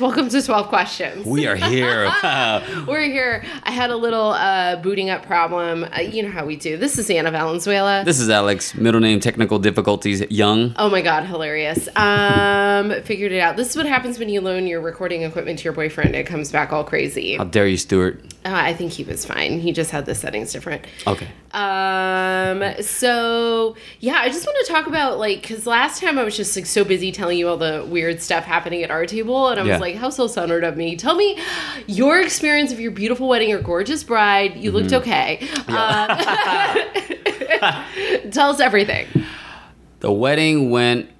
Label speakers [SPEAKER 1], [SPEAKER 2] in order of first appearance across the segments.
[SPEAKER 1] guys, welcome to 12 Questions.
[SPEAKER 2] We are here.
[SPEAKER 1] We're here. I had a little uh, booting up problem. Uh, you know how we do. This is Anna Valenzuela.
[SPEAKER 2] this is Alex. Middle name technical difficulties. Young.
[SPEAKER 1] Oh my god, hilarious. Um, figured it out. This is what happens when you loan your recording equipment to your boyfriend. It comes back all crazy.
[SPEAKER 2] How dare you, Stuart?
[SPEAKER 1] I think he was fine. He just had the settings different.
[SPEAKER 2] Okay.
[SPEAKER 1] Um, so yeah, I just want to talk about like because last time I was just like so busy telling you all the weird stuff happening at our table, and I was
[SPEAKER 2] Yeah.
[SPEAKER 1] like, how so centered of me. Tell me your experience of your beautiful wedding, your gorgeous bride. You looked okay. Um, tell us everything.
[SPEAKER 2] The wedding went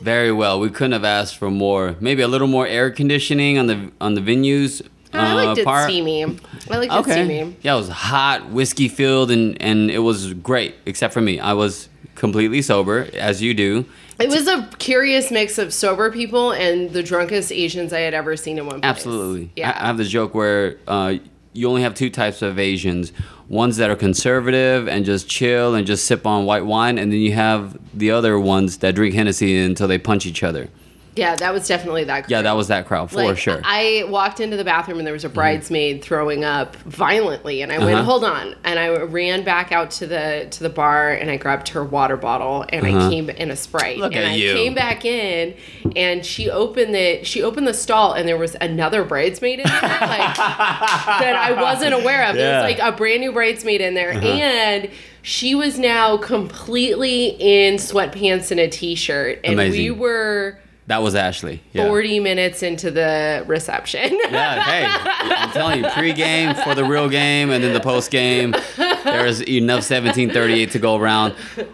[SPEAKER 2] very well. We couldn't have asked for more. Maybe a little more air conditioning on the on the venues.
[SPEAKER 1] I liked
[SPEAKER 2] uh,
[SPEAKER 1] it steamy. I liked it
[SPEAKER 2] Okay.
[SPEAKER 1] steamy.
[SPEAKER 2] Yeah, it was hot, whiskey filled, and and it was great. Except for me, I was completely sober, as you do.
[SPEAKER 1] It was a curious mix of sober people and the drunkest Asians I had ever seen in one place.
[SPEAKER 2] Absolutely.
[SPEAKER 1] Yeah.
[SPEAKER 2] I, I have this joke where uh, you only have two types of Asians ones that are conservative and just chill and just sip on white wine, and then you have the other ones that drink Hennessy until they punch each other.
[SPEAKER 1] Yeah, that was definitely that.
[SPEAKER 2] Crowd.
[SPEAKER 1] Yeah,
[SPEAKER 2] that was that crowd for
[SPEAKER 1] Like,
[SPEAKER 2] sure. Mm-hmm.
[SPEAKER 1] I walked into the bathroom and there was a bridesmaid throwing up violently, and I went,
[SPEAKER 2] Uh-huh.
[SPEAKER 1] "Hold on!" And I ran back out to the to the bar and I grabbed her water bottle and I came in a sprite.
[SPEAKER 2] Uh-huh. Look
[SPEAKER 1] and
[SPEAKER 2] at
[SPEAKER 1] I
[SPEAKER 2] you.
[SPEAKER 1] came back in and she opened the she opened the stall and there was another bridesmaid in there like that I wasn't aware of. There
[SPEAKER 2] Yeah. Uh-huh.
[SPEAKER 1] was like a brand new bridesmaid in there and. She was now completely in sweatpants and a t-shirt, and we were
[SPEAKER 2] that was Ashley. Yeah.
[SPEAKER 1] 40 minutes into the reception.
[SPEAKER 2] Yeah, hey, I'm telling you, pre-game for the real game, and then the post-game. There's enough 1738 to go around,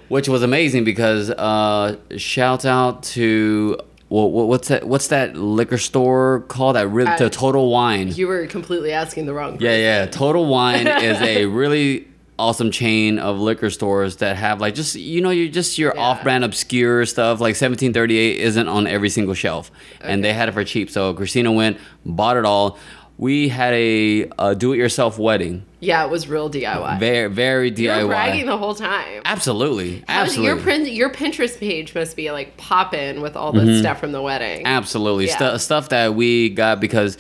[SPEAKER 2] which was amazing because uh, shout out to well, what's that? What's that liquor store called? That really
[SPEAKER 1] Uh,
[SPEAKER 2] to Total Wine.
[SPEAKER 1] you were completely asking the wrong person.
[SPEAKER 2] Yeah, yeah. Total Wine is a really awesome chain of liquor stores that have like just you know you just your
[SPEAKER 1] Yeah.
[SPEAKER 2] off-brand obscure stuff like 1738 isn't on every single shelf and they had it for cheap so christina went bought it all we had a, a do-it-yourself wedding
[SPEAKER 1] Yeah, it was real DIY.
[SPEAKER 2] very very diy
[SPEAKER 1] you were bragging the whole time.
[SPEAKER 2] absolutely absolutely
[SPEAKER 1] Your, print, your Pinterest page must be like popping with all the mm-hmm. stuff from the wedding.
[SPEAKER 2] Absolutely.
[SPEAKER 1] Yeah.
[SPEAKER 2] Stu- stuff that we got because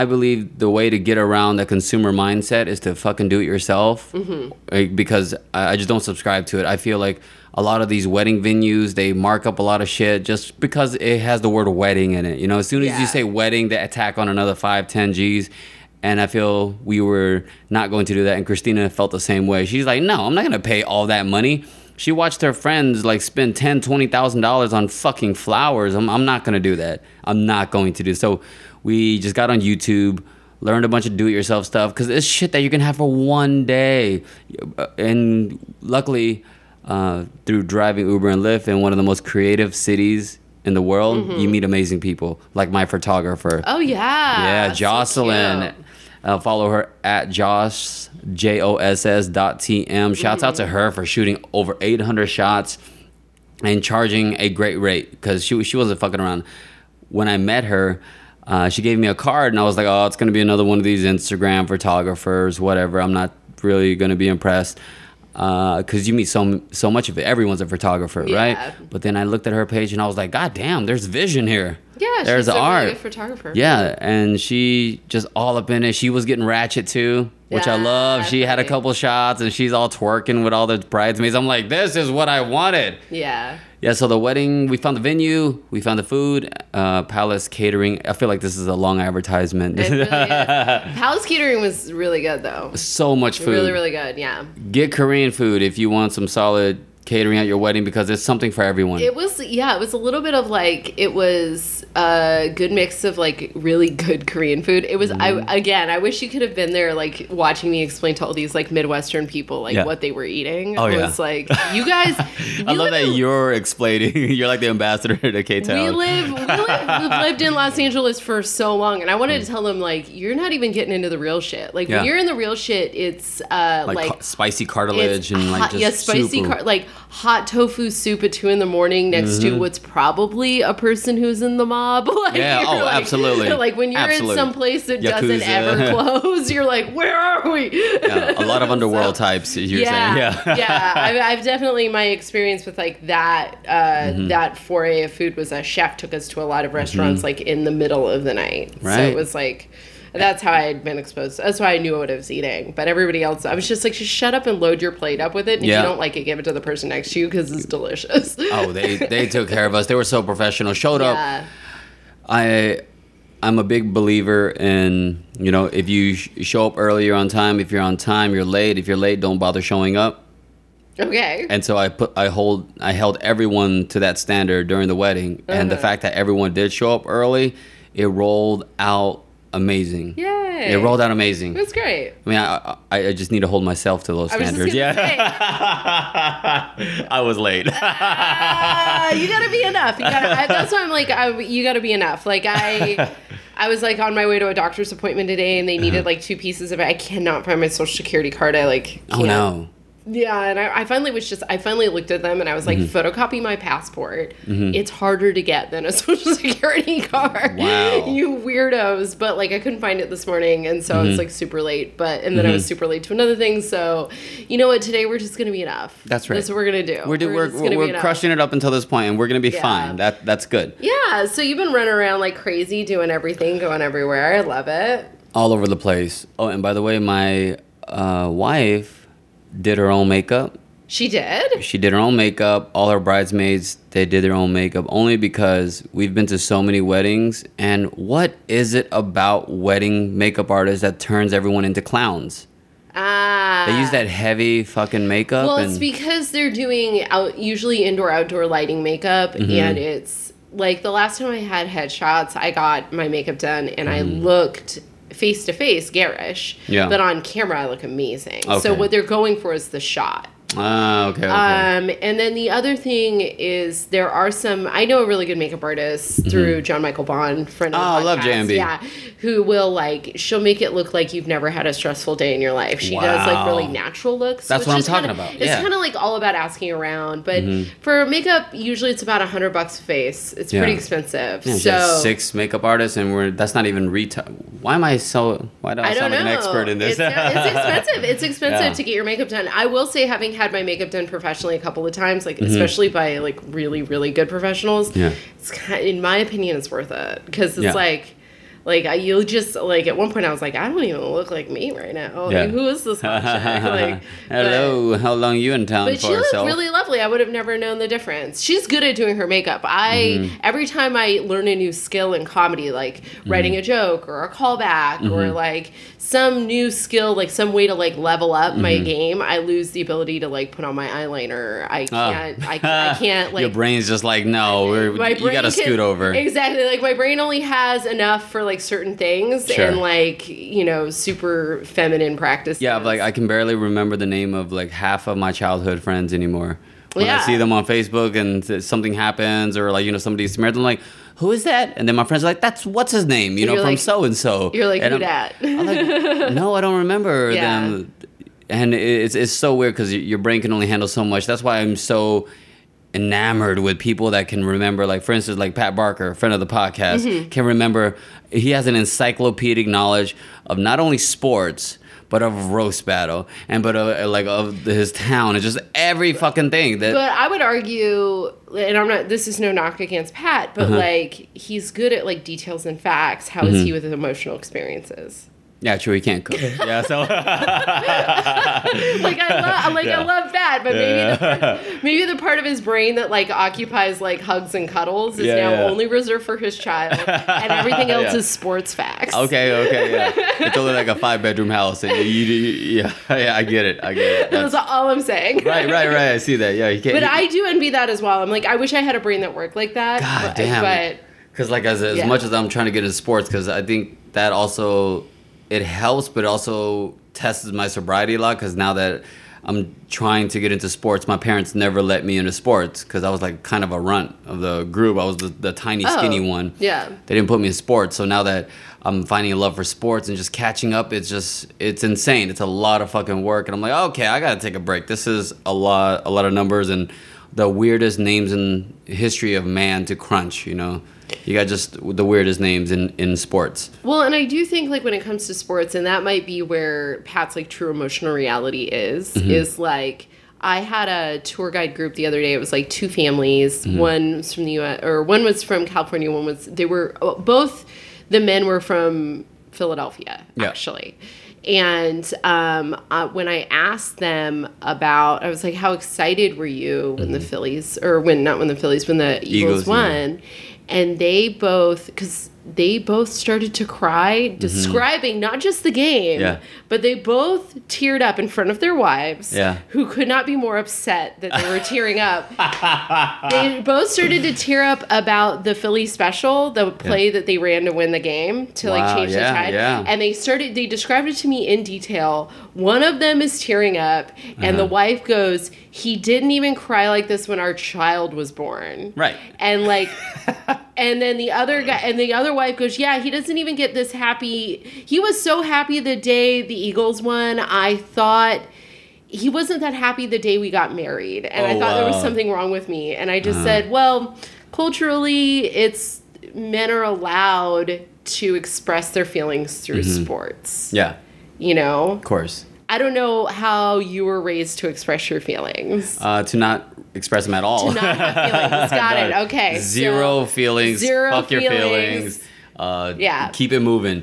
[SPEAKER 2] I believe the way to get around the consumer mindset is to fucking do it yourself. Mm-hmm. because I, I just don't subscribe to it. I feel like a lot of these wedding venues, they mark up a lot of shit just because it has the word wedding in it. You know, as soon as
[SPEAKER 1] Yeah.
[SPEAKER 2] you say wedding, they attack on another five, ten G's. And I feel we were not going to do that. And Christina felt the same way. She's like, no, I'm not going to pay all that money. She watched her friends like spend ten, twenty thousand dollars on fucking flowers. I'm, I'm not gonna do that. I'm not going to do so. We just got on YouTube, learned a bunch of do-it-yourself stuff because it's shit that you can have for one day. And luckily, uh, through driving Uber and Lyft in one of the most creative cities in the world, you meet amazing people like my photographer.
[SPEAKER 1] oh, yeah.
[SPEAKER 2] Yeah,
[SPEAKER 1] So
[SPEAKER 2] Jocelyn.
[SPEAKER 1] cute.
[SPEAKER 2] uh, follow her at Joss J O S S dot T M. Shouts out to her for shooting over 800 shots and charging a great rate because she she wasn't fucking around. When I met her, uh, she gave me a card and I was like, oh, it's gonna be another one of these Instagram photographers, whatever. I'm not really gonna be impressed. Because you meet so so much of it, everyone's a photographer,
[SPEAKER 1] Yeah.
[SPEAKER 2] right? But then I looked at her page and I was like, God damn, there's vision here.
[SPEAKER 1] Yeah,
[SPEAKER 2] there's
[SPEAKER 1] she's a
[SPEAKER 2] art.
[SPEAKER 1] really photographer.
[SPEAKER 2] Yeah, and she just all up in it. She was getting ratchet too, which I
[SPEAKER 1] Yeah,
[SPEAKER 2] love. She had a couple shots and she's all twerking with all the bridesmaids. I'm like, this is what I wanted.
[SPEAKER 1] Yeah.
[SPEAKER 2] Yeah, so the wedding, we found the venue, we found the food, uh, Palace Catering. I feel like this is a long advertisement.
[SPEAKER 1] Really. Palace Catering was really good, though.
[SPEAKER 2] so much food.
[SPEAKER 1] Really, really good. Yeah.
[SPEAKER 2] Get Korean food if you want some solid catering at your wedding because it's something for everyone.
[SPEAKER 1] It was, yeah, it was a little bit of like, it was a good mix of like really good Korean food. It was,
[SPEAKER 2] Mm-hmm.
[SPEAKER 1] I again, I wish you could have been there, like watching me explain to all these like Midwestern people, like
[SPEAKER 2] Yeah.
[SPEAKER 1] what they were eating.
[SPEAKER 2] Oh,
[SPEAKER 1] I
[SPEAKER 2] yeah.
[SPEAKER 1] was like, you guys,
[SPEAKER 2] I love that
[SPEAKER 1] in-
[SPEAKER 2] you're explaining. you're like the ambassador to K
[SPEAKER 1] We
[SPEAKER 2] Town.
[SPEAKER 1] live, we live, we've lived in Los Angeles for so long, and I wanted to tell them like, you're not even getting into the real shit. Like
[SPEAKER 2] Mm. Yeah.
[SPEAKER 1] when you're in the real shit, it's uh
[SPEAKER 2] Like,
[SPEAKER 1] like,
[SPEAKER 2] ca- spicy cartilage and like
[SPEAKER 1] hot,
[SPEAKER 2] just
[SPEAKER 1] yeah, spicy car- like hot tofu soup at two in the morning next to what's probably a person who's in the mob. Like,
[SPEAKER 2] Mm-hmm. Yeah, oh, absolutely.
[SPEAKER 1] Like when you're
[SPEAKER 2] Absolutely.
[SPEAKER 1] in some place that doesn't ever close, you're like, where are we?
[SPEAKER 2] Yeah, a lot of underworld
[SPEAKER 1] So-
[SPEAKER 2] types. You're
[SPEAKER 1] yeah,
[SPEAKER 2] saying, yeah,
[SPEAKER 1] yeah. I've, I've definitely my experience with like that. Uh,
[SPEAKER 2] Mm-hmm.
[SPEAKER 1] That foray of food was a chef took us to a lot of restaurants like in the middle of the night.
[SPEAKER 2] Right.
[SPEAKER 1] So it was like. That's how I had been exposed. That's why I knew what I was eating. But everybody else, I was just like, just shut up and load your plate up with it. And
[SPEAKER 2] Yeah.
[SPEAKER 1] if you don't like it, give it to the person next to you because it's delicious.
[SPEAKER 2] Oh, they they took care of us. They were so professional. Showed up.
[SPEAKER 1] Yeah.
[SPEAKER 2] I I'm a big believer in you know if you sh- show up early, you're on time. If you're on time, you're late. If you're late, don't bother showing up.
[SPEAKER 1] Okay.
[SPEAKER 2] And so I put I hold I held everyone to that standard during the wedding, and the
[SPEAKER 1] Uh-huh.
[SPEAKER 2] fact that everyone did show up early, it rolled out amazing. It rolled out amazing.
[SPEAKER 1] It was great.
[SPEAKER 2] I mean, I, I I just need to hold myself to those
[SPEAKER 1] I
[SPEAKER 2] standards. yeah, I was late.
[SPEAKER 1] Uh, you gotta be enough. You gotta, I, that's why I'm like, I, you gotta be enough. Like I, I was like on my way to a doctor's appointment today, and they needed
[SPEAKER 2] Uh-huh.
[SPEAKER 1] like two pieces of it. I cannot find my social security card. I like,
[SPEAKER 2] oh
[SPEAKER 1] can't.
[SPEAKER 2] no.
[SPEAKER 1] Yeah, and I, I finally was just, I finally looked at them, and I was like,
[SPEAKER 2] Mm-hmm.
[SPEAKER 1] photocopy my passport. It's harder to get than a social security card.
[SPEAKER 2] Wow.
[SPEAKER 1] you weirdos. But like, I couldn't find it this morning, and so I
[SPEAKER 2] Mm-hmm.
[SPEAKER 1] was like super late. But and then I was super late to another thing. So, you know what? Today we're just gonna be enough.
[SPEAKER 2] That's right.
[SPEAKER 1] That's what we're gonna do.
[SPEAKER 2] We're, do, we're, we're, we're crushing it up until this point, and we're gonna be
[SPEAKER 1] Yeah.
[SPEAKER 2] fine. That that's good.
[SPEAKER 1] Yeah, so you've been running around like crazy, doing everything, going everywhere. I love it.
[SPEAKER 2] All over the place. Oh, and by the way, my uh, wife did her own makeup.
[SPEAKER 1] She did.
[SPEAKER 2] She did her own makeup. All her bridesmaids, they did their own makeup only because we've been to so many weddings. And what is it about wedding makeup artists that turns everyone into clowns?
[SPEAKER 1] Ah.
[SPEAKER 2] They use that heavy fucking makeup.
[SPEAKER 1] Well, it's because they're doing out usually indoor outdoor lighting makeup,
[SPEAKER 2] Mm-hmm.
[SPEAKER 1] and it's like the last time I had headshots, I got my makeup done, and I
[SPEAKER 2] Mm-hmm.
[SPEAKER 1] looked face to face garish.
[SPEAKER 2] Yeah.
[SPEAKER 1] But on camera, I look amazing.
[SPEAKER 2] Okay.
[SPEAKER 1] So what they're going for is the shot.
[SPEAKER 2] Ah, okay, okay.
[SPEAKER 1] Um, and then the other thing is there are some. I know a really good makeup artist through John Michael Bond, friend of the
[SPEAKER 2] Mm-hmm. Oh, I love
[SPEAKER 1] podcast,
[SPEAKER 2] JMB.
[SPEAKER 1] Yeah, who will like she'll make it look like you've never had a stressful day in your life. She does like really natural looks.
[SPEAKER 2] That's what I'm talking
[SPEAKER 1] kinda-
[SPEAKER 2] about,
[SPEAKER 1] It's
[SPEAKER 2] yeah. Mm-hmm.
[SPEAKER 1] kind of like all about asking around, but for makeup, usually it's about a hundred bucks a face. It's
[SPEAKER 2] Yeah.
[SPEAKER 1] pretty expensive.
[SPEAKER 2] Yeah,
[SPEAKER 1] so
[SPEAKER 2] six makeup artists, and we're that's not even retail. Why am I so? Why do I,
[SPEAKER 1] I
[SPEAKER 2] sound like an expert in this?
[SPEAKER 1] It's, it's expensive. It's expensive to get your makeup done. I will say, having had my makeup done professionally a couple of times, like
[SPEAKER 2] Mm-hmm.
[SPEAKER 1] especially by like really, really good professionals,
[SPEAKER 2] Yeah.
[SPEAKER 1] it's kind, of, in my opinion, it's worth it because it's
[SPEAKER 2] Yeah.
[SPEAKER 1] like. Like I, you'll just like at one point I was like I don't even look like me right now.
[SPEAKER 2] Yeah.
[SPEAKER 1] Like, who is this? Like,
[SPEAKER 2] Hello, how long you in town
[SPEAKER 1] but
[SPEAKER 2] for?
[SPEAKER 1] she looked
[SPEAKER 2] so?
[SPEAKER 1] really lovely. I would have never known the difference. She's good at doing her makeup. I
[SPEAKER 2] Mm-hmm.
[SPEAKER 1] every time I learn a new skill in comedy, like
[SPEAKER 2] Mm-hmm.
[SPEAKER 1] writing a joke or a callback or like some new skill, like some way to like level up my
[SPEAKER 2] Mm-hmm.
[SPEAKER 1] game, I lose the ability to like put on my eyeliner. I
[SPEAKER 2] Oh.
[SPEAKER 1] can't. I, I can't like.
[SPEAKER 2] Your brain's just like no. We're,
[SPEAKER 1] my
[SPEAKER 2] you
[SPEAKER 1] brain
[SPEAKER 2] gotta
[SPEAKER 1] can-
[SPEAKER 2] scoot over.
[SPEAKER 1] Exactly. Like my brain only has enough for like certain things
[SPEAKER 2] Sure.
[SPEAKER 1] and like, you know, super feminine practices.
[SPEAKER 2] Yeah, like I can barely remember the name of like half of my childhood friends anymore. When I see them on Facebook and something happens or like you know somebody smeared them like who is that? And then my friends are like that's what's his name? You know from so and so.
[SPEAKER 1] You're like,
[SPEAKER 2] and
[SPEAKER 1] who
[SPEAKER 2] I'm-
[SPEAKER 1] dat?
[SPEAKER 2] I'm like, no, I don't remember
[SPEAKER 1] Yeah.
[SPEAKER 2] them. And it's it's so weird because your brain can only handle so much. That's why I'm so enamored with people that can remember. Like for instance, like Pat Barker, friend of the podcast,
[SPEAKER 1] Mm-hmm.
[SPEAKER 2] can remember. He has an encyclopedic knowledge of not only sports. But of roast battle and but uh, like of his town and just every fucking thing that
[SPEAKER 1] But I would argue, and I'm not. This is no knock against Pat, but
[SPEAKER 2] Uh-huh.
[SPEAKER 1] like he's good at like details and facts. How is
[SPEAKER 2] Mm-hmm.
[SPEAKER 1] he with emotional experiences?
[SPEAKER 2] Yeah true he can't cook yeah so
[SPEAKER 1] Like I love, like
[SPEAKER 2] Yeah.
[SPEAKER 1] I love that, but maybe the part, maybe the part of his brain that like occupies like hugs and cuddles is
[SPEAKER 2] Yeah,
[SPEAKER 1] now
[SPEAKER 2] yeah.
[SPEAKER 1] only reserved for his child, and everything else
[SPEAKER 2] Yeah.
[SPEAKER 1] is sports facts.
[SPEAKER 2] okay okay yeah it's only like a five bedroom house and you, you, yeah yeah I get it I get it That's-
[SPEAKER 1] That's all I'm saying.
[SPEAKER 2] right right right I see that yeah you can't
[SPEAKER 1] But I do envy that as well. I'm like, I wish I had a brain that worked like that.
[SPEAKER 2] God
[SPEAKER 1] but,
[SPEAKER 2] damn.
[SPEAKER 1] But
[SPEAKER 2] Because like as as
[SPEAKER 1] Yeah.
[SPEAKER 2] much as I'm trying to get into sports, because I think that also it helps, but it also tests my sobriety a lot. Because now that I'm trying to get into sports. My parents never let me into sports because I was like kind of a runt of the group. I was the, the tiny,
[SPEAKER 1] oh, skinny
[SPEAKER 2] one.
[SPEAKER 1] yeah.
[SPEAKER 2] They didn't put me in sports. So now that I'm finding a love for sports and just catching up, it's just it's insane. It's a lot of fucking work, and I'm like, okay, I gotta take a break. This is a lot, a lot of numbers and the weirdest names in history of man to crunch. You know, you got just the weirdest names in in sports.
[SPEAKER 1] Well, and I do think like when it comes to sports, and that might be where Pat's like true emotional reality is,
[SPEAKER 2] Mm-hmm.
[SPEAKER 1] is like I had a tour guide group the other day. It was like two families.
[SPEAKER 2] Mm-hmm.
[SPEAKER 1] One was from the U.S. or one was from California. One was they were oh, both the men were from Philadelphia
[SPEAKER 2] Yeah.
[SPEAKER 1] actually. And um, uh, when I asked them about, I was like, "How excited were you when the Phillies, or when not when the Phillies, when the Eagles,
[SPEAKER 2] Mm-hmm. Eagles, yeah.
[SPEAKER 1] Won?" And they both, because they both started to cry, describing not just the game,
[SPEAKER 2] Mm-hmm. Yeah.
[SPEAKER 1] but they both teared up in front of their wives,
[SPEAKER 2] Yeah.
[SPEAKER 1] who could not be more upset that they were tearing up. they both started to tear up about the Philly special, the play that they ran to win the game to like change
[SPEAKER 2] yeah,
[SPEAKER 1] the tide.
[SPEAKER 2] yeah.
[SPEAKER 1] And they started, they described it to me in detail. One of them is tearing up, and the
[SPEAKER 2] Uh-huh.
[SPEAKER 1] wife goes, He didn't even cry like this when our child was born.
[SPEAKER 2] Right.
[SPEAKER 1] And like, and then the other guy, and the other wife goes, Yeah, he doesn't even get this happy. He was so happy the day the Eagles won. I thought he wasn't that happy the day we got married. And I
[SPEAKER 2] Oh,
[SPEAKER 1] thought there was something wrong with me. And I just uh-huh. said, Well, culturally, it's men are allowed to express their feelings through mm-hmm. sports.
[SPEAKER 2] Yeah,
[SPEAKER 1] You know?
[SPEAKER 2] of course.
[SPEAKER 1] I don't know how you were raised to express your feelings.
[SPEAKER 2] Uh, to not express them at all.
[SPEAKER 1] To not have feelings. Got it. Okay.
[SPEAKER 2] Zero
[SPEAKER 1] so-
[SPEAKER 2] feelings.
[SPEAKER 1] zero
[SPEAKER 2] Fuck your
[SPEAKER 1] feelings.
[SPEAKER 2] feelings. Uh,
[SPEAKER 1] Yeah.
[SPEAKER 2] Keep it moving.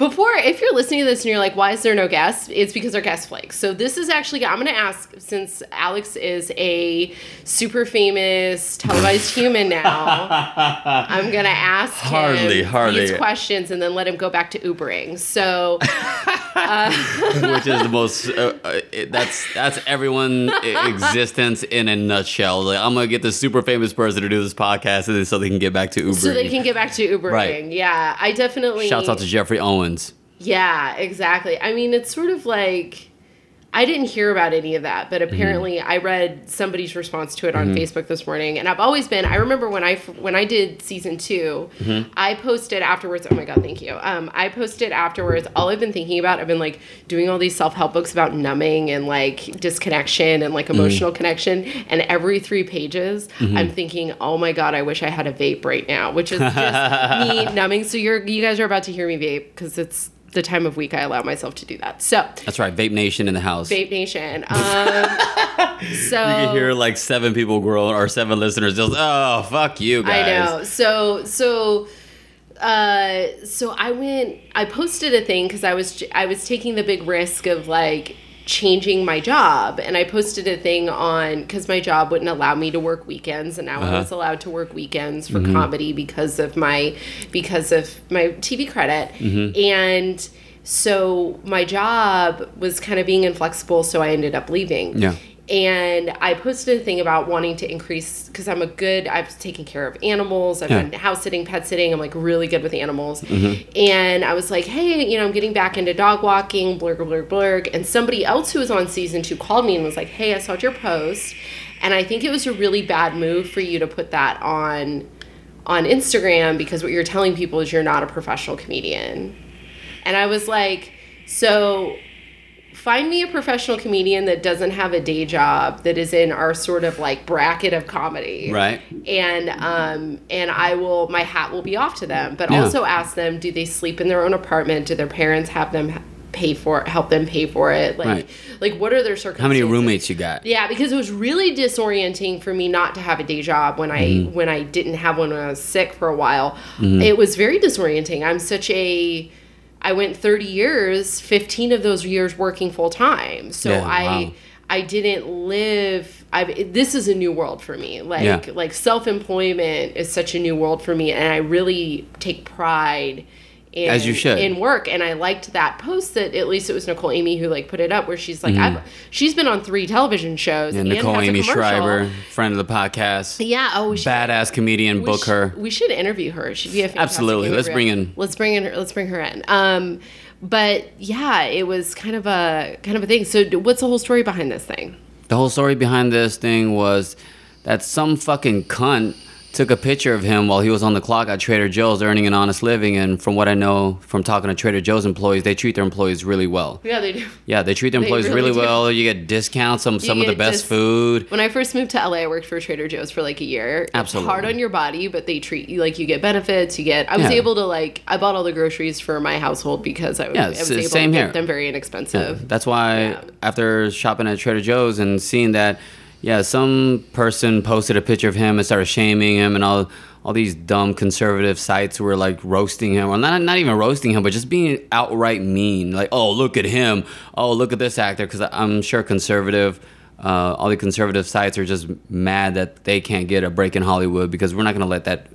[SPEAKER 1] Before, if you're listening to this and you're like, why is there no guest? It's because our guest flakes. So this is actually, I'm going to ask, since Alex is a super famous televised human now, I'm going to ask
[SPEAKER 2] Hardly,
[SPEAKER 1] him
[SPEAKER 2] hardly.
[SPEAKER 1] these questions and then let him go back to Ubering. So
[SPEAKER 2] which is the most uh, uh, that's that's everyone existence in a nutshell like i'm gonna get this super famous person to do this podcast and then so they can get back to Ubering.
[SPEAKER 1] so they can get back to Ubering.
[SPEAKER 2] Right.
[SPEAKER 1] Yeah, I definitely.
[SPEAKER 2] shouts out to geoffrey owens
[SPEAKER 1] Yeah, exactly. I mean, it's sort of like I didn't hear about any of that, but mm-hmm. apparently I read somebody's response to it on mm-hmm. Facebook this morning, and I've always been. I remember when I when I did season 2 mm-hmm. I posted afterwards. Oh my god, thank you. Um, I posted afterwards. All I've been thinking about, I've been like doing all these self help books about numbing and like disconnection and like emotional connection, and every three pages, I'm thinking, oh my god, I wish I had a vape right now, which is just me numbing. So you're you guys are about to hear me vape because it's the time of week I allow myself to do that. So,
[SPEAKER 2] that's right vape nation in the house
[SPEAKER 1] Vape Nation. Um, so
[SPEAKER 2] you can hear like seven people grow or seven listeners just oh fuck you guys.
[SPEAKER 1] I know. So so uh so I went I posted a thing cuz I was I was taking the big risk of like changing my job. And I posted a thing on cuz my job wouldn't allow me to work weekends and now I
[SPEAKER 2] Uh-huh.
[SPEAKER 1] was allowed to work weekends for comedy because of my because of my TV credit. And so my job was kind of being inflexible so I ended up leaving.
[SPEAKER 2] Yeah.
[SPEAKER 1] And I posted a thing about wanting to increase because I'm a good. I've taken care of animals. I've
[SPEAKER 2] Yeah.
[SPEAKER 1] been house sitting, pet sitting. I'm like really good with animals.
[SPEAKER 2] Mm-hmm.
[SPEAKER 1] And I was like, hey, you know, I'm getting back into dog walking. Blurg blurg blurg. And somebody else who was on season two called me and was like, hey, I saw your post, and I think it was a really bad move for you to put that on on Instagram because what you're telling people is you're not a professional comedian. And I was like, so find me a professional comedian that doesn't have a day job that is in our sort of like bracket of comedy
[SPEAKER 2] right
[SPEAKER 1] and um and i will my hat will be off to them but
[SPEAKER 2] Yeah.
[SPEAKER 1] also ask them do they sleep in their own apartment do their parents have them pay for it help them pay for it like
[SPEAKER 2] Right.
[SPEAKER 1] like what are their circumstances
[SPEAKER 2] how many roommates you got
[SPEAKER 1] yeah, because it was really disorienting for me not to have a day job when I
[SPEAKER 2] Mm-hmm.
[SPEAKER 1] when I didn't have one when I was sick for a while. It was very disorienting. I'm such a I went 30 years, 15 of those years working full time. So
[SPEAKER 2] Yeah,
[SPEAKER 1] I
[SPEAKER 2] wow.
[SPEAKER 1] I didn't live I this is a new world for me. Like
[SPEAKER 2] Yeah.
[SPEAKER 1] like self-employment is such a new world for me and I really take pride in,
[SPEAKER 2] As you should.
[SPEAKER 1] in work and i liked that post that at least it was nicole aimee who like put it up where she's like i've she's been on three television shows
[SPEAKER 2] And
[SPEAKER 1] and
[SPEAKER 2] Nicole
[SPEAKER 1] Aimee.
[SPEAKER 2] Schreiber, friend of the podcast,
[SPEAKER 1] yeah oh we should,
[SPEAKER 2] badass comedian, book
[SPEAKER 1] sh-
[SPEAKER 2] her.
[SPEAKER 1] we should interview her she'd be a
[SPEAKER 2] Absolutely. Let's bring in-
[SPEAKER 1] let's bring in her let's bring her in um but yeah it was kind of a kind of a thing so what's the whole story behind this thing
[SPEAKER 2] The whole story behind this thing was that some fucking cunt took a picture of him while he was on the clock at Trader Joe's earning an honest living. And from what I know from talking to Trader Joe's employees, they treat their employees really well.
[SPEAKER 1] yeah they do
[SPEAKER 2] Yeah, they treat their
[SPEAKER 1] They
[SPEAKER 2] employees
[SPEAKER 1] really
[SPEAKER 2] really, well. You get discounts on some of the best
[SPEAKER 1] dis-
[SPEAKER 2] food.
[SPEAKER 1] When I first moved to LA, I worked for Trader Joe's for like a year. It's
[SPEAKER 2] Absolutely.
[SPEAKER 1] hard on your body, but they treat you like you get benefits. You get. I was
[SPEAKER 2] Yeah.
[SPEAKER 1] able to like. I bought all the groceries for my household because I, was-
[SPEAKER 2] Yeah,
[SPEAKER 1] I was able
[SPEAKER 2] same
[SPEAKER 1] to get them very inexpensive.
[SPEAKER 2] That's why
[SPEAKER 1] Yeah.
[SPEAKER 2] after shopping at Trader Joe's and seeing that, yeah, some person posted a picture of him and started shaming him, and all all these dumb conservative sites were like roasting him, or not not even roasting him, but just being outright mean. Like, oh, look at him. Oh, look at this actor. Because I'm sure conservative. Uh, all the conservative sites are just mad that they can't get a break in Hollywood because we're not gonna let that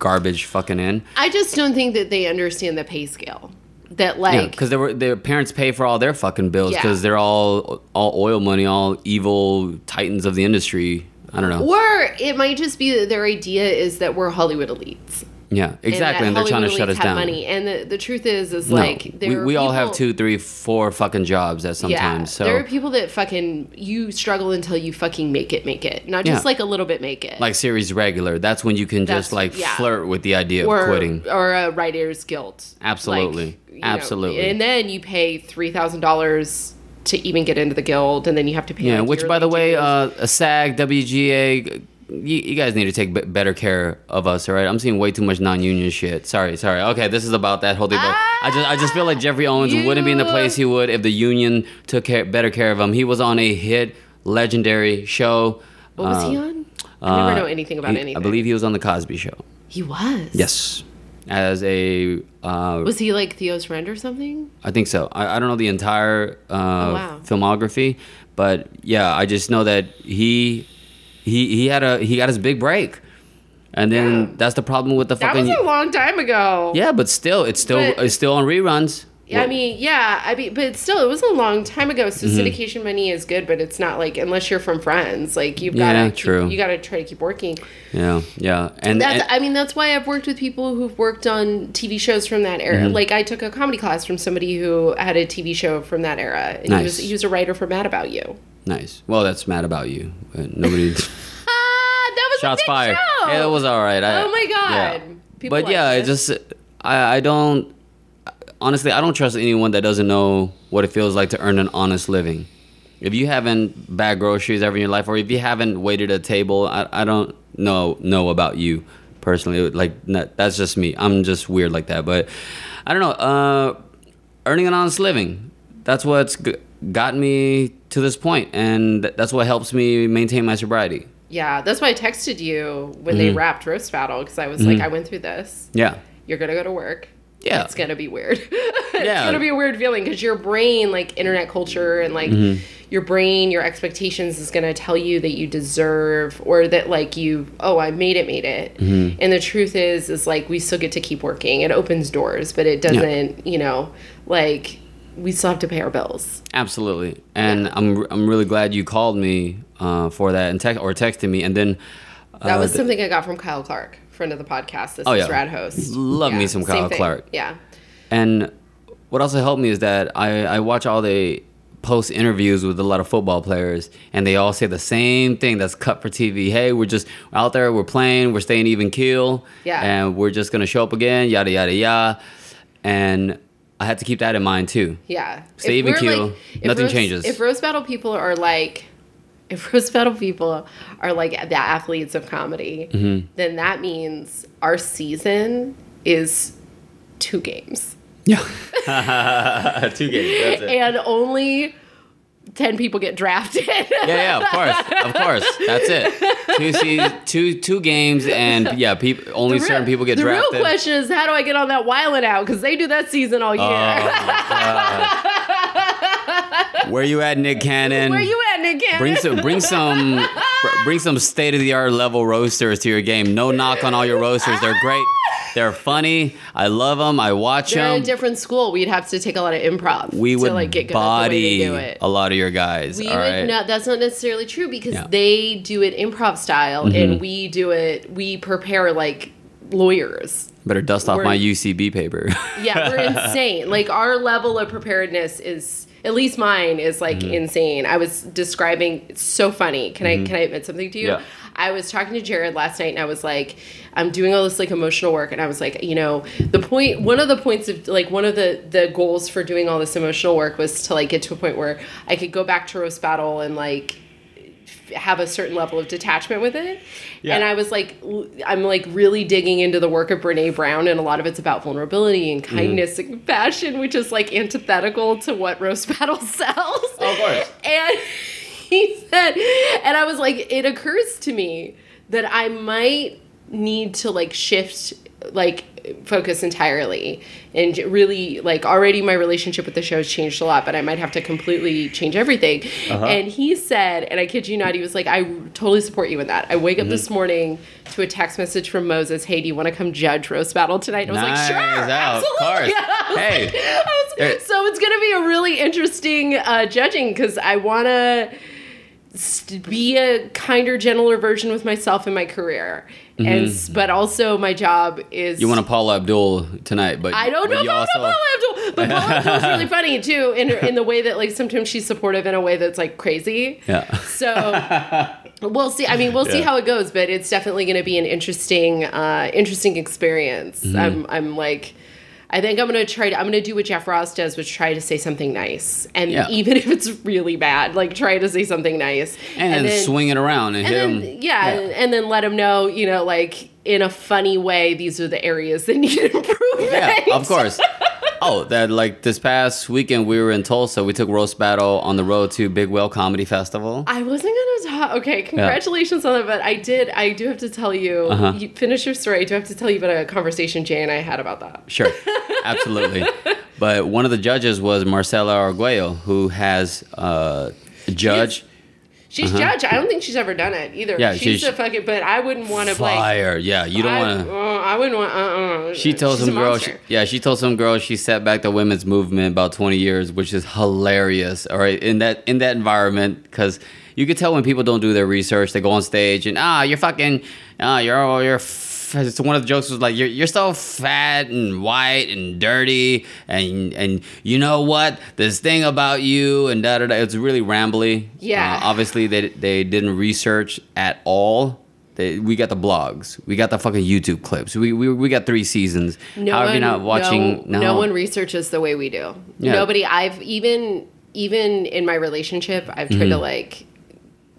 [SPEAKER 2] garbage fucking in.
[SPEAKER 1] I just don't think that they understand the pay scale. That like
[SPEAKER 2] because were their parents pay for all their fucking bills
[SPEAKER 1] Yeah.
[SPEAKER 2] because they're all all oil money, all evil titans of the industry. I don't know.
[SPEAKER 1] Or it might just be that their idea is that we're Hollywood elites.
[SPEAKER 2] Yeah, exactly, and,
[SPEAKER 1] that
[SPEAKER 2] they're trying to shut us
[SPEAKER 1] have
[SPEAKER 2] down.
[SPEAKER 1] Money. And the, the truth is, is
[SPEAKER 2] No,
[SPEAKER 1] like
[SPEAKER 2] we, we all have two, three, four fucking jobs at sometimes. so
[SPEAKER 1] there are people that fucking you struggle until you fucking make it, make it, not just
[SPEAKER 2] Yeah.
[SPEAKER 1] like a little bit make it,
[SPEAKER 2] like series regular, that's when you can
[SPEAKER 1] That's-
[SPEAKER 2] just like
[SPEAKER 1] yeah.
[SPEAKER 2] flirt with the idea
[SPEAKER 1] or
[SPEAKER 2] of quitting.
[SPEAKER 1] or a writer's guilt.
[SPEAKER 2] Absolutely.
[SPEAKER 1] Like, you know,
[SPEAKER 2] Absolutely.
[SPEAKER 1] and then you pay three thousand dollars to even get into the guild, and then you have to pay.
[SPEAKER 2] Yeah, which by the way, uh, a SAG, WGA, you, you guys need to take b- better care of us, all right? I'm seeing way too much non-union shit. Sorry, sorry. Okay, this is about that whole thing. but I just, I just feel like Geoffrey Owens wouldn't be in the place he would if the union took care, better care of him. He was on a hit, legendary show.
[SPEAKER 1] what was he
[SPEAKER 2] uh,
[SPEAKER 1] on? I never
[SPEAKER 2] uh,
[SPEAKER 1] know anything about
[SPEAKER 2] he-
[SPEAKER 1] anything.
[SPEAKER 2] I believe he was on the Cosby Show.
[SPEAKER 1] he was.
[SPEAKER 2] Yes, as a, uh,
[SPEAKER 1] Was he like Theo's friend or something?
[SPEAKER 2] I think so. I, I don't know the entire uh,
[SPEAKER 1] Oh, wow.
[SPEAKER 2] filmography, but yeah, I just know that he he he had a he got his big break, and then
[SPEAKER 1] Yeah.
[SPEAKER 2] that's the problem with the
[SPEAKER 1] That
[SPEAKER 2] fucking
[SPEAKER 1] was a long time ago.
[SPEAKER 2] yeah. But still, it's still
[SPEAKER 1] But-
[SPEAKER 2] it's still on reruns.
[SPEAKER 1] Yeah, I mean, yeah, I mean, but still, it was a long time ago. So
[SPEAKER 2] Mm-hmm.
[SPEAKER 1] syndication money is good, but it's not like unless you're from Friends, like you've got
[SPEAKER 2] Yeah,
[SPEAKER 1] to, you got to try to keep working.
[SPEAKER 2] yeah, yeah, and,
[SPEAKER 1] That's,
[SPEAKER 2] and-
[SPEAKER 1] I mean, that's why I've worked with people who've worked on TV shows from that era.
[SPEAKER 2] Mm-hmm.
[SPEAKER 1] Like I took a comedy class from somebody who had a TV show from that era, and he was
[SPEAKER 2] Nice.
[SPEAKER 1] he was a writer for Mad About You.
[SPEAKER 2] nice. Well, that's mad about you. But nobody
[SPEAKER 1] Ah, that was a
[SPEAKER 2] shots fired.
[SPEAKER 1] show.
[SPEAKER 2] Yeah, it was all right. I,
[SPEAKER 1] Oh my God.
[SPEAKER 2] yeah.
[SPEAKER 1] People
[SPEAKER 2] But
[SPEAKER 1] like
[SPEAKER 2] yeah, it just I I don't honestly I don't trust anyone that doesn't know what it feels like to earn an honest living. If you haven't bagged groceries ever in your life, or if you haven't waited a table, I, I don't know know about you personally. Like not, that's just me. I'm just weird like that. But I don't know. Uh, earning an honest living. That's what's g- got me to this point, and th- that's what helps me maintain my sobriety.
[SPEAKER 1] yeah, that's why I texted you when
[SPEAKER 2] Mm-hmm.
[SPEAKER 1] they wrapped roast battle because I was like, I went through this.
[SPEAKER 2] Yeah.
[SPEAKER 1] You're gonna go to work.
[SPEAKER 2] Yeah.
[SPEAKER 1] it's gonna be weird. it's
[SPEAKER 2] Yeah.
[SPEAKER 1] gonna be a weird feeling because your brain, like internet culture and like
[SPEAKER 2] Mm-hmm.
[SPEAKER 1] your brain, your expectations is gonna tell you that you deserve or that like you, oh, I made it, made it.
[SPEAKER 2] Mm-hmm.
[SPEAKER 1] And the truth is, is like we still get to keep working. It opens doors, but it doesn't, you know, like we still have to pay our bills.
[SPEAKER 2] Absolutely, and I'm I'm really glad you called me uh, for that and text or texted me, and then
[SPEAKER 1] That
[SPEAKER 2] uh,
[SPEAKER 1] was
[SPEAKER 2] th-
[SPEAKER 1] something I got from Kyle Clark, friend of the podcast. This
[SPEAKER 2] Oh,
[SPEAKER 1] is
[SPEAKER 2] yeah.
[SPEAKER 1] Rad Host.
[SPEAKER 2] Love me some Kyle. Clark.
[SPEAKER 1] Yeah.
[SPEAKER 2] and what also helped me is that I I watch all the post interviews with a lot of football players, and they all say the same thing that's cut for TV. Hey, we're just out there, we're playing, we're staying even keel,
[SPEAKER 1] Yeah.
[SPEAKER 2] and we're just gonna show up again, yada yada yada, and I had to keep that in mind too.
[SPEAKER 1] Yeah.
[SPEAKER 2] Stay
[SPEAKER 1] If
[SPEAKER 2] even keel.
[SPEAKER 1] if
[SPEAKER 2] Nothing
[SPEAKER 1] roast-
[SPEAKER 2] changes.
[SPEAKER 1] If roast battle people are like, if roast battle people are like the athletes of comedy,
[SPEAKER 2] Mm-hmm.
[SPEAKER 1] then that means our season is two games,
[SPEAKER 2] Yeah, two games. That's it.
[SPEAKER 1] and only ten people get drafted.
[SPEAKER 2] Yeah, yeah, of course, of course. That's it. Two se- two two games, and yeah, peop- only
[SPEAKER 1] real-
[SPEAKER 2] certain people get
[SPEAKER 1] the
[SPEAKER 2] drafted.
[SPEAKER 1] The real question is, how do I get on that Wild 'N Out? Because they do that season all year.
[SPEAKER 2] Oh, Where you at, Nick Cannon?
[SPEAKER 1] Where you at, Nick Cannon?
[SPEAKER 2] Bring some, bring some, bring some state of the art level roasters to your game. No knock on all your roasters; they're great. They're funny. I love them. I watch
[SPEAKER 1] They're in
[SPEAKER 2] them.
[SPEAKER 1] a different school. We'd have to take a lot of improv.
[SPEAKER 2] we
[SPEAKER 1] to,
[SPEAKER 2] would
[SPEAKER 1] like get good at the way
[SPEAKER 2] body a lot of your guys.
[SPEAKER 1] We would
[SPEAKER 2] right.
[SPEAKER 1] not. That's not necessarily true because
[SPEAKER 2] Yeah. Mm-hmm.
[SPEAKER 1] they do it improv style, and we do it. We prepare like lawyers.
[SPEAKER 2] Better dust off
[SPEAKER 1] We're-
[SPEAKER 2] my UCB paper.
[SPEAKER 1] Yeah, we're insane. Like our level of preparedness is at least mine is like
[SPEAKER 2] Mm-hmm.
[SPEAKER 1] insane. I was describing it's so funny. Can I can I admit something to you?
[SPEAKER 2] Yeah.
[SPEAKER 1] I was talking to Jared last night and I was like, I'm doing all this like emotional work and I was like, you know, the point one of the points of like one of the the goals for doing all this emotional work was to like get to a point where I could go back to roast battle and like have a certain level of detachment with it.
[SPEAKER 2] Yeah.
[SPEAKER 1] And I was like, I'm like really digging into the work of Brene Brown, and a lot of it's about vulnerability and
[SPEAKER 2] Mm-hmm.
[SPEAKER 1] kindness and compassion, which is like antithetical to what Roast Battle sells.
[SPEAKER 2] Of course.
[SPEAKER 1] And he said, and I was like, it occurs to me that I might need to like shift, like focus entirely and really like already my relationship with the show has changed a lot but i might have to completely change everything
[SPEAKER 2] Uh-huh.
[SPEAKER 1] and he said and i kid you not he was like i totally support you in that i wake up this
[SPEAKER 2] Mm-hmm.
[SPEAKER 1] morning to a text message from moses hey do you want to come judge roast battle tonight and i was like sure
[SPEAKER 2] yeah, of
[SPEAKER 1] absolutely was
[SPEAKER 2] Hey.
[SPEAKER 1] like- was- so it's gonna be a really interesting uh, judging because i want to st- be a kinder, gentler version with myself in my career. And but also my job is
[SPEAKER 2] Mm-hmm. You want to Paula Abdul tonight, but
[SPEAKER 1] I don't know about
[SPEAKER 2] also-
[SPEAKER 1] Paula Abdul, but Paula Abdul's really funny too in in the way that like sometimes she's supportive in a way that's like crazy.
[SPEAKER 2] Yeah.
[SPEAKER 1] So we'll see. I mean, we'll see how it goes, but it's definitely going to be an interesting, uh, interesting experience.
[SPEAKER 2] Mm-hmm.
[SPEAKER 1] I'm, I'm like, I think I'm going to try to, I'm going to do what Jeff Ross does, which try to say something nice, and
[SPEAKER 2] Yeah.
[SPEAKER 1] even if it's really bad, like try to say something nice,
[SPEAKER 2] and, then swing it around and,
[SPEAKER 1] and
[SPEAKER 2] hit
[SPEAKER 1] then,
[SPEAKER 2] him.
[SPEAKER 1] yeah, and then let him know, you know, like in a funny way, these are the areas that need improvement.
[SPEAKER 2] Yeah, of course. Oh, that like this past weekend we were in Tulsa. We took roast battle on the road to Big Whale Comedy Festival.
[SPEAKER 1] I wasn't gonna talk. Okay, congratulations on that, but I did. I do have to tell you.
[SPEAKER 2] Uh-huh.
[SPEAKER 1] You finish your story. I do have to tell you about a conversation Jay and I had about that.
[SPEAKER 2] Sure, absolutely. But one of the judges was Marcella Arguello, who has uh, a judge.
[SPEAKER 1] She's judge. I don't think she's ever done it either.
[SPEAKER 2] Uh-huh. Yeah,
[SPEAKER 1] she's,
[SPEAKER 2] she's-
[SPEAKER 1] a fucking. But I wouldn't want to like.
[SPEAKER 2] Fire, yeah. You don't want to.
[SPEAKER 1] uh, I wouldn't want. Uh, uh,
[SPEAKER 2] She told
[SPEAKER 1] she's
[SPEAKER 2] some girl, she, yeah, she told some girl she set back the women's movement about 20 years, which is hilarious. All right, in that in that environment, because you could tell when people don't do their research, they go on stage and ah, you're fucking, ah, you're you're. So one of the jokes was like, "You're you're so fat and white and dirty, and and you know what? This thing about you and da da da." It's really rambly.
[SPEAKER 1] Yeah.
[SPEAKER 2] Uh, obviously, they they didn't research at all. They, we got the blogs. We got the fucking YouTube clips. We, we, we got three seasons.
[SPEAKER 1] No
[SPEAKER 2] How
[SPEAKER 1] one,
[SPEAKER 2] you not watching?
[SPEAKER 1] No, no one researches the way we do.
[SPEAKER 2] Yeah.
[SPEAKER 1] Nobody. I've even even in my relationship, I've tried
[SPEAKER 2] Mm-hmm.
[SPEAKER 1] to like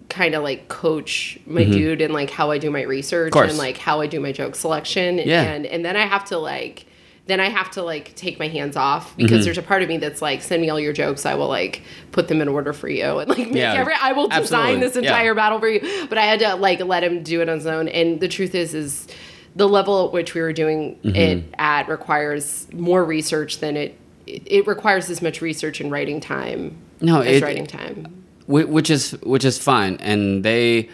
[SPEAKER 1] kind of like coach my dude and like how I do my research and like how I do my joke selection.
[SPEAKER 2] Yeah.
[SPEAKER 1] And and then I have to like then I have to like take my hands off because
[SPEAKER 2] Mm-hmm.
[SPEAKER 1] there's a part of me that's like send me all your jokes. I will like put them in order for you and like make
[SPEAKER 2] Yeah,
[SPEAKER 1] every. I will design
[SPEAKER 2] absolutely.
[SPEAKER 1] this
[SPEAKER 2] Yeah.
[SPEAKER 1] entire battle for you. But I had to like let him do it on his own. And the truth is, is the level at which we were doing
[SPEAKER 2] Mm-hmm.
[SPEAKER 1] it at requires more research than it. It requires as much research and writing time
[SPEAKER 2] No,
[SPEAKER 1] as
[SPEAKER 2] it-
[SPEAKER 1] writing time.
[SPEAKER 2] Whi- which is which is fine, and they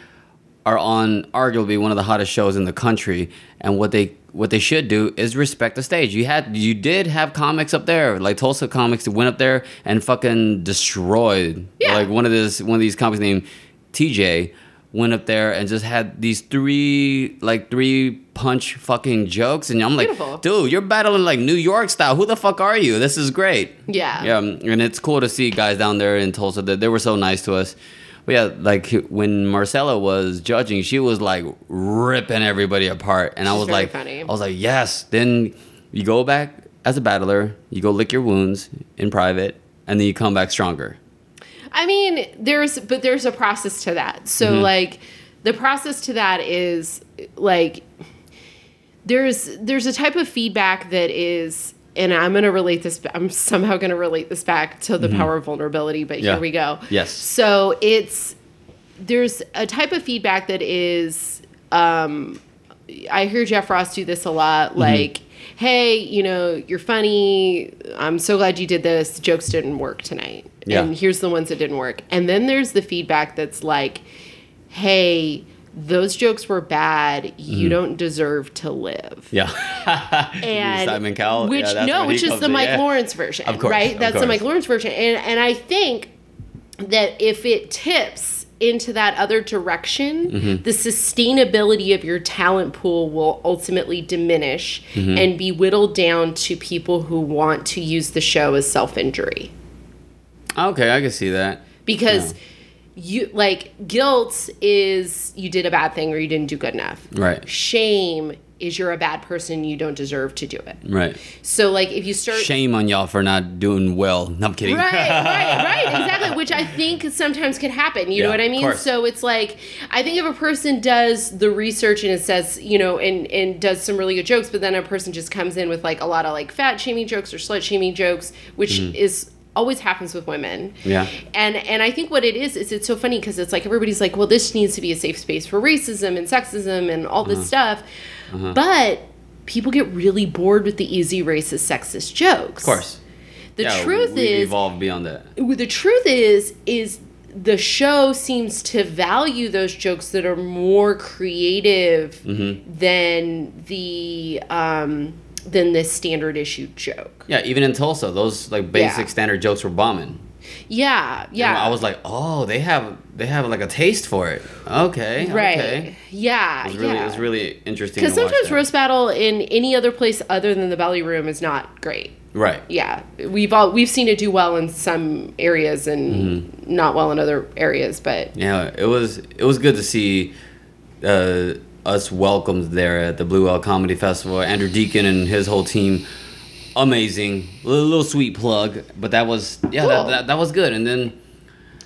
[SPEAKER 2] are on arguably one of the hottest shows in the country. And what they what they should do is respect the stage. You had you did have comics up there, like Tulsa comics that went up there and fucking destroyed.
[SPEAKER 1] Yeah.
[SPEAKER 2] Like one of this one of these comics named TJ went up there and just had these three like three punch fucking jokes and I'm like,
[SPEAKER 1] Beautiful.
[SPEAKER 2] dude, you're battling like New York style. Who the fuck are you? This is great.
[SPEAKER 1] Yeah.
[SPEAKER 2] Yeah, um, and it's cool to see guys down there in Tulsa that they were so nice to us. But yeah, like when Marcella was judging, she was like ripping everybody apart, and I was like,
[SPEAKER 1] funny.
[SPEAKER 2] I was like, yes. Then you go back as a battler, you go lick your wounds in private, and then you come back stronger.
[SPEAKER 1] I mean, there's but there's a process to that. So
[SPEAKER 2] Mm-hmm.
[SPEAKER 1] like the process to that is like there's there's a type of feedback that is and I'm going to relate this I'm somehow going to relate this back to the power of vulnerability, but
[SPEAKER 2] Mm-hmm. Yeah.
[SPEAKER 1] here we go.
[SPEAKER 2] Yes.
[SPEAKER 1] So it's there's a type of feedback that is um I hear Jeff Ross do this a lot
[SPEAKER 2] Mm-hmm.
[SPEAKER 1] like hey, you know, you're funny. I'm so glad you did this. Jokes didn't work tonight.
[SPEAKER 2] Yeah.
[SPEAKER 1] And here's the ones that didn't work. And then there's the feedback that's like, hey, those jokes were bad. You
[SPEAKER 2] Mm.
[SPEAKER 1] don't deserve to live.
[SPEAKER 2] Yeah.
[SPEAKER 1] And
[SPEAKER 2] Simon Cowell.
[SPEAKER 1] which
[SPEAKER 2] Yeah,
[SPEAKER 1] no, which is the
[SPEAKER 2] in,
[SPEAKER 1] Mike
[SPEAKER 2] yeah.
[SPEAKER 1] Lawrence version,
[SPEAKER 2] Of course,
[SPEAKER 1] right?
[SPEAKER 2] of
[SPEAKER 1] That's the. Mike Lawrence version, and and I think that if it tips into that other direction,
[SPEAKER 2] Mm-hmm.
[SPEAKER 1] the sustainability of your talent pool will ultimately diminish
[SPEAKER 2] Mm-hmm.
[SPEAKER 1] and be whittled down to people who want to use the show as self injury
[SPEAKER 2] Okay, I can see that.
[SPEAKER 1] because. You like guilt is you did a bad thing or you didn't do good enough.
[SPEAKER 2] Right.
[SPEAKER 1] Shame is you're a bad person, you don't deserve to do it.
[SPEAKER 2] Right.
[SPEAKER 1] So like if you start
[SPEAKER 2] Shame on y'all for not doing well. No, I'm kidding.
[SPEAKER 1] right, right, right, exactly. Which I think sometimes can happen. You know what I mean? So it's like I think if a person does the research and it says, you know, and and does some really good jokes, but then a person just comes in with like a lot of like fat shaming jokes or slut shaming jokes, which mm-hmm. is always happens with women.
[SPEAKER 2] Yeah.
[SPEAKER 1] And and I think what it is is it's so funny because it's like everybody's like, well, this needs to be a safe space for racism and sexism and all
[SPEAKER 2] Uh-huh.
[SPEAKER 1] this stuff, but people get really bored with the easy racist sexist jokes.
[SPEAKER 2] Of course.
[SPEAKER 1] The
[SPEAKER 2] Yeah,
[SPEAKER 1] truth
[SPEAKER 2] we
[SPEAKER 1] is
[SPEAKER 2] evolved beyond that.
[SPEAKER 1] the truth is is the show seems to value those jokes that are more creative
[SPEAKER 2] Mm-hmm.
[SPEAKER 1] than the um than this standard issue joke.
[SPEAKER 2] Yeah, even in Tulsa, those like basic
[SPEAKER 1] Yeah.
[SPEAKER 2] standard jokes were bombing.
[SPEAKER 1] Yeah,
[SPEAKER 2] And
[SPEAKER 1] yeah.
[SPEAKER 2] I was like, oh, they have they have like a taste for it. Okay.
[SPEAKER 1] right.
[SPEAKER 2] Okay.
[SPEAKER 1] Yeah,
[SPEAKER 2] It was really
[SPEAKER 1] yeah.
[SPEAKER 2] it was really interesting.
[SPEAKER 1] because sometimes roast battle in any other place other than the belly room is not great.
[SPEAKER 2] Right.
[SPEAKER 1] Yeah, we've all we've seen it do well in some areas and
[SPEAKER 2] Mm-hmm.
[SPEAKER 1] not well in other areas, but
[SPEAKER 2] Yeah, it was it was good to see uh, us welcomed there at the Blue Whale Comedy Festival. Andrew Deacon and his whole team, amazing. Little, little sweet plug, but that was yeah, that,
[SPEAKER 1] Cool.
[SPEAKER 2] that, that was good. And then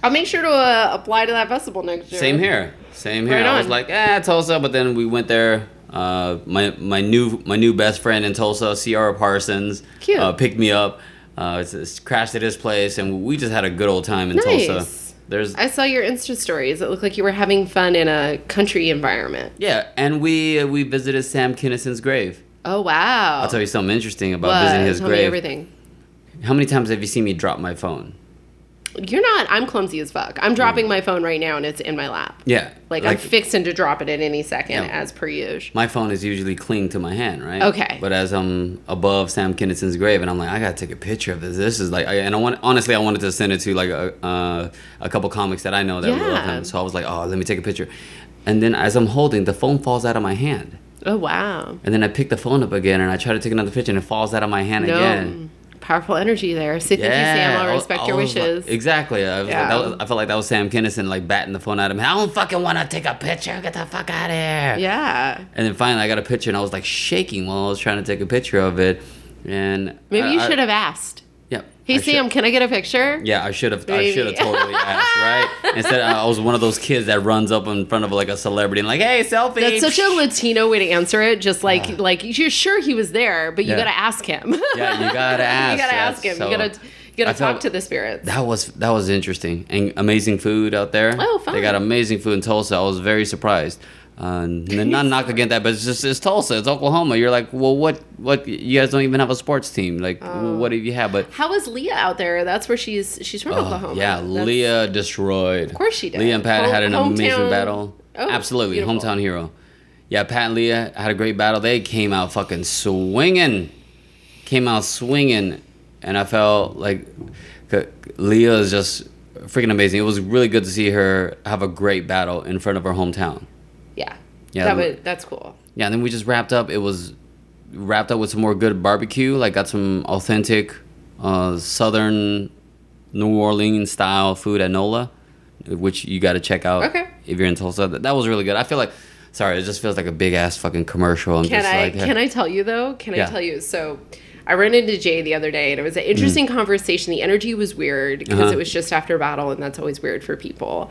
[SPEAKER 1] I'll make sure to uh, apply to that festival next year.
[SPEAKER 2] same here, same here.
[SPEAKER 1] Right
[SPEAKER 2] I was like, eh, Tulsa, but then we went there. Uh, my my new my new best friend in Tulsa, Ciara Parsons,
[SPEAKER 1] Cute.
[SPEAKER 2] Uh, picked me up. Uh, it's, it's crashed at his place, and we just had a good old time in
[SPEAKER 1] Nice.
[SPEAKER 2] Tulsa. There's
[SPEAKER 1] I saw your Insta stories. It looked like you were having fun in a country environment.
[SPEAKER 2] yeah, and we uh, we visited Sam Kinison's grave.
[SPEAKER 1] Oh wow!
[SPEAKER 2] I'll tell you something interesting about
[SPEAKER 1] What?
[SPEAKER 2] visiting his
[SPEAKER 1] Tell me
[SPEAKER 2] grave.
[SPEAKER 1] everything.
[SPEAKER 2] How many times have you seen me drop my phone?
[SPEAKER 1] You're not. I'm clumsy as fuck. I'm dropping my phone right now, and it's in my lap.
[SPEAKER 2] Yeah,
[SPEAKER 1] Like, I'm fixing to drop it at any second,
[SPEAKER 2] Yeah.
[SPEAKER 1] as per usual.
[SPEAKER 2] my phone is usually clean to my hand, right?
[SPEAKER 1] Okay.
[SPEAKER 2] But as I'm above Sam Kinison's grave, and I'm like, I gotta take a picture of this. This is like, I, and I want honestly, I wanted to send it to like a uh, a couple comics that I know that love
[SPEAKER 1] Yeah.
[SPEAKER 2] him. So I was like, oh, let me take a picture. And then as I'm holding, the phone falls out of my hand.
[SPEAKER 1] Oh wow!
[SPEAKER 2] And then I pick the phone up again, and I try to take another picture, and it falls out of my hand
[SPEAKER 1] No,
[SPEAKER 2] again.
[SPEAKER 1] Powerful energy there. Say thank you, Sam. I'll respect your
[SPEAKER 2] was like-
[SPEAKER 1] wishes.
[SPEAKER 2] exactly. I, was like,
[SPEAKER 1] Yeah.
[SPEAKER 2] that was, I felt like that was Sam Kinison like batting the phone at him. I don't fucking want to take a picture. Get the fuck out of here.
[SPEAKER 1] yeah.
[SPEAKER 2] And then finally, I got a picture, and I was like shaking while I was trying to take a picture of it. And
[SPEAKER 1] Maybe
[SPEAKER 2] I-
[SPEAKER 1] you should have asked.
[SPEAKER 2] Yeah.
[SPEAKER 1] Hey
[SPEAKER 2] I should-
[SPEAKER 1] Sam, can I get a picture?
[SPEAKER 2] Yeah, I should have. I should have totally asked, right? Instead, I was one of those kids that runs up in front of like a celebrity and like, "Hey, selfie."
[SPEAKER 1] That's such a Latino way to answer it. Just like like you're sure he was there, but you
[SPEAKER 2] Yeah.
[SPEAKER 1] gotta ask him.
[SPEAKER 2] Yeah, you gotta ask.
[SPEAKER 1] you gotta ask him.
[SPEAKER 2] so-
[SPEAKER 1] you gotta you gotta talk to the spirits.
[SPEAKER 2] That was that was interesting and amazing food out there.
[SPEAKER 1] Oh, fun.
[SPEAKER 2] They got amazing food in Tulsa. I was very surprised. Uh, and not knock against that, but it's just it's Tulsa, it's Oklahoma. You're like, well, what what? You guys don't even have a sports team. Like,
[SPEAKER 1] Oh.
[SPEAKER 2] what do you have? But
[SPEAKER 1] How is Leah out there? That's where she's she's from Oklahoma.
[SPEAKER 2] Oh, yeah,
[SPEAKER 1] That's-
[SPEAKER 2] Leah destroyed. Of
[SPEAKER 1] course she did.
[SPEAKER 2] Leah and Pat
[SPEAKER 1] Home-
[SPEAKER 2] had an amazing battle.
[SPEAKER 1] Oh,
[SPEAKER 2] Absolutely,
[SPEAKER 1] beautiful.
[SPEAKER 2] hometown hero. Yeah, Pat and Leah had a great battle. They came out fucking swinging, came out swinging, and I felt like Leah is just freaking amazing. It was really good to see her have a great battle in front of her hometown.
[SPEAKER 1] Yeah.
[SPEAKER 2] Yeah,
[SPEAKER 1] That would that's cool.
[SPEAKER 2] Yeah, and then we just wrapped up. It was wrapped up with some more good barbecue. Like got some authentic uh, southern New Orleans style food at Nola, which you got to check out
[SPEAKER 1] Okay.
[SPEAKER 2] if you're in Tulsa. That, that was really good. I feel like, sorry, it just feels like a big ass fucking commercial. I'm
[SPEAKER 1] Can
[SPEAKER 2] just
[SPEAKER 1] I
[SPEAKER 2] like,
[SPEAKER 1] can I tell you though? Can
[SPEAKER 2] Yeah.
[SPEAKER 1] I tell you? So I ran into Jay the other day and it was an interesting conversation. The energy was weird because
[SPEAKER 2] Mm. Uh-huh.
[SPEAKER 1] it was just after a battle and that's always weird for people.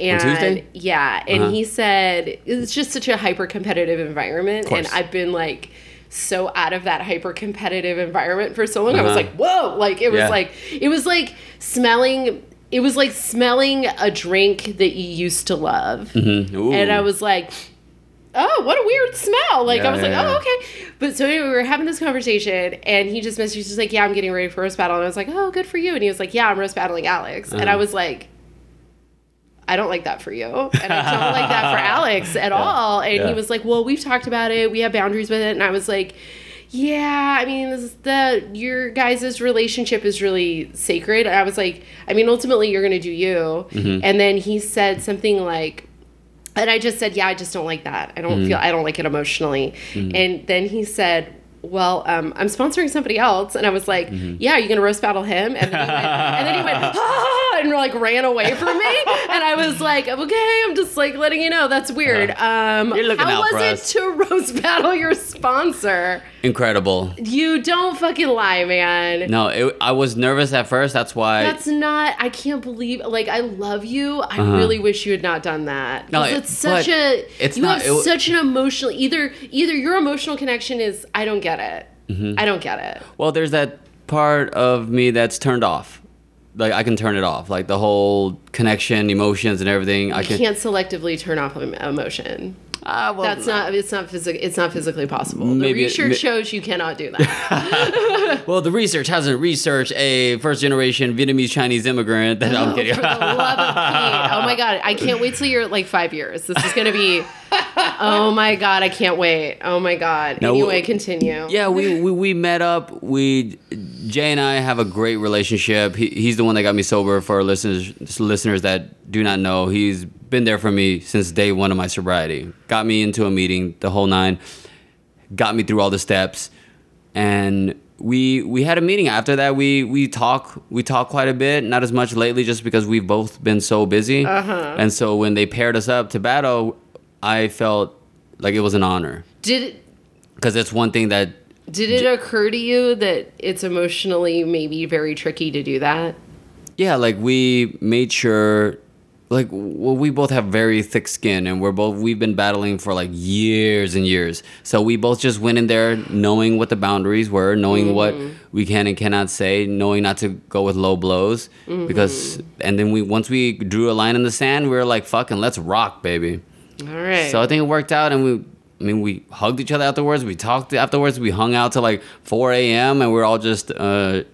[SPEAKER 1] And yeah, and
[SPEAKER 2] Uh-huh.
[SPEAKER 1] he said it's just such a hyper competitive environment and. I've been like so out of that hyper competitive environment for so long. I was
[SPEAKER 2] Uh-huh.
[SPEAKER 1] like, "Whoa." Like it was
[SPEAKER 2] Yeah.
[SPEAKER 1] like it was like smelling it was like smelling a drink that you used to love.
[SPEAKER 2] Mhm.
[SPEAKER 1] And I was like, oh, what a weird smell. Like,
[SPEAKER 2] Yeah,
[SPEAKER 1] I was
[SPEAKER 2] yeah,
[SPEAKER 1] like, oh, okay. But so anyway, we were having this conversation, and he just messaged, he's just like, yeah, I'm getting ready for roast battle. And I was like, oh, good for you. And he was like, yeah, I'm roast battling Alex. And
[SPEAKER 2] Uh-huh.
[SPEAKER 1] I was like, I don't like that for you. And I don't like that for Alex at all. And
[SPEAKER 2] Yeah.
[SPEAKER 1] he was like, Well, we've talked about it. We have boundaries with it. And I was like, Yeah, I mean, this is the your guys' relationship is really sacred. And I was like, I mean, ultimately, you're going to do you. And then he said something like, and I just said, yeah, I just don't like that. I don't feel, I don't like it emotionally. And then he said, well, um, I'm sponsoring somebody else. And I was like, yeah, are you going to roast battle him? And then he went, and then he went, ah, and like ran away from me. And I was like, okay, I'm just like letting you know that's weird. Um,
[SPEAKER 2] You're looking
[SPEAKER 1] how
[SPEAKER 2] out
[SPEAKER 1] was
[SPEAKER 2] for
[SPEAKER 1] it to roast battle your sponsor?
[SPEAKER 2] Incredible.
[SPEAKER 1] You don't fucking lie, man.
[SPEAKER 2] No, it, I was nervous at first. That's why.
[SPEAKER 1] That's not. I can't believe. Like, I love you. I really wish you had not done that.
[SPEAKER 2] Uh-huh. It-
[SPEAKER 1] it's such a.
[SPEAKER 2] it's
[SPEAKER 1] you
[SPEAKER 2] not-
[SPEAKER 1] have
[SPEAKER 2] it
[SPEAKER 1] such an emotional. Either either your emotional connection is I don't get it.
[SPEAKER 2] Mm-hmm.
[SPEAKER 1] I don't get it.
[SPEAKER 2] Well, there's that part of me that's turned off. Like I can turn it off. Like the whole connection, emotions, and everything. I
[SPEAKER 1] You
[SPEAKER 2] can.
[SPEAKER 1] can't selectively turn off emotion.
[SPEAKER 2] Ah, well,
[SPEAKER 1] That's not. It's not physic. It's not physically possible. The
[SPEAKER 2] it-
[SPEAKER 1] research
[SPEAKER 2] ma-
[SPEAKER 1] shows you cannot do that.
[SPEAKER 2] Well, the research hasn't researched a first generation Vietnamese Chinese immigrant. That I'm kidding.
[SPEAKER 1] For the love of Pete. Oh my god, I can't wait till you're like five years. This is gonna be. Oh my god, I can't wait. Oh my god.
[SPEAKER 2] No,
[SPEAKER 1] anyway,
[SPEAKER 2] we-
[SPEAKER 1] continue.
[SPEAKER 2] Yeah, we, we we met up. We Jay and I have a great relationship. He, he's the one that got me sober. For our listeners listeners that do not know, he's been there for me since day one of my sobriety. Got me into a meeting, the whole nine. Got me through all the steps, and we we had a meeting after that. We we talk we talk quite a bit. Not as much lately, just because we've both been so busy.
[SPEAKER 1] Uh-huh.
[SPEAKER 2] And so when they paired us up to battle, I felt like it was an honor
[SPEAKER 1] Did it,
[SPEAKER 2] because it's one thing that
[SPEAKER 1] did it occur to you that it's emotionally maybe very tricky to do that?
[SPEAKER 2] yeah like we made sure like well we both have very thick skin and we're both we've been battling for like years and years so we both just went in there knowing what the boundaries were knowing what we can and cannot say knowing not to go with low blows because and then we once we drew a line in the sand we were like fucking let's rock baby
[SPEAKER 1] All right.
[SPEAKER 2] so i think it worked out and we I mean, we hugged each other afterwards. We talked afterwards. We hung out till like 4 a.m. and we are all just, uh,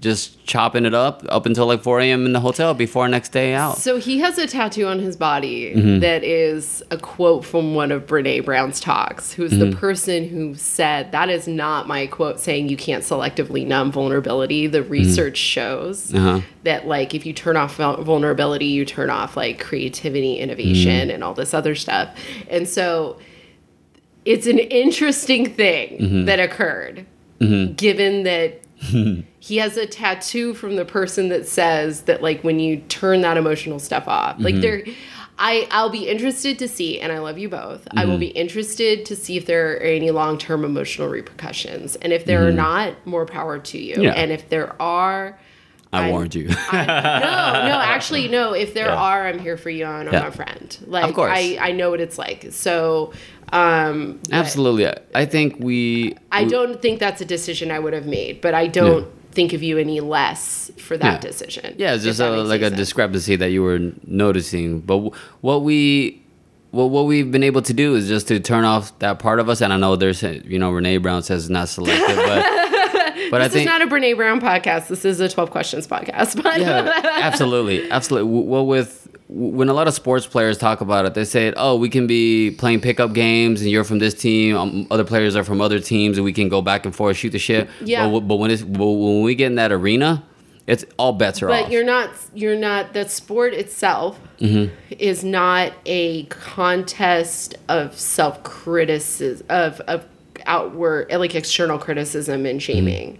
[SPEAKER 2] just chopping it up up until like 4 a.m. in the hotel before our next day out.
[SPEAKER 1] So he has a tattoo on his body
[SPEAKER 2] Mm-hmm.
[SPEAKER 1] that is a quote from one of Brene Brown's talks, who's
[SPEAKER 2] Mm-hmm.
[SPEAKER 1] the person who said, That is not my quote saying you can't selectively numb vulnerability. The research shows
[SPEAKER 2] Mm-hmm. Uh-huh.
[SPEAKER 1] that, like, if you turn off vulnerability, you turn off, like, creativity, innovation,
[SPEAKER 2] Mm-hmm.
[SPEAKER 1] and all this other stuff. And so it's an interesting thing
[SPEAKER 2] Mm-hmm.
[SPEAKER 1] that occurred, given that he has a tattoo from the person that says that like when you turn that emotional stuff off like
[SPEAKER 2] Mm-hmm.
[SPEAKER 1] there i i'll be interested to see and i love you both i
[SPEAKER 2] Mm-hmm.
[SPEAKER 1] will be interested to see if there are any long-term emotional repercussions and if there are not more power to you
[SPEAKER 2] Mm-hmm. Yeah.
[SPEAKER 1] and if there are
[SPEAKER 2] I
[SPEAKER 1] I'm-
[SPEAKER 2] warned you.
[SPEAKER 1] I, no, no, actually, no. If there
[SPEAKER 2] Yeah.
[SPEAKER 1] are, I'm here for you, and I'm
[SPEAKER 2] Yeah.
[SPEAKER 1] a friend. Like,
[SPEAKER 2] course.
[SPEAKER 1] I, I know what it's like. So, um,
[SPEAKER 2] Absolutely. I think we.
[SPEAKER 1] I
[SPEAKER 2] we-
[SPEAKER 1] don't think that's a decision I would have made, but I don't think of you any less for that
[SPEAKER 2] Yeah.
[SPEAKER 1] decision.
[SPEAKER 2] Yeah, it's just a, like a
[SPEAKER 1] sense.
[SPEAKER 2] discrepancy that you were noticing. But w- what we, what what we've been able to do is just to turn off that part of us. And I know there's, you know, Brene Brown says not selective, but but I
[SPEAKER 1] This
[SPEAKER 2] think
[SPEAKER 1] is not a Brene Brown podcast. This is a 12 questions podcast. But
[SPEAKER 2] yeah, absolutely, absolutely. Well, with when a lot of sports players talk about it, they say, "Oh, we can be playing pickup games, and you're from this team. Um, other players are from other teams, and we can go back and forth, shoot the shit."
[SPEAKER 1] Yeah.
[SPEAKER 2] But, but when it's but when we get in that arena, it's all bets are
[SPEAKER 1] but
[SPEAKER 2] off.
[SPEAKER 1] you're not you're not the sport itself
[SPEAKER 2] Mm-hmm.
[SPEAKER 1] is not a contest of self criticism of of outward like external criticism and shaming.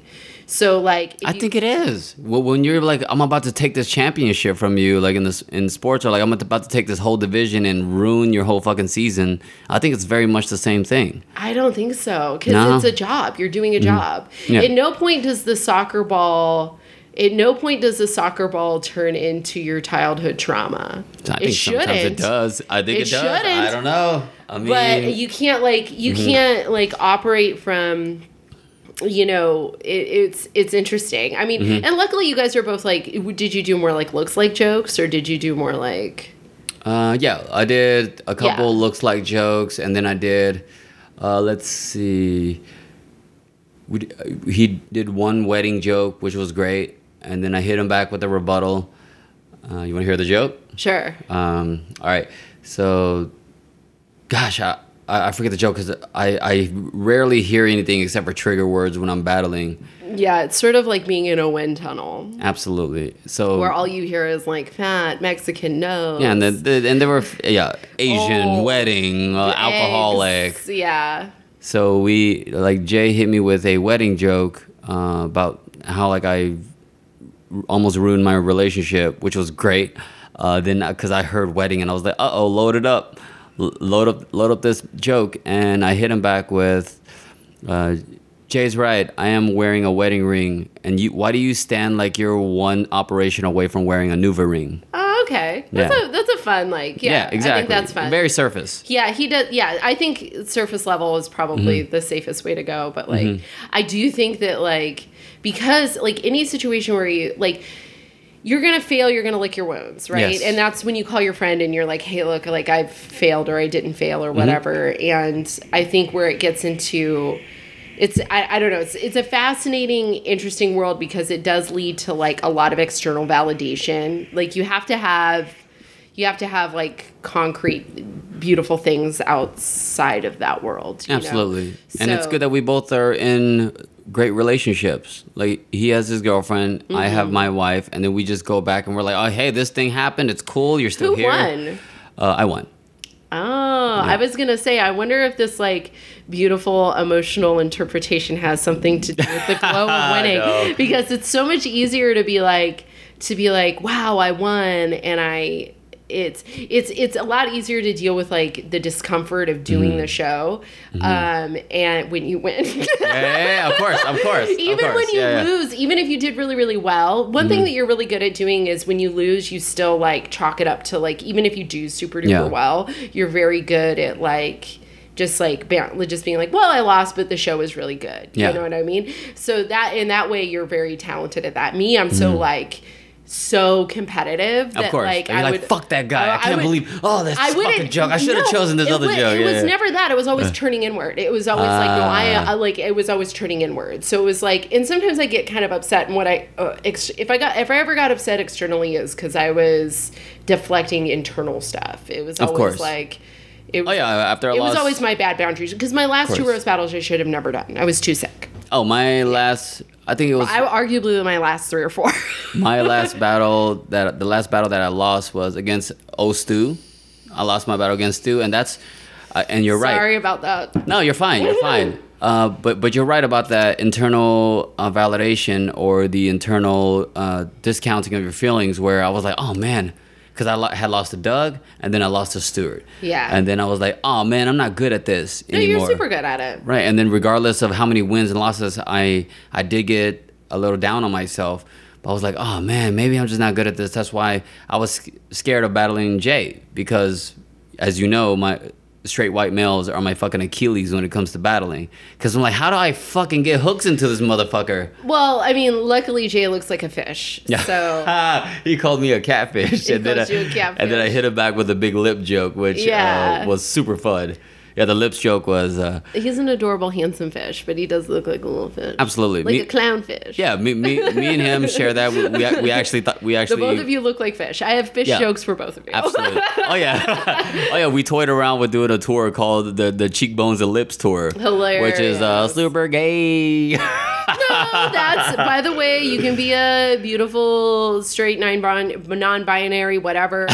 [SPEAKER 1] So like.
[SPEAKER 2] I
[SPEAKER 1] you-
[SPEAKER 2] think it is. Well, when you're like, I'm about to take this championship from you, like in this in sports, or like I'm about to take this whole division and ruin your whole fucking season. I think it's very much the same thing.
[SPEAKER 1] I don't think so because
[SPEAKER 2] No?
[SPEAKER 1] It's a job. You're doing a job.
[SPEAKER 2] Yeah.
[SPEAKER 1] At no point does the soccer ball. At no point does the soccer ball turn into your childhood trauma.
[SPEAKER 2] I think
[SPEAKER 1] it
[SPEAKER 2] sometimes it
[SPEAKER 1] shouldn't.
[SPEAKER 2] does. I think
[SPEAKER 1] It
[SPEAKER 2] it, does. I
[SPEAKER 1] shouldn't.
[SPEAKER 2] don't know. I mean,
[SPEAKER 1] But you can't like you
[SPEAKER 2] Mm-hmm.
[SPEAKER 1] can't like operate from you know it, it's it's interesting i mean
[SPEAKER 2] Mm-hmm.
[SPEAKER 1] and luckily you guys are both like did you do more like looks like jokes or did you do more like
[SPEAKER 2] Uh, yeah, I did a couple
[SPEAKER 1] Yeah.
[SPEAKER 2] looks like jokes, and then I did. Uh, let's see. We, uh, he did one wedding joke, which was great, and then I hit him back with a rebuttal. Uh, you want to hear the joke?
[SPEAKER 1] Sure.
[SPEAKER 2] Um, all right. So, gosh, I, I I forget the joke because I, I rarely hear anything except for trigger words when I'm battling.
[SPEAKER 1] Yeah, it's sort of like being in a wind tunnel
[SPEAKER 2] Absolutely. So,
[SPEAKER 1] where all you hear is like fat Mexican nose.
[SPEAKER 2] yeah, and, the, the, and there were, yeah, Asian,
[SPEAKER 1] Oh.
[SPEAKER 2] wedding, uh, alcoholic.
[SPEAKER 1] Eggs, Yeah.
[SPEAKER 2] So we like Jay hit me with a wedding joke uh, about how like I almost ruined my relationship, which was great. Uh, then because I heard wedding and I was like, uh oh, load it up, load up, load up this joke, and I hit him back with, uh, Jay's right. I am wearing a wedding ring, and you. Why do you stand like you're one operation away from wearing a Nuva ring?
[SPEAKER 1] Oh, okay. That's
[SPEAKER 2] Yeah.
[SPEAKER 1] a that's a fun like yeah.
[SPEAKER 2] exactly.
[SPEAKER 1] I think that's fun.
[SPEAKER 2] Very surface.
[SPEAKER 1] Yeah, he does. Yeah, I think surface level is probably the safest way to go. But like, I do think that like because like any situation where you like you're gonna fail, you're gonna lick your wounds, right?
[SPEAKER 2] Yes.
[SPEAKER 1] And that's when you call your friend and you're like, hey, look, like I've failed or I didn't fail or mm-hmm. whatever. And I think where it gets into it's I, I don't know it's it's a fascinating interesting world because it does lead to like a lot of external validation like you have to have you have to have like concrete beautiful things outside of that world you know?
[SPEAKER 2] Absolutely. And it's good that we both are in great relationships. Like he has his girlfriend, I
[SPEAKER 1] Mm-hmm.
[SPEAKER 2] have my wife, and then we just go back and we're like, "Oh, hey, this thing happened. It's cool. You're still
[SPEAKER 1] who
[SPEAKER 2] here."
[SPEAKER 1] won
[SPEAKER 2] Uh, I won.
[SPEAKER 1] Oh, I was gonna say. I wonder if this like beautiful emotional interpretation has something to do with the glow of winning,
[SPEAKER 2] No.
[SPEAKER 1] because it's so much easier to be like to be like, "Wow, I won," and I. It's it's it's a lot easier to deal with like the discomfort of doing
[SPEAKER 2] Mm-hmm.
[SPEAKER 1] the show, um, and when you win.
[SPEAKER 2] Yeah, yeah, yeah, of course, of course. of
[SPEAKER 1] even
[SPEAKER 2] course.
[SPEAKER 1] when you
[SPEAKER 2] Yeah,
[SPEAKER 1] lose, even if you did really, really well, one
[SPEAKER 2] Mm-hmm.
[SPEAKER 1] thing that you're really good at doing is when you lose, you still like chalk it up to like even if you do super duper well, you're very good at like just like just being like, well, I lost, but the show was really good.
[SPEAKER 2] Yeah.
[SPEAKER 1] You know what I mean? So that in that way, you're very talented at that. Me, I'm so like so competitive that.
[SPEAKER 2] Of course.
[SPEAKER 1] like I
[SPEAKER 2] like,
[SPEAKER 1] would
[SPEAKER 2] fuck that guy.
[SPEAKER 1] Oh,
[SPEAKER 2] I can't
[SPEAKER 1] would-
[SPEAKER 2] believe, oh, this
[SPEAKER 1] I
[SPEAKER 2] fucking joke. I should have
[SPEAKER 1] no,
[SPEAKER 2] chosen this other
[SPEAKER 1] wa-
[SPEAKER 2] joke.
[SPEAKER 1] It
[SPEAKER 2] yeah.
[SPEAKER 1] was never that. It was always turning inward. It was always like no, I,
[SPEAKER 2] Ah.
[SPEAKER 1] I like it was always turning inward. So it was like, and sometimes I get kind of upset. And what I, uh, ex- if I got, if I ever got upset externally, is because I was deflecting internal stuff. It was
[SPEAKER 2] Of
[SPEAKER 1] always
[SPEAKER 2] course.
[SPEAKER 1] like. It was,
[SPEAKER 2] Oh, yeah. After I
[SPEAKER 1] It
[SPEAKER 2] lost.
[SPEAKER 1] was always my bad boundaries because my last two roast battles I should have never done. I was too sick.
[SPEAKER 2] Oh, my last, I think it was.
[SPEAKER 1] I arguably my last three or four.
[SPEAKER 2] my last battle that the last battle that I lost was against O Stu. I lost my battle against Stu, and that's uh, and you're right.
[SPEAKER 1] Sorry about that.
[SPEAKER 2] No, you're fine. You're fine. Uh, but but you're right about that internal uh, validation or the internal uh, discounting of your feelings. Where I was like, oh man, because I lo- had lost to Doug and then I lost to Stewart.
[SPEAKER 1] Yeah.
[SPEAKER 2] And then I was like, oh man, I'm not good at this
[SPEAKER 1] No,
[SPEAKER 2] anymore.
[SPEAKER 1] you're super good at it.
[SPEAKER 2] Right, and then regardless of how many wins and losses, I I did get a little down on myself. But I was like, oh man, maybe I'm just not good at this. That's why I was sc- scared of battling Jay because, as you know, my straight white males are my fucking Achilles when it comes to battling. Because I'm like, how do I fucking get hooks into this motherfucker?
[SPEAKER 1] Well, I mean, luckily Jay looks like a fish. So
[SPEAKER 2] he called me a catfish,
[SPEAKER 1] He
[SPEAKER 2] and then I,
[SPEAKER 1] you a catfish.
[SPEAKER 2] and then I hit him back with a big lip joke, which
[SPEAKER 1] Yeah.
[SPEAKER 2] uh, was super fun. Yeah, the lips joke was. Uh,
[SPEAKER 1] he's an adorable, handsome fish, but he does look like a little fish.
[SPEAKER 2] Absolutely.
[SPEAKER 1] Like
[SPEAKER 2] Me-
[SPEAKER 1] a clownfish.
[SPEAKER 2] Yeah, me, me, me and him share that. We, we, we actually thought we
[SPEAKER 1] The
[SPEAKER 2] actually
[SPEAKER 1] both of you look like fish. I have fish
[SPEAKER 2] Yeah.
[SPEAKER 1] jokes for both of you.
[SPEAKER 2] absolutely. Oh yeah, oh yeah. We toyed around with doing a tour called the the Cheekbones and Lips tour, which is uh, super gay.
[SPEAKER 1] no, that's by the way, you can be a beautiful straight nine non-binary whatever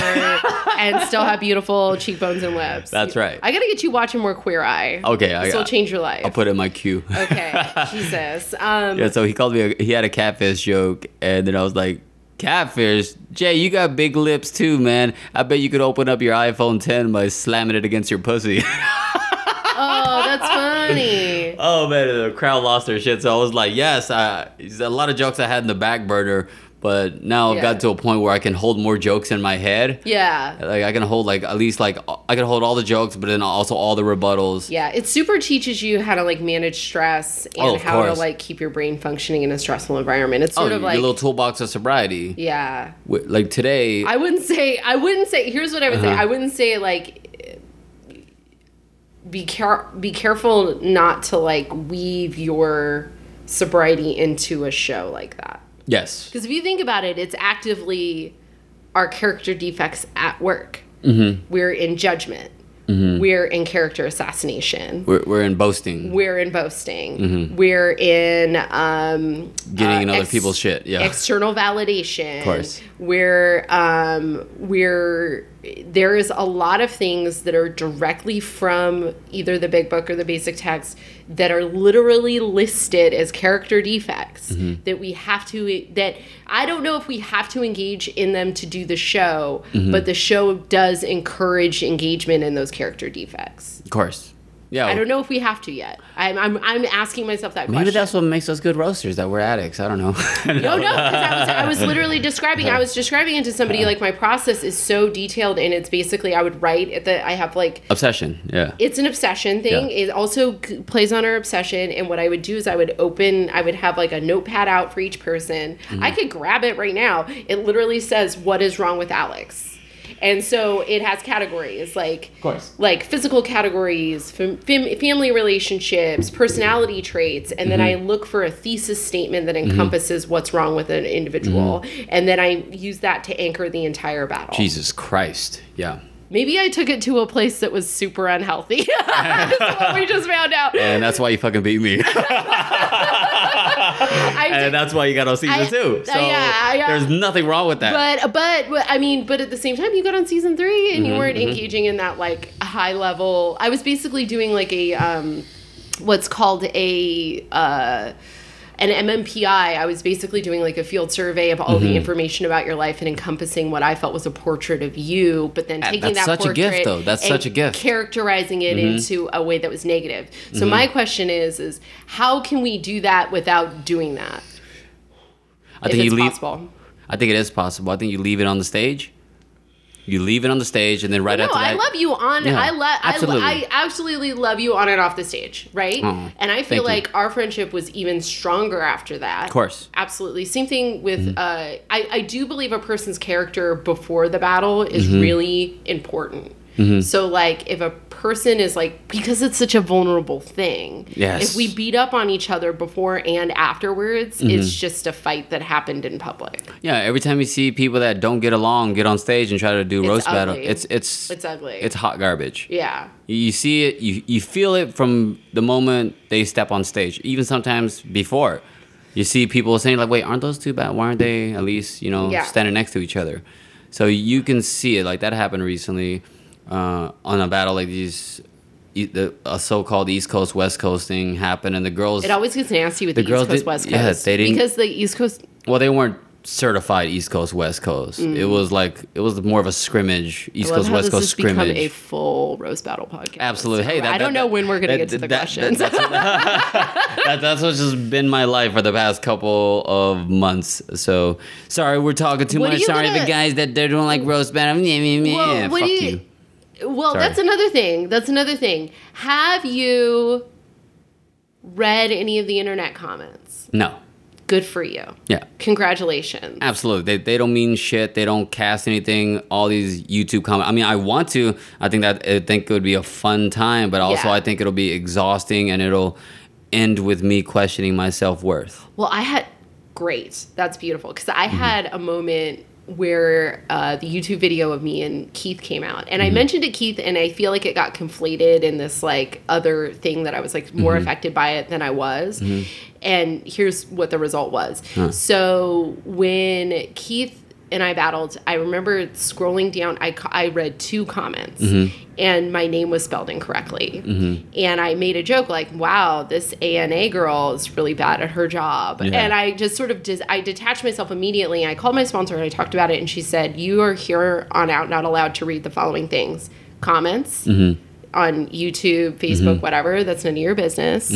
[SPEAKER 1] and still have beautiful cheekbones and lips.
[SPEAKER 2] That's right.
[SPEAKER 1] I gotta get you watching more Queer Eye.
[SPEAKER 2] Okay, I,
[SPEAKER 1] will change your life.
[SPEAKER 2] I'll put it in my queue.
[SPEAKER 1] okay, Jesus. Um,
[SPEAKER 2] Yeah, so he called me. A, he had a catfish joke, and then I was like, "Catfish, Jay, you got big lips too, man. I bet you could open up your iPhone 10 by slamming it against your pussy."
[SPEAKER 1] Oh, that's funny.
[SPEAKER 2] Oh man, the crowd lost their shit. So I was like, yes, I, a lot of jokes I had in the back burner, but now I've
[SPEAKER 1] Yeah.
[SPEAKER 2] got to a point where I can hold more jokes in my head.
[SPEAKER 1] Yeah.
[SPEAKER 2] Like I can hold like at least like I can hold all the jokes, but then also all the rebuttals.
[SPEAKER 1] Yeah, it super teaches you how to like manage stress and
[SPEAKER 2] Oh, of
[SPEAKER 1] how to like keep your brain functioning in a stressful environment. It's
[SPEAKER 2] Oh,
[SPEAKER 1] sort of
[SPEAKER 2] your
[SPEAKER 1] like
[SPEAKER 2] little toolbox of sobriety.
[SPEAKER 1] yeah.
[SPEAKER 2] Like today,
[SPEAKER 1] I wouldn't say I wouldn't say here's what I would say.
[SPEAKER 2] Uh-huh.
[SPEAKER 1] I wouldn't say like be care be careful not to like weave your sobriety into a show like that.
[SPEAKER 2] Yes,
[SPEAKER 1] Because if you think about it, it's actively our character defects at work.
[SPEAKER 2] Mm-hmm.
[SPEAKER 1] We're in judgment. We're in character assassination.
[SPEAKER 2] We're, we're in boasting,
[SPEAKER 1] We're in boasting. We're in um,
[SPEAKER 2] getting in
[SPEAKER 1] uh,
[SPEAKER 2] other
[SPEAKER 1] ex-
[SPEAKER 2] people's shit. Yeah.
[SPEAKER 1] external validation. Of
[SPEAKER 2] course.
[SPEAKER 1] We're um, we're there is a lot of things that are directly from either the big book or the basic text that are literally listed as character defects
[SPEAKER 2] Mm-hmm.
[SPEAKER 1] that we have to that I don't know if we have to engage in them to do the show,
[SPEAKER 2] Mm-hmm.
[SPEAKER 1] but the show does encourage engagement in those character defects.
[SPEAKER 2] of course. Yeah.
[SPEAKER 1] I don't know if we have to yet. I'm I'm, I'm asking myself that question.
[SPEAKER 2] Maybe
[SPEAKER 1] question.
[SPEAKER 2] that's what makes us good roasters. That we're addicts. I don't know.
[SPEAKER 1] No, no, because I was, I was literally describing. I was describing it to somebody like my process is so detailed, and it's basically I would write at the. I have like
[SPEAKER 2] Obsession. Yeah.
[SPEAKER 1] it's an obsession thing.
[SPEAKER 2] Yeah.
[SPEAKER 1] It also plays on our obsession, and what I would do is I would open. I would have like a notepad out for each person.
[SPEAKER 2] Mm-hmm.
[SPEAKER 1] I could grab it right now. It literally says what is wrong with Alex. And so it has categories like of
[SPEAKER 2] course.
[SPEAKER 1] like physical categories, fam- fam- family relationships, personality traits, and then I
[SPEAKER 2] Mm-hmm.
[SPEAKER 1] look for a thesis statement that encompasses what's wrong with an individual, and then I use that to anchor the entire battle.
[SPEAKER 2] Mm-hmm. Jesus Christ. Yeah.
[SPEAKER 1] Maybe I took it to a place that was super unhealthy. That's what we just found out.
[SPEAKER 2] And that's why you fucking beat me. And that's why you got on season
[SPEAKER 1] I-
[SPEAKER 2] two. So
[SPEAKER 1] yeah, yeah.
[SPEAKER 2] there's nothing wrong with that.
[SPEAKER 1] but but I mean, but at the same time, you got on season three and
[SPEAKER 2] Mm-hmm,
[SPEAKER 1] you weren't engaging in that like high level. I was basically doing like a um, what's called a. Uh, an MMPI, I was basically doing like a field survey of all
[SPEAKER 2] Mm-hmm.
[SPEAKER 1] the information about your life and encompassing what I felt was a portrait of you, but then taking
[SPEAKER 2] that's
[SPEAKER 1] that
[SPEAKER 2] such a gift,
[SPEAKER 1] portrait
[SPEAKER 2] though. That's
[SPEAKER 1] and
[SPEAKER 2] such a gift. Mm-hmm.
[SPEAKER 1] characterizing it into a way that was negative. So my question is, is how can we do that without doing that?
[SPEAKER 2] I
[SPEAKER 1] if
[SPEAKER 2] think you leave.
[SPEAKER 1] possible.
[SPEAKER 2] I think it is possible. I think you leave it on the stage. You leave it on the stage, and then right
[SPEAKER 1] No,
[SPEAKER 2] after
[SPEAKER 1] I
[SPEAKER 2] that,
[SPEAKER 1] love you on.
[SPEAKER 2] Yeah,
[SPEAKER 1] I love. I,
[SPEAKER 2] absolutely.
[SPEAKER 1] I absolutely love you on and off the stage, right?
[SPEAKER 2] Oh,
[SPEAKER 1] and I feel
[SPEAKER 2] thank you.
[SPEAKER 1] like our friendship was even stronger after that.
[SPEAKER 2] Of course. Mm-hmm.
[SPEAKER 1] absolutely. Same thing with. Uh, I I do believe a person's character before the battle is
[SPEAKER 2] Mm-hmm.
[SPEAKER 1] really important. So like if a person is like because it's such a vulnerable thing.
[SPEAKER 2] Yes.
[SPEAKER 1] If we beat up on each other before and afterwards,
[SPEAKER 2] Mm-hmm.
[SPEAKER 1] it's just a fight that happened in public.
[SPEAKER 2] yeah. Every time you see people that don't get along get on stage and try to do roast battle, it's it's
[SPEAKER 1] It's ugly.
[SPEAKER 2] It's hot garbage.
[SPEAKER 1] Yeah.
[SPEAKER 2] You- You see it, you, you feel it from the moment they step on stage, even sometimes before. You see people saying, like, wait, aren't those two bad? Why aren't they at least, you know,
[SPEAKER 1] Yeah.
[SPEAKER 2] standing next to each other? So you can see it. Like, that happened recently uh, on a battle like these. The, a so-called East Coast West Coast thing happened, and the girls.
[SPEAKER 1] It always gets nasty with the,
[SPEAKER 2] The girls
[SPEAKER 1] East Coast
[SPEAKER 2] did-
[SPEAKER 1] West Coast.
[SPEAKER 2] yeah, they didn't-
[SPEAKER 1] because the East Coast.
[SPEAKER 2] well, they weren't certified East Coast West Coast.
[SPEAKER 1] Mm.
[SPEAKER 2] It was like it was more of a scrimmage, East Coast West Coast
[SPEAKER 1] has become
[SPEAKER 2] scrimmage.
[SPEAKER 1] a full roast battle podcast.
[SPEAKER 2] Absolutely. Hey, that,
[SPEAKER 1] I don't
[SPEAKER 2] that-
[SPEAKER 1] know when we're gonna
[SPEAKER 2] that-
[SPEAKER 1] get to the
[SPEAKER 2] that-
[SPEAKER 1] questions.
[SPEAKER 2] that- that's, that- that's what's just been my life for the past couple of months. So sorry, we're talking too
[SPEAKER 1] What
[SPEAKER 2] much. Sorry,
[SPEAKER 1] gonna-
[SPEAKER 2] the guys that they're doing like roast battle. Yeah, yeah.
[SPEAKER 1] Well,
[SPEAKER 2] Fuck you.
[SPEAKER 1] you- well,
[SPEAKER 2] Sorry.
[SPEAKER 1] that's another thing. That's another thing. Have you read any of the internet comments?
[SPEAKER 2] No.
[SPEAKER 1] Good for you.
[SPEAKER 2] Yeah.
[SPEAKER 1] Congratulations.
[SPEAKER 2] Absolutely. They, they don't mean shit. They don't cast anything. All these YouTube comments. I mean, I want to. I think that I think it would be a fun time, but also
[SPEAKER 1] Yeah.
[SPEAKER 2] I think it'll be exhausting and it'll end with me questioning my self worth.
[SPEAKER 1] Well, I had great. That's beautiful because I
[SPEAKER 2] Mm-hmm.
[SPEAKER 1] had a moment where uh, the YouTube video of me and Keith came out, and
[SPEAKER 2] Mm-hmm.
[SPEAKER 1] I mentioned to Keith, and I feel like it got conflated in this like other thing that I was like more
[SPEAKER 2] Mm-hmm.
[SPEAKER 1] affected by it than I was. And here's what the result was. So when Keith and I battled, I remember scrolling down. I I read two comments,
[SPEAKER 2] Mm-hmm.
[SPEAKER 1] and my name was spelled incorrectly. Mm-hmm. And I made a joke like, "Wow, this ANA girl is really bad at her job."
[SPEAKER 2] Yeah.
[SPEAKER 1] And I just sort of dis- I detached myself immediately. I called my sponsor and I talked about it, and she said, "You are here on out not allowed to read the following things: comments mm-hmm. on YouTube, Facebook, mm-hmm. whatever. That's none of your business."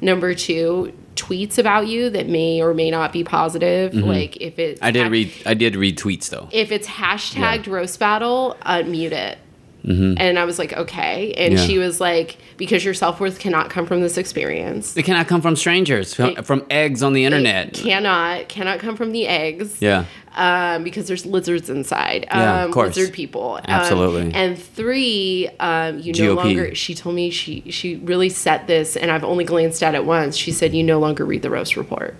[SPEAKER 1] Number two. Tweets about you that may or may not be positive. Like if it's
[SPEAKER 2] I did read. I did read tweets though.
[SPEAKER 1] if it's hashtagged roast battle, unmute it. And I was like, okay. And
[SPEAKER 2] Mm-hmm. Yeah.
[SPEAKER 1] she was like, because your self worth cannot come from this experience.
[SPEAKER 2] It cannot come from strangers, from,
[SPEAKER 1] It-
[SPEAKER 2] from eggs on the internet.
[SPEAKER 1] Cannot, cannot come from the eggs.
[SPEAKER 2] yeah.
[SPEAKER 1] Um, because there's lizards inside. Um,
[SPEAKER 2] Yeah, of course.
[SPEAKER 1] Lizard people. Um,
[SPEAKER 2] Absolutely.
[SPEAKER 1] and three, um, you no longer. She told me she she really set this, and I've only glanced at it once. She said you no longer read the roast report.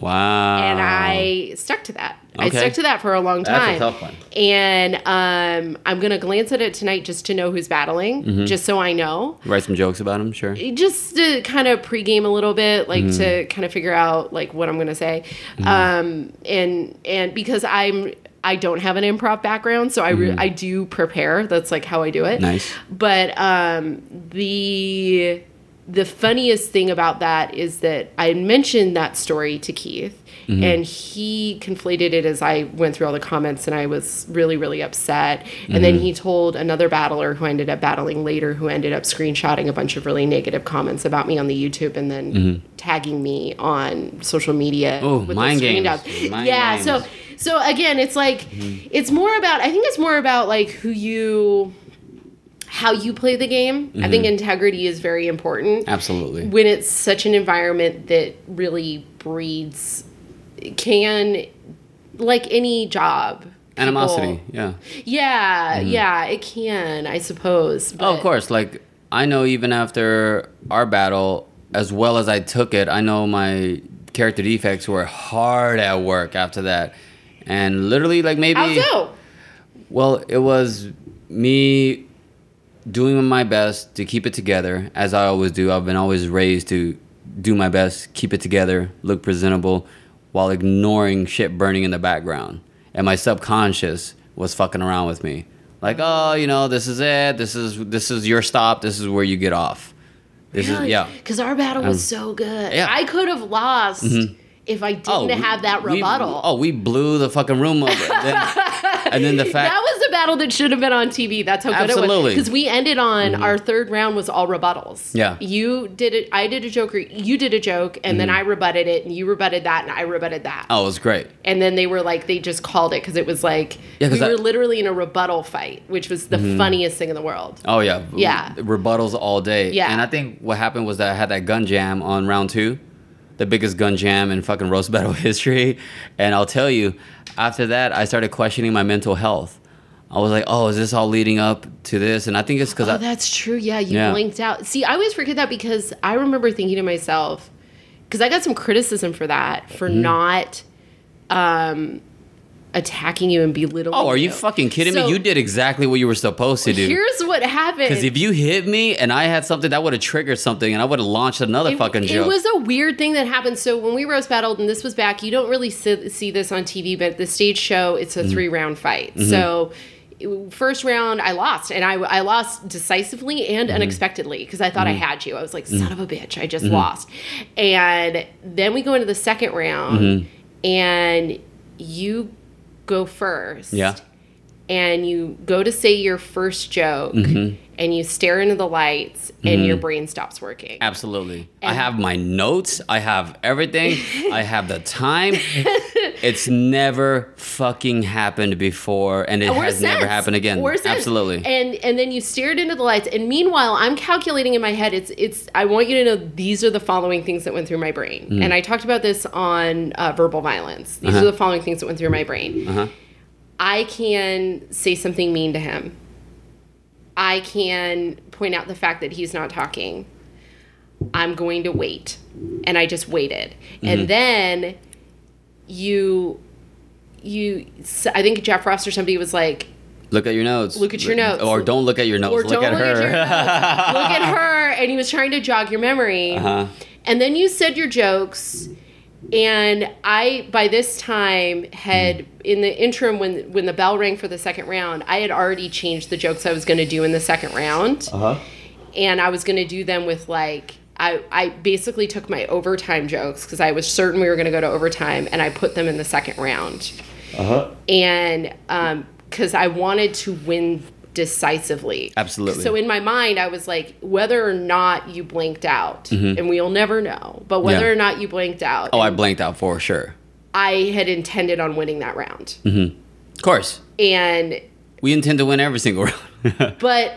[SPEAKER 2] Wow.
[SPEAKER 1] and I stuck to that. I
[SPEAKER 2] Okay.
[SPEAKER 1] stuck to that for a long time.
[SPEAKER 2] That's a tough one.
[SPEAKER 1] And um, I'm gonna glance at it tonight just to know who's battling,
[SPEAKER 2] Mm-hmm.
[SPEAKER 1] just so I know,
[SPEAKER 2] Write some jokes about him, sure.
[SPEAKER 1] just to kind of pregame a little bit, like
[SPEAKER 2] Mm-hmm.
[SPEAKER 1] to kind of figure out like what I'm gonna say, um, and and because I'm. I don't have an improv background, so I, re- I do prepare. That's like how I do it.
[SPEAKER 2] Mm-hmm. Nice.
[SPEAKER 1] But um, the the funniest thing about that is that I mentioned that story to Keith,
[SPEAKER 2] Mm-hmm.
[SPEAKER 1] and he conflated it as I went through all the comments, and I was really really upset. And
[SPEAKER 2] Mm-hmm.
[SPEAKER 1] then he told another battler who I ended up battling later, who ended up screenshotting a bunch of really negative comments about me on the YouTube, and then tagging me on social media.
[SPEAKER 2] Mm-hmm. Oh,
[SPEAKER 1] with
[SPEAKER 2] mind games. Mind
[SPEAKER 1] yeah,
[SPEAKER 2] games.
[SPEAKER 1] so so again, it's like it's more about. I think it's more about like who you how you play the game. I
[SPEAKER 2] Mm-hmm.
[SPEAKER 1] think integrity is very important
[SPEAKER 2] Absolutely.
[SPEAKER 1] when it's such an environment that really breeds can like any job people-
[SPEAKER 2] Animosity, yeah.
[SPEAKER 1] yeah mm-hmm. yeah it can i suppose
[SPEAKER 2] Oh, of course. Like I know even after our battle, as well as I took it, I know my character defects were hard at work after that. And literally like maybe
[SPEAKER 1] how so
[SPEAKER 2] well, it was me doing my best to keep it together as I always do. I've been always raised to do my best, keep it together, look presentable while ignoring shit burning in the background. And my subconscious was fucking around with me. Like, oh, you know, this is it. This is this is your stop. This is where you get off. This is yeah.
[SPEAKER 1] because our battle was so good
[SPEAKER 2] yeah. Mm-hmm.
[SPEAKER 1] i could have lost if i didn't
[SPEAKER 2] we-
[SPEAKER 1] have that
[SPEAKER 2] we-
[SPEAKER 1] rebuttal
[SPEAKER 2] oh, we blew the fucking room up. Then, and then the fact
[SPEAKER 1] that was the battle that should have been on TV. That's how good it was.
[SPEAKER 2] Absolutely. Mm-hmm.
[SPEAKER 1] Because we ended on our third round was all rebuttals.
[SPEAKER 2] Yeah.
[SPEAKER 1] You did it. I did a joke. or You did a joke, and then I rebutted it, and you rebutted that, and I rebutted that.
[SPEAKER 2] Mm-hmm. oh, it was great.
[SPEAKER 1] And then they were like, they just called it because it was like
[SPEAKER 2] Yeah,
[SPEAKER 1] we
[SPEAKER 2] I-
[SPEAKER 1] were literally in a rebuttal fight, which was the funniest thing in the world.
[SPEAKER 2] Oh yeah,
[SPEAKER 1] Yeah.
[SPEAKER 2] rebuttals all day.
[SPEAKER 1] Yeah.
[SPEAKER 2] and I think what happened was that I had that gun jam on round two, the biggest gun jam in fucking roast battle history. And I'll tell you, after that, I started questioning my mental health. I was like, oh, is this all leading up to this? And I think it's because
[SPEAKER 1] Oh,
[SPEAKER 2] I,
[SPEAKER 1] that's true. Yeah, you
[SPEAKER 2] Yeah.
[SPEAKER 1] blinked out. See, I always forget that because I remember thinking to myself, because I got some criticism for that, for
[SPEAKER 2] Mm-hmm.
[SPEAKER 1] not um, attacking you and belittling
[SPEAKER 2] oh, are you fucking kidding
[SPEAKER 1] So-
[SPEAKER 2] me? You did exactly what you were supposed to do.
[SPEAKER 1] Here's what happened.
[SPEAKER 2] Because if you hit me and I had something, that would have triggered something, and I would have launched another
[SPEAKER 1] it,
[SPEAKER 2] fucking joke.
[SPEAKER 1] it was a weird thing that happened. So when we roast battled, and this was back, you don't really see, see this on TV, but the stage show, it's
[SPEAKER 2] Mm-hmm.
[SPEAKER 1] a three round fight. So first round, I lost, and I, I lost decisively and
[SPEAKER 2] Mm-hmm.
[SPEAKER 1] unexpectedly because I thought I had you. I was like, son of a bitch, I just lost. And then we go into the second round,
[SPEAKER 2] Mm-hmm.
[SPEAKER 1] and you go first
[SPEAKER 2] yeah.
[SPEAKER 1] and you go to say your first joke
[SPEAKER 2] Mm-hmm.
[SPEAKER 1] and you stare into the lights and your brain stops working.
[SPEAKER 2] Absolutely. I have my notes. I have everything. I have the time. It's never fucking happened before, and it
[SPEAKER 1] Or
[SPEAKER 2] has never happened again.
[SPEAKER 1] Or.
[SPEAKER 2] Absolutely.
[SPEAKER 1] And and then you stared into the lights. And meanwhile, I'm calculating in my head. It's it's. I want you to know these are the following things that went through my brain.
[SPEAKER 2] Mm.
[SPEAKER 1] And I talked about this on uh, verbal violence. These
[SPEAKER 2] Uh-huh.
[SPEAKER 1] are the following things that went through my brain.
[SPEAKER 2] Uh-huh.
[SPEAKER 1] I can say something mean to him. I can point out the fact that he's not talking. I'm going to wait. And I just waited.
[SPEAKER 2] Mm-hmm.
[SPEAKER 1] And then you you I think Jeff Ross or somebody was like,
[SPEAKER 2] Look at your notes.
[SPEAKER 1] Look at your notes.
[SPEAKER 2] Or don't look at your notes.
[SPEAKER 1] or
[SPEAKER 2] look
[SPEAKER 1] don't
[SPEAKER 2] at
[SPEAKER 1] look
[SPEAKER 2] her.
[SPEAKER 1] at look at her and he was trying to jog your memory.
[SPEAKER 2] uh-huh.
[SPEAKER 1] And then you said your jokes and I by this time had in the interim when when the bell rang for the second round, I had already changed the jokes I was going to do in the second round.
[SPEAKER 2] Uh-huh.
[SPEAKER 1] And I was going to do them with like I, I basically took my overtime jokes because I was certain we were going to go to overtime and I put them in the second round.
[SPEAKER 2] Uh-huh.
[SPEAKER 1] And because I wanted to win decisively.
[SPEAKER 2] Absolutely.
[SPEAKER 1] So in my mind, I was like, whether or not you blinked out, and we'll never know, but whether
[SPEAKER 2] Mm-hmm. Yeah.
[SPEAKER 1] or not you blinked out,
[SPEAKER 2] Oh, I blanked out for sure.
[SPEAKER 1] I had intended on winning that round.
[SPEAKER 2] Of course.
[SPEAKER 1] And,
[SPEAKER 2] We intend to win every single round.
[SPEAKER 1] but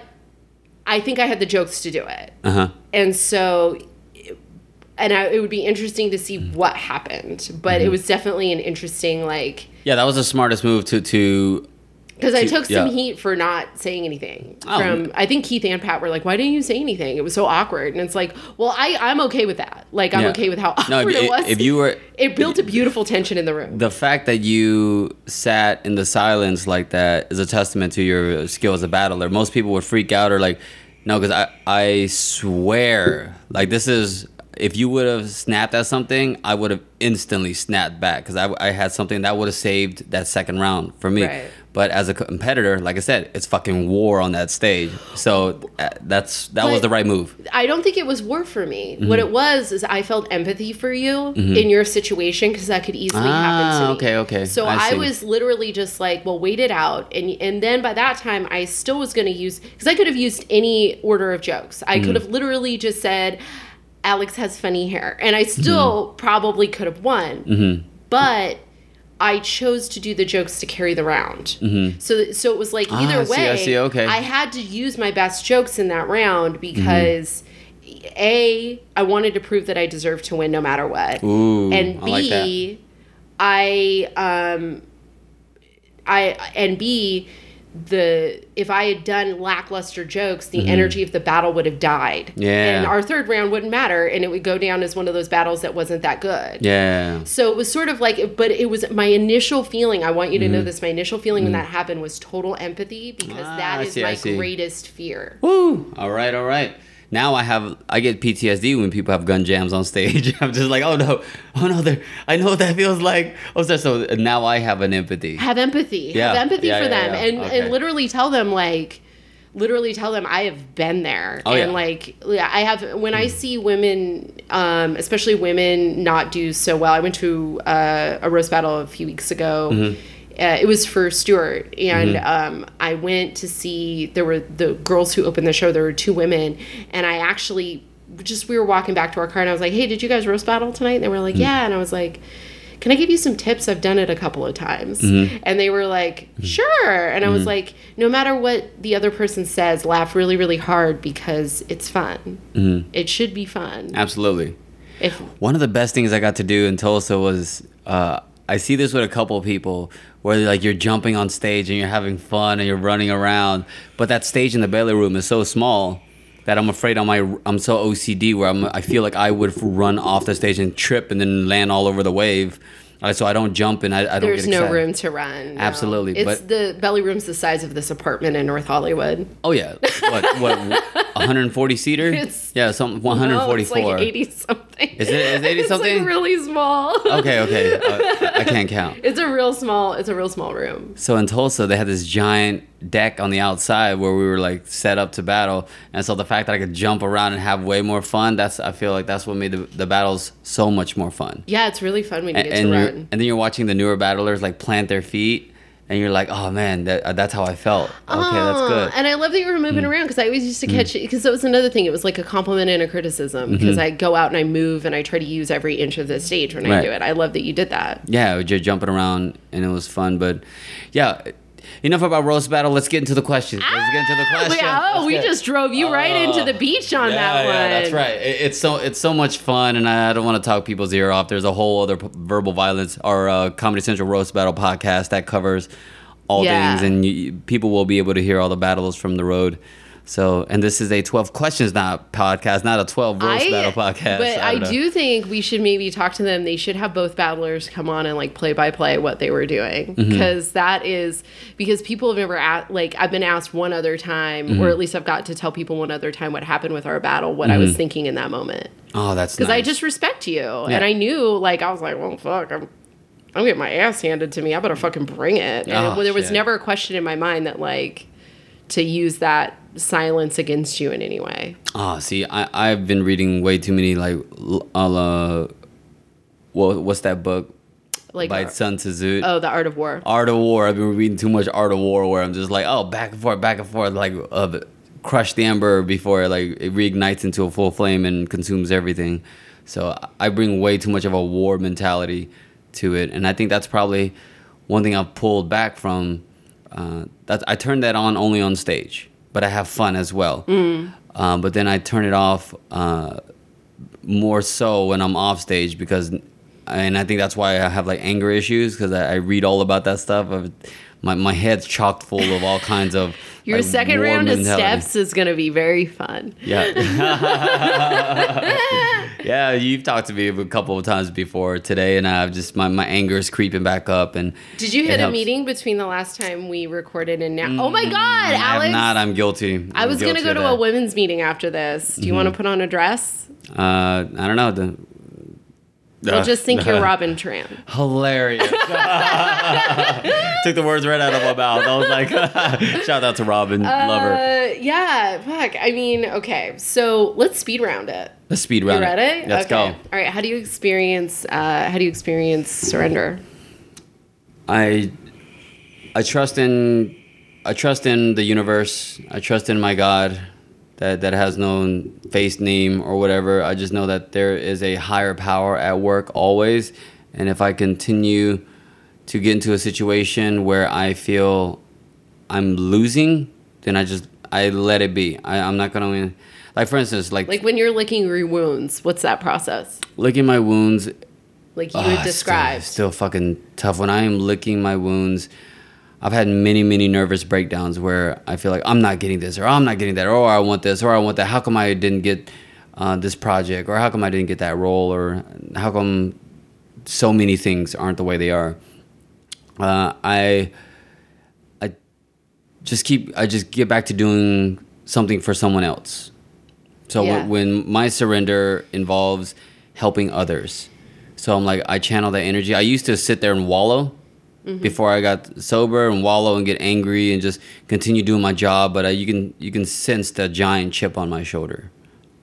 [SPEAKER 1] I think I had the jokes to do it.
[SPEAKER 2] uh-huh.
[SPEAKER 1] And so, and I, it would be interesting to see what happened, but
[SPEAKER 2] Mm-hmm.
[SPEAKER 1] it was definitely an interesting, like,
[SPEAKER 2] Yeah, that was the smartest move to to
[SPEAKER 1] Because I took some
[SPEAKER 2] yeah.
[SPEAKER 1] heat for not saying anything.
[SPEAKER 2] Oh.
[SPEAKER 1] From I think Keith and Pat were like, "Why didn't you say anything? It was so awkward." And it's like, well, I I'm okay with that. Like I'm
[SPEAKER 2] Yeah.
[SPEAKER 1] okay with how awkward
[SPEAKER 2] No, if,
[SPEAKER 1] it was.
[SPEAKER 2] if you were
[SPEAKER 1] it built a beautiful tension in the room.
[SPEAKER 2] the fact that you sat in the silence like that is a testament to your skill as a battler. Most people would freak out or like, no, because I I swear like this is if you would have snapped at something, I would have instantly snapped back because I, I had something that would have saved that second round for me.
[SPEAKER 1] Right.
[SPEAKER 2] But as a competitor, like I said, it's fucking war on that stage. So uh, that's that was the right move.
[SPEAKER 1] I don't think it was war for me.
[SPEAKER 2] Mm-hmm.
[SPEAKER 1] What it was is I felt empathy for you in your situation because that could easily happen to
[SPEAKER 2] Ah,
[SPEAKER 1] me.
[SPEAKER 2] okay, okay.
[SPEAKER 1] So
[SPEAKER 2] I
[SPEAKER 1] I, was literally just like, well, wait it out, and and then by that time I still was going to use because I could have used any order of jokes. I
[SPEAKER 2] Mm-hmm.
[SPEAKER 1] could have literally just said, Alex has funny hair, and I still
[SPEAKER 2] Mm-hmm.
[SPEAKER 1] probably could have won, but. I chose to do the jokes to carry the round. So so it was like
[SPEAKER 2] Ah,
[SPEAKER 1] either
[SPEAKER 2] see,
[SPEAKER 1] way,
[SPEAKER 2] I see, okay.
[SPEAKER 1] I had to use my best jokes in that round because a I wanted to prove that I deserved to win no matter what,
[SPEAKER 2] Ooh,
[SPEAKER 1] and
[SPEAKER 2] I like
[SPEAKER 1] b I um I and b the if I had done lackluster jokes, the energy of the battle would have died.
[SPEAKER 2] Mm-hmm. Yeah.
[SPEAKER 1] and our third round wouldn't matter, and it would go down as one of those battles that wasn't that good.
[SPEAKER 2] Yeah.
[SPEAKER 1] So it was sort of like, but it was my initial feeling. I want you to
[SPEAKER 2] Mm-hmm.
[SPEAKER 1] know this. My initial feeling when that happened was total empathy because
[SPEAKER 2] Ah,
[SPEAKER 1] that is
[SPEAKER 2] see,
[SPEAKER 1] my greatest fear.
[SPEAKER 2] Woo! All right, all right. Now I have I get PTSD when people have gun jams on stage. I'm just like, oh no, oh no, they're, I know what that feels like. Oh, so, so now I have an empathy.
[SPEAKER 1] Have empathy.
[SPEAKER 2] Yeah,
[SPEAKER 1] Have empathy
[SPEAKER 2] yeah,
[SPEAKER 1] for
[SPEAKER 2] yeah,
[SPEAKER 1] them, and
[SPEAKER 2] Okay.
[SPEAKER 1] and literally tell them like. Literally tell them I have been there,
[SPEAKER 2] Oh,
[SPEAKER 1] and like I have. When I see women, um, especially women, not do so well. I went to uh, a roast battle a few weeks ago.
[SPEAKER 2] Mm-hmm.
[SPEAKER 1] Uh, it was for Stewart, and um, I went to see. There were the girls who opened the show. There were two women, and I actually just we were walking back to our car, and I was like, "Hey, did you guys roast battle tonight?" And they were like, "Yeah," and I was like. Can I give you some tips? I've done it a couple of times.
[SPEAKER 2] Mm-hmm.
[SPEAKER 1] And they were like, sure. And I was like, no matter what the other person says, laugh really, really hard because it's fun.
[SPEAKER 2] Mm-hmm.
[SPEAKER 1] It should be fun.
[SPEAKER 2] Absolutely.
[SPEAKER 1] If
[SPEAKER 2] One of the best things I got to do in Tulsa was uh, I see this with a couple of people where like you're jumping on stage and you're having fun and you're running around, but that stage in the belly room is so small that I'm afraid on my I'm so OCD where I'm I feel like I would run off the stage and trip and then land all over the wave. Uh, so I don't jump and I, I don't
[SPEAKER 1] there's no room to run. no.
[SPEAKER 2] Absolutely,
[SPEAKER 1] It's
[SPEAKER 2] but-
[SPEAKER 1] the belly room's the size of this apartment in North Hollywood.
[SPEAKER 2] Oh yeah, what what 140 seater?
[SPEAKER 1] It's-
[SPEAKER 2] yeah, some
[SPEAKER 1] No,
[SPEAKER 2] 144.
[SPEAKER 1] it's like 80 something.
[SPEAKER 2] Is it- is it 80
[SPEAKER 1] It's
[SPEAKER 2] something?
[SPEAKER 1] like really small.
[SPEAKER 2] Okay, okay, uh, I can't count.
[SPEAKER 1] It's a real small. It's a real small room.
[SPEAKER 2] So in Tulsa, they had this giant deck on the outside where we were like set up to battle, and so the fact that I could jump around and have way more fun, that's I feel like that's what made the, the battles so much more fun.
[SPEAKER 1] Yeah, it's really fun when you
[SPEAKER 2] And,
[SPEAKER 1] get
[SPEAKER 2] and,
[SPEAKER 1] to
[SPEAKER 2] you're,
[SPEAKER 1] run.
[SPEAKER 2] and then you're watching the newer battlers like plant their feet, and you're like, oh man, that, uh, that's how I felt. Okay, that's
[SPEAKER 1] Oh,
[SPEAKER 2] good. Mm.
[SPEAKER 1] And I love that you were moving around because I always used to catch it because that was another thing. It was like a compliment and a criticism
[SPEAKER 2] Mm-hmm.
[SPEAKER 1] because I go out and I move and I try to use every inch of the stage when I do it. I love that you did that.
[SPEAKER 2] yeah, you're jumping around, and it was fun. But yeah, enough about roast battle. Let's get into the questions. Let's get into the
[SPEAKER 1] Ah,
[SPEAKER 2] questions.
[SPEAKER 1] we- oh,
[SPEAKER 2] Let's
[SPEAKER 1] we
[SPEAKER 2] get-
[SPEAKER 1] just drove you right into the beach on
[SPEAKER 2] yeah,
[SPEAKER 1] that one.
[SPEAKER 2] Yeah, that's right. It, it's so it's so much fun, and I don't want to talk people's ear off. There's a whole other p- verbal violence or uh, Comedy Central roast battle podcast that covers all
[SPEAKER 1] Yeah.
[SPEAKER 2] things, and you, people will be able to hear all the battles from the road. So, and this is a 12 questions not podcast, not a 12 roast battle podcast.
[SPEAKER 1] But I,
[SPEAKER 2] don't
[SPEAKER 1] do think we should maybe talk to them. They should have both battlers come on and like play by play what they were doing
[SPEAKER 2] Mm-hmm.
[SPEAKER 1] because that is because people have never asked. Like I've been asked one other time,
[SPEAKER 2] Mm-hmm.
[SPEAKER 1] or at least I've got to tell people one other time what happened with our battle, what I
[SPEAKER 2] Mm-hmm.
[SPEAKER 1] was thinking in that moment.
[SPEAKER 2] Oh, that's
[SPEAKER 1] because I just respect you,
[SPEAKER 2] Yeah.
[SPEAKER 1] and I knew like I was like, well, fuck, I'm. I'm getting my ass handed to me. I better fucking bring it. And
[SPEAKER 2] Oh,
[SPEAKER 1] there was
[SPEAKER 2] shit.
[SPEAKER 1] never a question in my mind that like to use that silence against you in any way.
[SPEAKER 2] Oh, see, I I've been reading way too many like l- uh, what what's that book
[SPEAKER 1] Like
[SPEAKER 2] by
[SPEAKER 1] uh,
[SPEAKER 2] Sun Tzu?
[SPEAKER 1] oh, the art of war.
[SPEAKER 2] Art of War. I've been reading too much Art of War where I'm just like, oh, back and forth, back and forth, like uh, crush the ember before like it reignites into a full flame and consumes everything. So I bring way too much of a war mentality to it, and I think that's probably one thing I've pulled back from. Uh, that I turn that on only on stage, but I have fun as well. Um, but then I turn it off. Uh, more so when I'm off stage because, and I think that's why I have like anger issues because I, I read all about that stuff. Of my, my head's chocked full of all kinds of
[SPEAKER 1] Your
[SPEAKER 2] like,
[SPEAKER 1] second round of steps is going to be very fun.
[SPEAKER 2] Yeah. yeah, you've talked to me a couple of times before today, and I've just my, my anger is creeping back up. And
[SPEAKER 1] Did you hit a
[SPEAKER 2] helps.
[SPEAKER 1] meting between the last time we recorded and now? oh my God,
[SPEAKER 2] I
[SPEAKER 1] Alex!
[SPEAKER 2] have not. I'm guilty.
[SPEAKER 1] I
[SPEAKER 2] I'm
[SPEAKER 1] was gonna go to
[SPEAKER 2] that.
[SPEAKER 1] a women's meeting after this. Do you want to put on a dress?
[SPEAKER 2] Uh, I don't know. The,
[SPEAKER 1] We'll
[SPEAKER 2] Uh,
[SPEAKER 1] just think you're Robin Tran.
[SPEAKER 2] Hilarious. Took the words right out of my mouth. I was like, shout out to Robin, lover.
[SPEAKER 1] Uh, yeah, fuck. I mean, okay. So let's speed round it.
[SPEAKER 2] Let's speed
[SPEAKER 1] You
[SPEAKER 2] round it.
[SPEAKER 1] ready?
[SPEAKER 2] Let's
[SPEAKER 1] okay.
[SPEAKER 2] go.
[SPEAKER 1] All right. How do you experience? Uh, how do you experience surrender?
[SPEAKER 2] I I trust in I trust in the universe. I trust in my God that that has no face name or whatever. I just know that there is a higher power at work always, and if I continue to get into a situation where I feel I'm losing, then I just I let it be. I, I'm not gonna win. like for instance like,
[SPEAKER 1] Like when you're licking your wounds, what's that process?
[SPEAKER 2] licking my wounds
[SPEAKER 1] Like you
[SPEAKER 2] Ah,
[SPEAKER 1] would describe.
[SPEAKER 2] Still, still fucking tough. When I am licking my wounds, I've had many, many nervous breakdowns where I feel like I'm not getting this, or I'm not getting that, or I want this, or I want that. How come I didn't get uh, this project, or how come I didn't get that role, or how come so many things aren't the way they are? Uh, I, I just keep. I just get back to doing something for someone else. So
[SPEAKER 1] Yeah.
[SPEAKER 2] when, when my surrender involves helping others, so I'm like I channel that energy. I used to sit there and wallow Mm-hmm. before I got sober and wallow and get angry and just continue doing my job. But I, you can you can sense that giant chip on my shoulder,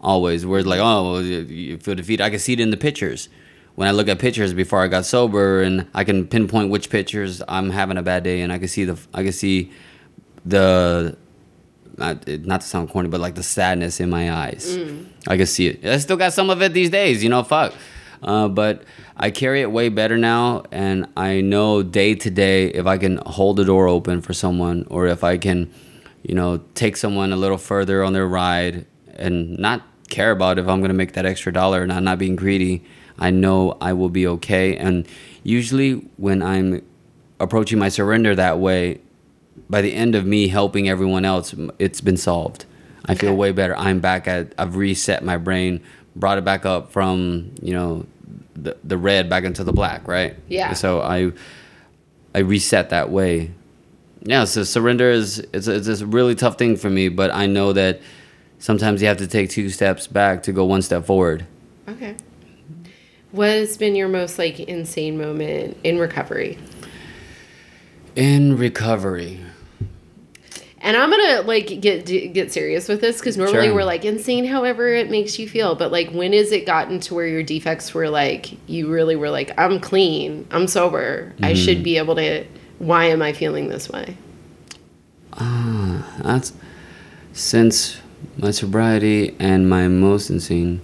[SPEAKER 2] always. Where it's like oh you you feel defeated. I can see it in the pictures. When I look at pictures before I got sober, and I can pinpoint which pictures I'm having a bad day, and I can see the I can see the not, not to sound corny, but like the sadness in my eyes. Mm. I can see it. I still got some of it these days, you know, fuck. Uh, but I carry it way better now, and I know day to day if I can hold the door open for someone, or if I can, you know, take someone a little further on their ride and not care about if I'm gonna make that extra dollar and I'm not being greedy. I know I will be okay. And usually when I'm approaching my surrender that way, by the end of me helping everyone else, it's been solved. I feel way better. I'm back at. I've reset my brain, brought it back up from you know, the the red back into the black, right?
[SPEAKER 1] Yeah.
[SPEAKER 2] So I, I reset that way. Yeah. So surrender is it's a, it's a really tough thing for me, but I know that sometimes you have to take two steps back to go one step forward.
[SPEAKER 1] Okay. What has been your most like insane moment in recovery?
[SPEAKER 2] In recovery.
[SPEAKER 1] And I'm gonna like get get serious with this because normally
[SPEAKER 2] Sure.
[SPEAKER 1] we're like insane, however it makes you feel. But like, when has it gotten to where your defects were like you really were like, I'm clean, I'm sober, I
[SPEAKER 2] Mm-hmm.
[SPEAKER 1] should be able to. Why am I feeling this way?
[SPEAKER 2] Ah that's since my sobriety and my most insane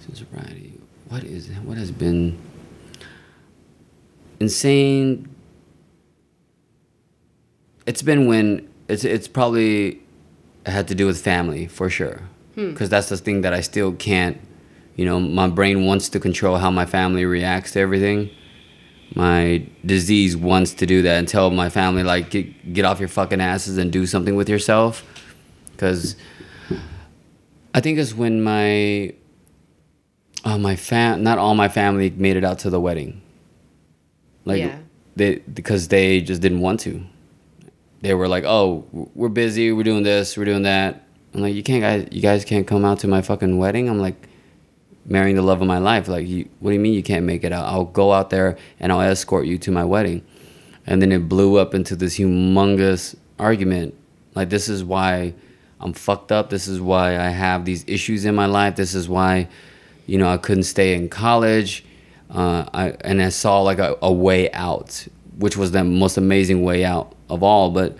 [SPEAKER 2] since sobriety. What is what has been insane? It's been when it's it's probably had to do with family for sure, because that's the thing that I still can't. You know, my brain wants to control how my family reacts to everything. My disease wants to do that and tell my family like get, get off your fucking asses and do something with yourself. Because i think it's when my uh, my fam not all my family made it out to the wedding. Like
[SPEAKER 1] Yeah.
[SPEAKER 2] they because they just didn't want to they were like oh we're busy we're doing this we're doing that i'm like you can't guys you guys can't come out to my fucking wedding i'm like marrying the love of my life. Like, you, what do you mean you can't make it out? I'll go out there and I'll escort you to my wedding. And then it blew up into this humongous argument. Like, this is why I'm fucked up. This is why I have these issues in my life. This is why, you know, I couldn't stay in college. Uh, I, and I saw like a, a way out, which was the most amazing way out of all. But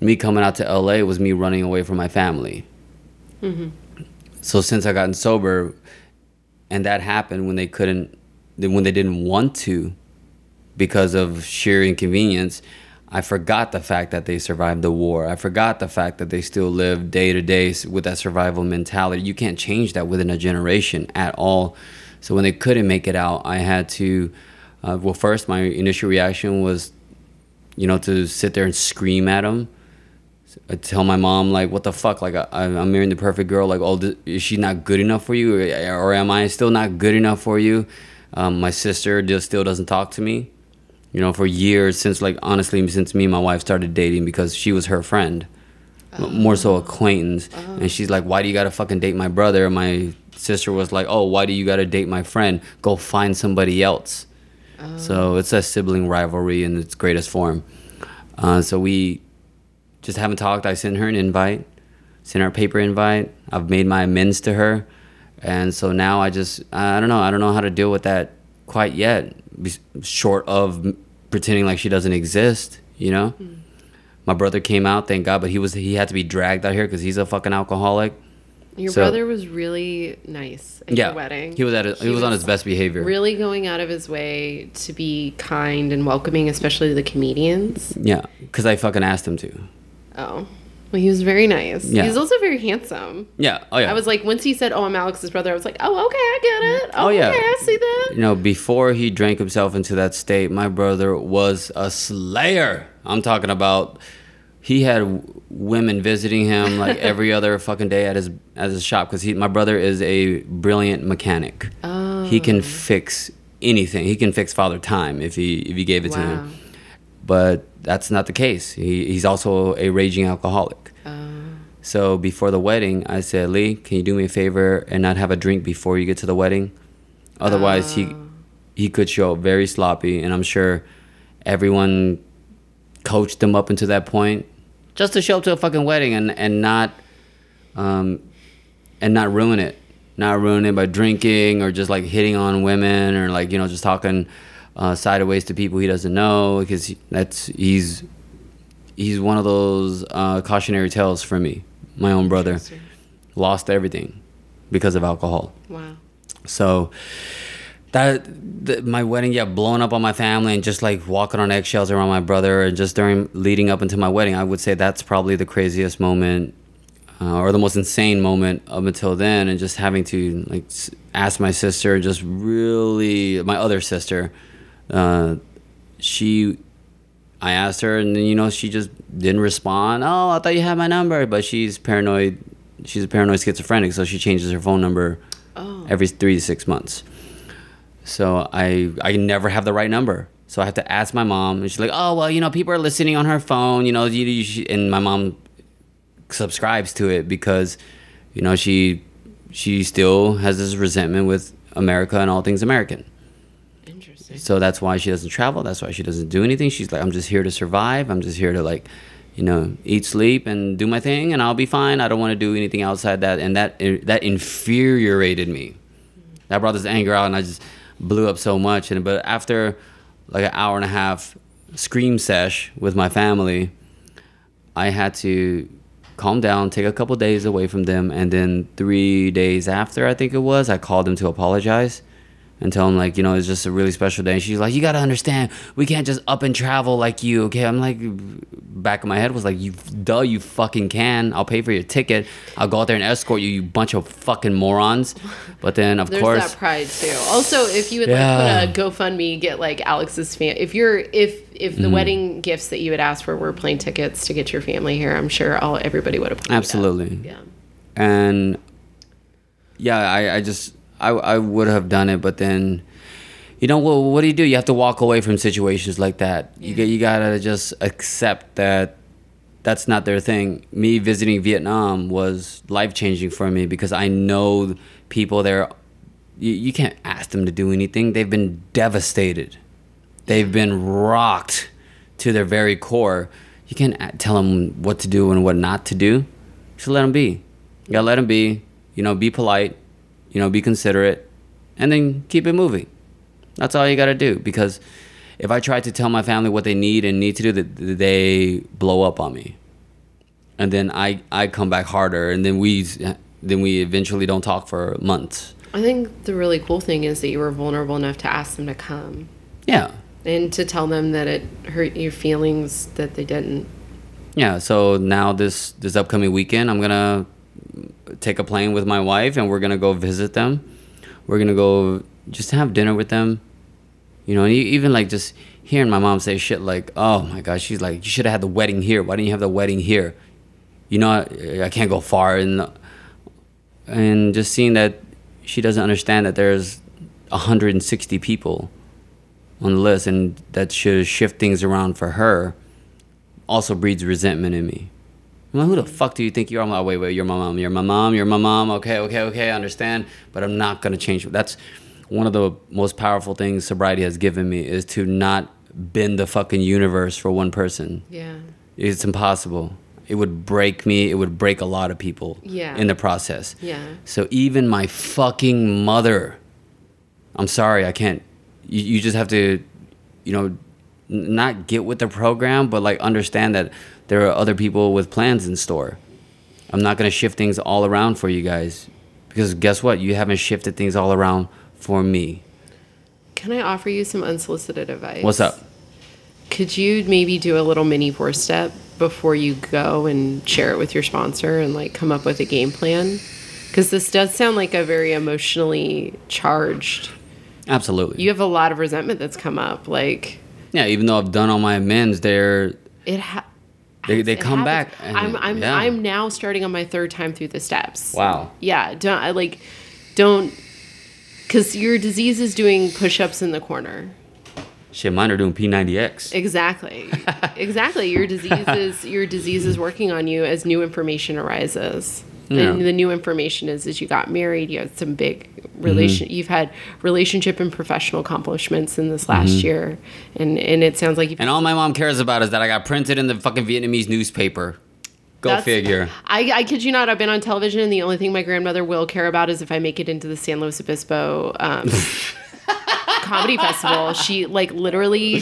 [SPEAKER 2] me coming out to LA was me running away from my family. Mm-hmm. So since I gotten sober, and that happened when they couldn't, when they didn't want to, because of sheer inconvenience, I forgot the fact that they survived the war. I forgot the fact that they still live day to day with that survival mentality. You can't change that within a generation at all. So when they couldn't make it out, I had to. Uh, well, first my initial reaction was you know, to sit there and scream at him. I tell my mom like, "What the fuck? Like, I, I'm marrying the perfect girl. Like, oh, th- is she not good enough for you, or, or am I still not good enough for you?" Um, my sister just still doesn't talk to me. You know, for years since like honestly, since me and my wife started dating because she was her friend, M- more so acquaintance, and she's like, "Why do you gotta fucking date my brother?" And my sister was like, "Oh, why do you gotta date my friend? Go find somebody else." So it's a sibling rivalry in its greatest form. Uh, so we just haven't talked. I sent her an invite, sent her a paper invite. I've made my amends to her, and so now I just I don't know. I don't know how to deal with that quite yet. Short of pretending like she doesn't exist, you know. My brother came out, thank God, but he was he had to be dragged out here because he's a fucking alcoholic.
[SPEAKER 1] Your
[SPEAKER 2] So-
[SPEAKER 1] brother was really nice at
[SPEAKER 2] Yeah,
[SPEAKER 1] your wedding.
[SPEAKER 2] he was at he, was on his best behavior.
[SPEAKER 1] Really going out of his way to be kind and welcoming, especially to the comedians.
[SPEAKER 2] Yeah, because I fucking asked him to.
[SPEAKER 1] Oh, well, he was very nice.
[SPEAKER 2] Yeah.
[SPEAKER 1] He's also very handsome.
[SPEAKER 2] Yeah. Oh yeah.
[SPEAKER 1] I was like, once he said, "Oh, I'm Alex's brother," I was like, "Oh, okay, I get it. Oh,
[SPEAKER 2] Oh, yeah.
[SPEAKER 1] okay, I see that."
[SPEAKER 2] you know, before he drank himself into that state, my brother was a slayer. I'm talking about he had women visiting him like every other fucking day at his at his shop because he my brother is a brilliant mechanic.
[SPEAKER 1] Oh.
[SPEAKER 2] He can oh. fix anything. He can fix father time if he if you gave it to
[SPEAKER 1] Wow.
[SPEAKER 2] him. But that's not the case. He, he's also a raging alcoholic.
[SPEAKER 1] Oh.
[SPEAKER 2] So before the wedding, I said, Lee, can you do me a favor and not have a drink before you get to the wedding? Otherwise, he oh. he could show up very sloppy, and I'm sure everyone coached him up until that point just to show up to a fucking wedding and and not um and not ruin it, not ruin it by drinking or just like hitting on women or like you know just talking uh, sideways to people he doesn't know because he, that's he's he's one of those uh, cautionary tales for me. My own brother lost everything because of alcohol.
[SPEAKER 1] Wow.
[SPEAKER 2] So that th- my wedding, yeah, blowing up on my family and just like walking on eggshells around my brother, and just during leading up into my wedding, I would say that's probably the craziest moment. Uh, or the most insane moment up until then, and just having to like ask my sister, just really my other sister, uh, she I asked her, and then, you know, she just didn't respond. Oh, I thought you had my number, but she's paranoid. She's a paranoid schizophrenic, so she changes her phone number
[SPEAKER 1] Oh.
[SPEAKER 2] every three to six months. So I I never have the right number. So I have to ask my mom, and she's like, "Oh well, you know, people are listening on her phone. You know, you, you should-" and my mom subscribes to it because, you know, she she still has this resentment with America and all things American.
[SPEAKER 1] Interesting.
[SPEAKER 2] So that's why she doesn't travel. That's why she doesn't do anything. She's like, I'm just here to survive. I'm just here to like, you know, eat, sleep, and do my thing, and I'll be fine. I don't want to do anything outside that. And that that infuriated me. That brought this anger out, and I just blew up so much. And but after like an hour and a half scream sesh with my family, I had to calm down, take a couple days away from them, and then three days after, I think it was, I called them to apologize and tell them like, you know, it's just a really special day. And she's like, you gotta understand, we can't just up and travel like you, okay? I'm like, back of my head was like, you, duh, you fucking can. I'll pay for your ticket. I'll go out there and escort you, you bunch of fucking morons. But then, of
[SPEAKER 1] There's
[SPEAKER 2] course,
[SPEAKER 1] that pride too. Also, if you would
[SPEAKER 2] Yeah.
[SPEAKER 1] like put a GoFundMe, get like Alex's fam. If you're if if
[SPEAKER 2] Mm-hmm.
[SPEAKER 1] the wedding gifts that you would ask for were plane tickets to get your family here, I'm sure all everybody would have.
[SPEAKER 2] Absolutely.
[SPEAKER 1] Yeah.
[SPEAKER 2] and yeah i, I just I, I would have done it but then you know what, what do you do? You have to walk away from situations like that. You, get, you gotta just accept that that's not their thing. Me visiting vietnam was life-changing for me because i know people there. You, you can't ask them to do anything. They've been devastated. They've been rocked to their very core. You can't tell them what to do and what not to do. Just let them be. You gotta let them be. You know be polite you know be considerate and then keep it moving. That's all you gotta do because if i try to tell my family what they need and need to do that they blow up on me. And then i i come back harder and then we then we eventually don't talk for months.
[SPEAKER 1] I think the really cool thing is that you were vulnerable enough to ask them to come.
[SPEAKER 2] Yeah.
[SPEAKER 1] And to tell them that it hurt your feelings that they didn't.
[SPEAKER 2] Yeah, so now this this upcoming weekend, I'm gonna take a plane with my wife, and we're gonna go visit them. We're gonna go just have dinner with them, you know, and even like just hearing my mom say shit like, "Oh my god," she's like, "You should have had the wedding here. Why didn't you have the wedding here?" You know, I, I can't go far, and and just seeing that she doesn't understand that there's 160 people on the list, and that should shift things around for her, also breeds resentment in me. I'm like, who the fuck do you think you are? I'm like, wait, wait, you're my mom. You're my mom. You're my mom. Okay, okay, okay, I understand. But I'm not gonna change. That's one of the most powerful things sobriety has given me is to not bend the fucking universe for one person.
[SPEAKER 1] Yeah.
[SPEAKER 2] It's impossible. It would break me. It would break a lot of people.
[SPEAKER 1] Yeah.
[SPEAKER 2] In the process.
[SPEAKER 1] Yeah.
[SPEAKER 2] So even my fucking mother, I'm sorry, I can't. You, you just have to, you know, not get with the program, but like understand that there are other people with plans in store. I'm not gonna shift things all around for you guys, because guess what? You haven't shifted things all around for me.
[SPEAKER 1] Can I offer you some unsolicited advice?
[SPEAKER 2] What's up?
[SPEAKER 1] Could you maybe do a little mini four step before you go and share it with your sponsor and like come up with a game plan? Because this does sound like a very emotionally charged.
[SPEAKER 2] Absolutely.
[SPEAKER 1] You have a lot of resentment that's come up. Like
[SPEAKER 2] yeah. Even though I've done all my amends, they're
[SPEAKER 1] it. Ha-
[SPEAKER 2] they, they come
[SPEAKER 1] happens.
[SPEAKER 2] back. and-
[SPEAKER 1] I'm I'm
[SPEAKER 2] yeah.
[SPEAKER 1] I'm now starting on my third time through the steps.
[SPEAKER 2] Wow.
[SPEAKER 1] Yeah. Don't I like don't because your disease is doing push-ups in the corner.
[SPEAKER 2] Shit, mine are doing P90X.
[SPEAKER 1] Exactly. exactly. Your disease is your disease is working on you as new information arises.
[SPEAKER 2] Yeah.
[SPEAKER 1] And the new information is is you got married, you had some big relation
[SPEAKER 2] Mm-hmm.
[SPEAKER 1] you've had relationship and professional accomplishments in this last year. And and it sounds like you've
[SPEAKER 2] Mm-hmm. And all my mom cares about is that I got printed in the fucking Vietnamese newspaper. Go
[SPEAKER 1] That's-
[SPEAKER 2] figure.
[SPEAKER 1] I, I kid you not, I've been on television, and the only thing my grandmother will care about is if I make it into the San Luis Obispo um, comedy festival. She like literally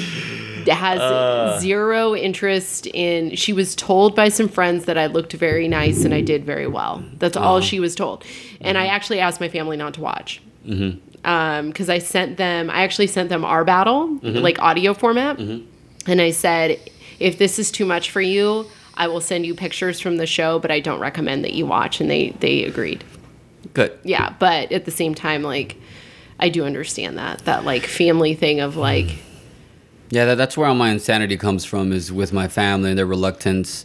[SPEAKER 1] has
[SPEAKER 2] Uh.
[SPEAKER 1] zero interest in. She was told by some friends that I looked very nice and I did very well. That's
[SPEAKER 2] Uh-huh.
[SPEAKER 1] all she was told. And
[SPEAKER 2] Mm-hmm.
[SPEAKER 1] I actually asked my family not to watch. Because I sent them, I actually sent them our battle,
[SPEAKER 2] Mm-hmm.
[SPEAKER 1] like audio format. And I said, if this is too much for you, I will send you pictures from the show, but I don't recommend that you watch. And they they agreed.
[SPEAKER 2] Good.
[SPEAKER 1] Yeah, but at the same time, like I do understand that that like family thing of like
[SPEAKER 2] Yeah, that, that's where all my insanity comes from is with my family and their reluctance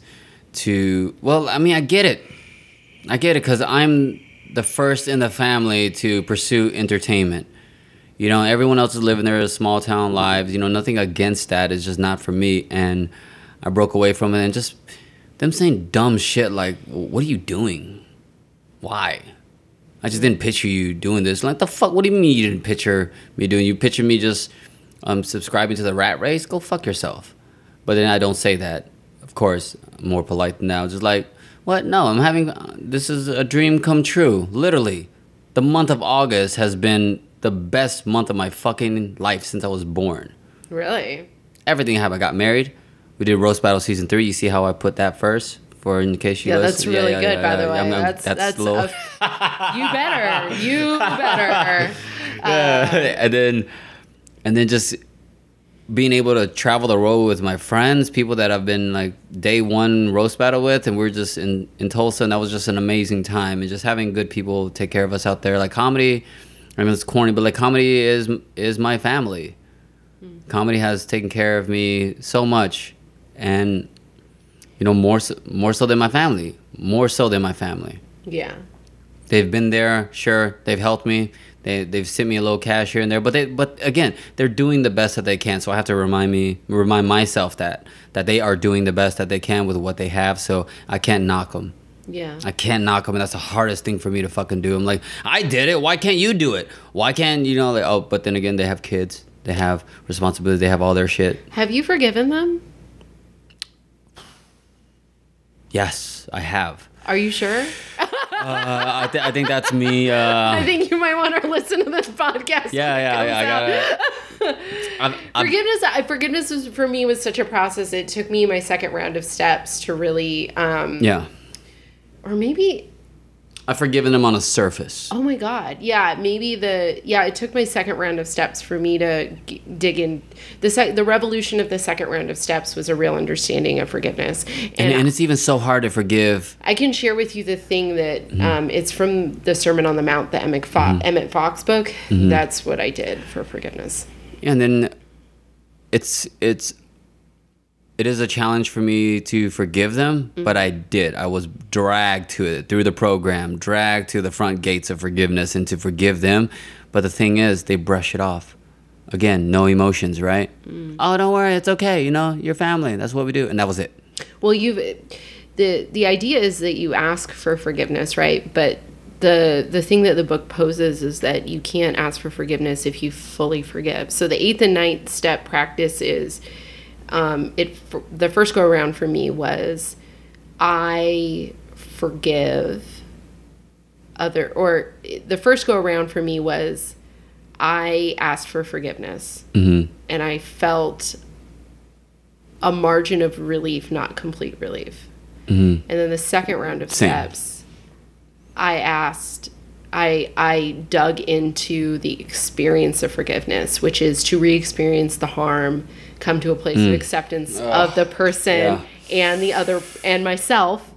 [SPEAKER 2] to. Well, I mean, I get it. I get it because I'm the first in the family to pursue entertainment. You know, everyone else is living their small town lives. You know, nothing against that. It's just not for me. And I broke away from it and just them saying dumb shit like, what are you doing? Why? I just didn't picture you doing this. Like the fuck? What do you mean you didn't picture me doing? You picture me just um, subscribing to the rat race? Go fuck yourself. But then I don't say that. Of course, I'm more polite now. Just like, what? No, I'm having. Uh, this is a dream come true. Literally, the month of August has been the best month of my fucking life since I was born.
[SPEAKER 1] really.
[SPEAKER 2] Everything happened. I got married. We did roast battle season three. You see how I put that first for in case you.
[SPEAKER 1] Yeah,
[SPEAKER 2] listen?
[SPEAKER 1] that's really
[SPEAKER 2] yeah,
[SPEAKER 1] good,
[SPEAKER 2] yeah,
[SPEAKER 1] by the way.
[SPEAKER 2] I'm- I'm-
[SPEAKER 1] that's that's,
[SPEAKER 2] little-
[SPEAKER 1] a- you better, you better.
[SPEAKER 2] and then and then just being able to travel the road with my friends, people that I've been like day one roast battle with, and we're just in in Tulsa, and that was just an amazing time, and just having good people take care of us out there. Like comedy, I mean it's corny, but like comedy is is my family. Hmm. Comedy has taken care of me so much, and you know more so, more so than my family, more so than my family.
[SPEAKER 1] Yeah.
[SPEAKER 2] They've been there, sure. They've helped me. They they've sent me a little cash here and there, but they but again, they're doing the best that they can. So I have to remind me remind myself that that they are doing the best that they can with what they have. So I can't knock them.
[SPEAKER 1] Yeah.
[SPEAKER 2] I can't knock them, and that's the hardest thing for me to fucking do. I'm like, I did it. Why can't you do it? Why can't you know? Like, oh, but then again, they have kids. They have responsibilities. They have all their shit.
[SPEAKER 1] Have you forgiven them?
[SPEAKER 2] Yes, I have.
[SPEAKER 1] Are you sure?
[SPEAKER 2] Uh, I, th- I think that's me. Uh,
[SPEAKER 1] I think you might want to listen to this podcast.
[SPEAKER 2] yeah, yeah, yeah. I got I've, I've,
[SPEAKER 1] forgiveness I- forgiveness was for me was such a process it took me my second round of steps to really um
[SPEAKER 2] yeah.
[SPEAKER 1] or maybe
[SPEAKER 2] I've forgiven them on a surface.
[SPEAKER 1] oh my god yeah maybe the yeah it took my second round of steps for me to g- dig in the sec- the revolution of the second round of steps was a real understanding of forgiveness
[SPEAKER 2] And,
[SPEAKER 1] and,
[SPEAKER 2] and it's even so hard to forgive.
[SPEAKER 1] I can share with you the thing that
[SPEAKER 2] Mm-hmm.
[SPEAKER 1] um, it's from the Sermon on the Mount, the Emmett, Fo- Emmett Fox book.
[SPEAKER 2] Mm-hmm.
[SPEAKER 1] That's what I did for forgiveness.
[SPEAKER 2] And then it's it's it is a challenge for me to forgive them, but I mm-hmm. did. I was dragged to it through the program, dragged to the front gates of forgiveness and to forgive them. But the thing is, they brush it off. Again, no emotions, right? Mm. Oh, don't worry, it's okay. You know, your family. That's what we do, and that was it.
[SPEAKER 1] Well, you've the the idea is that you ask for forgiveness, right? But the the thing that the book poses is that you can't ask for forgiveness if you fully forgive. So the eighth and ninth step practice is um, it. The first go around for me was I forgive other, or the first go around for me was I asked for forgiveness,
[SPEAKER 2] Mm-hmm.
[SPEAKER 1] and I felt a margin of relief, not complete relief.
[SPEAKER 2] Mm-hmm.
[SPEAKER 1] And then the second round of
[SPEAKER 2] Same.
[SPEAKER 1] steps, I asked, I I dug into the experience of forgiveness, which is to re-experience the harm, come to a place of acceptance of the person
[SPEAKER 2] Mm. Yeah.
[SPEAKER 1] and the other and myself.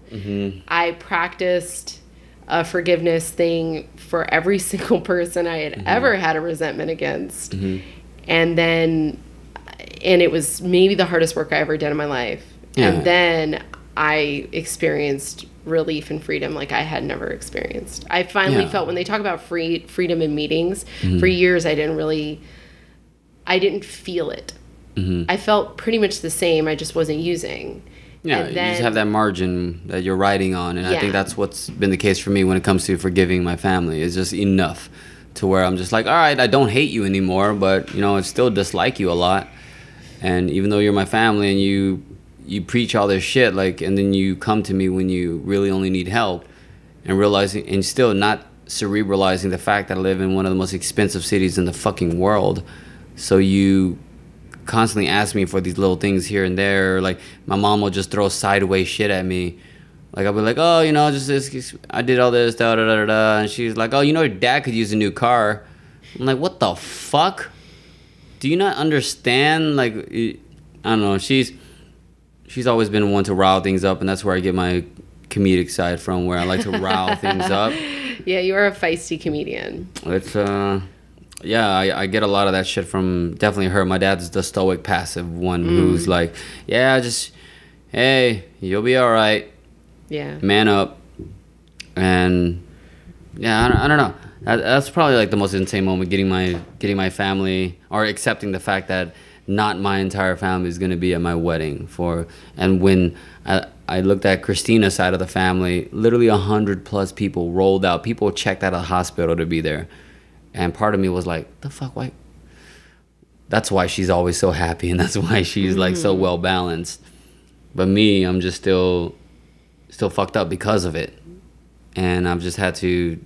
[SPEAKER 1] I practiced a forgiveness thing for every single person I had
[SPEAKER 2] Mm-hmm.
[SPEAKER 1] ever had a resentment against. And then and it was maybe the hardest work I ever did in my life.
[SPEAKER 2] Yeah.
[SPEAKER 1] And then I experienced relief and freedom like I had never experienced. I finally
[SPEAKER 2] Yeah.
[SPEAKER 1] felt when they talk about free freedom in meetings, for years I didn't really I didn't feel it. Mm-hmm. I felt pretty much the same, I just wasn't using.
[SPEAKER 2] Yeah,
[SPEAKER 1] And
[SPEAKER 2] you just have that margin that you're riding on, and I think that's what's been the case for me when it comes to forgiving my family. It's just enough to where I'm just like, all right, I don't hate you anymore, but you know, I still dislike you a lot. And even though you're my family and you you preach all this shit, like, and then you come to me when you really only need help, and realizing and still not cerebralizing the fact that I live in one of the most expensive cities in the fucking world. So you constantly ask me for these little things here and there. Like my mom will just throw sideways shit at me. Like I'll be like, oh, you know, just this, I did all this, da da da da and she's like, oh, you know, your dad could use a new car. I'm like, what the fuck? Do you not understand? Like, I don't know. She's she's always been one to rile things up, and that's where I get my comedic side from, where I like to rile things up.
[SPEAKER 1] Yeah, you are a feisty comedian.
[SPEAKER 2] It's uh, yeah, I, I get a lot of that shit from definitely her. My dad's the stoic, passive one mm. who's like, yeah, just hey, you'll be all right,
[SPEAKER 1] Yeah.
[SPEAKER 2] man up, and yeah, I don't, I don't know. That, that's probably like the most insane moment getting my getting my family or accepting the fact that not my entire family is gonna be at my wedding for and when I, I looked at Christina's side of the family, literally a hundred plus people rolled out. People checked out of the hospital to be there, and part of me was like, "The fuck, why?" That's why she's always so happy, and that's why she's like so mm-hmm. well balanced. But me, I'm just still, still fucked up because of it, and I've just had to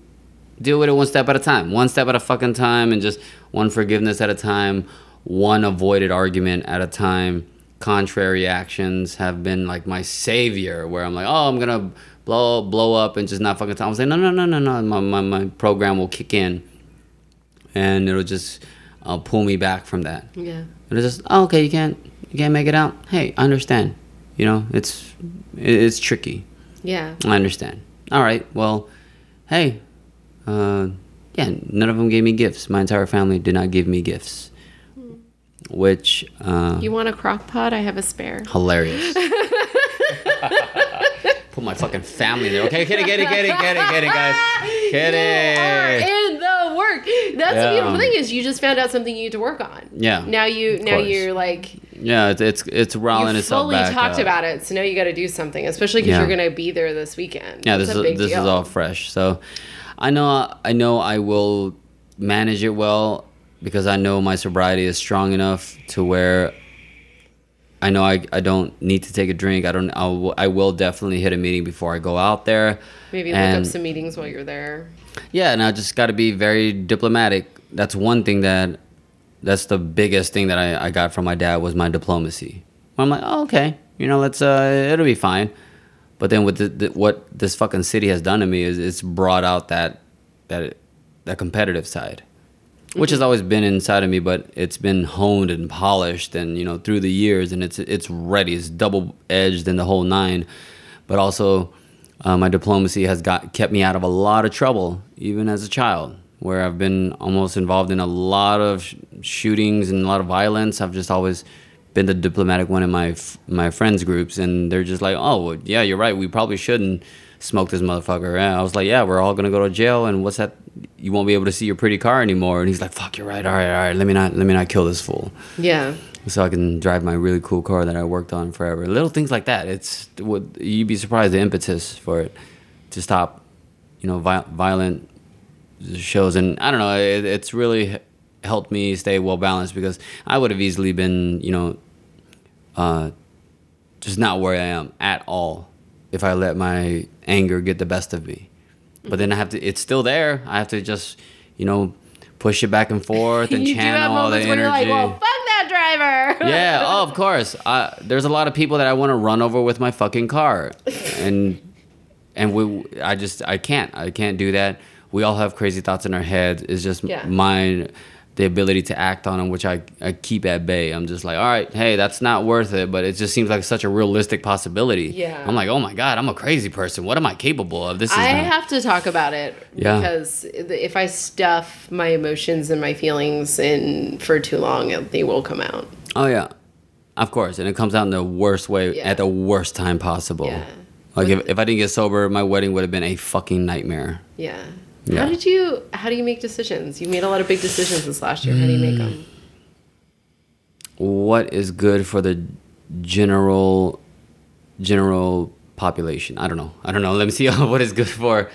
[SPEAKER 2] deal with it one step at a time, one step at a fucking time, and just one forgiveness at a time, one avoided argument at a time. Contrary actions have been like my savior, where I'm like, oh, I'm gonna blow blow up and just not fucking time. I was like, no, no, no, no, no. My, my, my program will kick in, and it'll just uh, pull me back from that.
[SPEAKER 1] Yeah.
[SPEAKER 2] It'll just, oh, okay, you can't you can't make it out. Hey, I understand. You know, it's it's tricky.
[SPEAKER 1] Yeah.
[SPEAKER 2] I understand. All right. Well, hey, uh, yeah, none of them gave me gifts. My entire family did not give me gifts, which uh,
[SPEAKER 1] You want a crock pot? I have a spare.
[SPEAKER 2] hilarious. Put my fucking family there. Okay, kidding, kidding, kidding, kidding, kidding, guys,
[SPEAKER 1] You are
[SPEAKER 2] kidding.
[SPEAKER 1] in the work. That's the
[SPEAKER 2] Yeah.
[SPEAKER 1] beautiful thing is you just found out something you need to work on.
[SPEAKER 2] Yeah.
[SPEAKER 1] Now you now you're like
[SPEAKER 2] Yeah, it's it's, it's riling
[SPEAKER 1] you fully talked
[SPEAKER 2] up.
[SPEAKER 1] about it, so now you got to do something, especially because
[SPEAKER 2] Yeah.
[SPEAKER 1] you're gonna be there this weekend.
[SPEAKER 2] Yeah,
[SPEAKER 1] That's
[SPEAKER 2] this
[SPEAKER 1] a
[SPEAKER 2] is
[SPEAKER 1] big
[SPEAKER 2] this
[SPEAKER 1] deal.
[SPEAKER 2] is all fresh. So, I know I know I will manage it well because I know my sobriety is strong enough to where I know I, I don't need to take a drink. I don't. I'll, I will definitely hit a meeting before I go out there.
[SPEAKER 1] Maybe look up some meetings while you're there.
[SPEAKER 2] Yeah, and I just got to be very diplomatic. That's one thing that that's the biggest thing that I, I got from my dad was my diplomacy. I'm like, oh, okay, you know, let's uh, it'll be fine. But then with the, the, what this fucking city has done to me is it's brought out that that that competitive side, which has always been inside of me, but it's been honed and polished and you know through the years, and it's it's ready. It's double edged in the whole nine, but also uh, my diplomacy has got kept me out of a lot of trouble, even as a child. where I've been almost involved in a lot of sh- shootings and a lot of violence. I've just always been the diplomatic one in my f- my friends groups, and they're just like, "Oh, well, yeah, you're right. We probably shouldn't smoke this motherfucker." And I was like, "Yeah, we're all gonna go to jail, and what's that? You won't be able to see your pretty car anymore." And he's like, "Fuck, you're right. All right, all right. Let me not let me not kill this fool."
[SPEAKER 1] Yeah.
[SPEAKER 2] so I can drive my really cool car that I worked on forever. Little things like that. It's would you'd be surprised the impetus for it to stop, you know, vi- violent shows. And I don't know, it, it's really helped me stay well balanced because I would have easily been, you know, uh, just not where I am at all if I let my anger get the best of me. But then I have to. It's still there. I have to just, you know, push it back and forth and
[SPEAKER 1] you do have
[SPEAKER 2] channel all the energy
[SPEAKER 1] you're like, well, fuck that driver.
[SPEAKER 2] yeah, oh, of course. Uh, there's a lot of people that I want to run over with my fucking car, and and we, I just, I can't, I can't do that. We all have crazy thoughts in our head. It's just
[SPEAKER 1] Yeah.
[SPEAKER 2] mine, the ability to act on them, which I, I keep at bay. I'm just like, all right, hey, that's not worth it, but it just seems like such a realistic possibility.
[SPEAKER 1] Yeah.
[SPEAKER 2] I'm like, oh my god, I'm a crazy person. What am I capable of? This is
[SPEAKER 1] I
[SPEAKER 2] not-
[SPEAKER 1] have to talk about it
[SPEAKER 2] Yeah.
[SPEAKER 1] because if I stuff my emotions and my feelings in for too long, they will come out.
[SPEAKER 2] Oh yeah, of course, and it comes out in the worst way
[SPEAKER 1] Yeah.
[SPEAKER 2] at the worst time possible.
[SPEAKER 1] Yeah.
[SPEAKER 2] Like if, if I didn't get sober, my wedding would have been a fucking nightmare.
[SPEAKER 1] Yeah.
[SPEAKER 2] Yeah.
[SPEAKER 1] How did you? How do you make decisions? You made a lot of big decisions this last year. How do you make them? Mm.
[SPEAKER 2] What is good for the general general population? I don't know. I don't know. Let me see what is good for.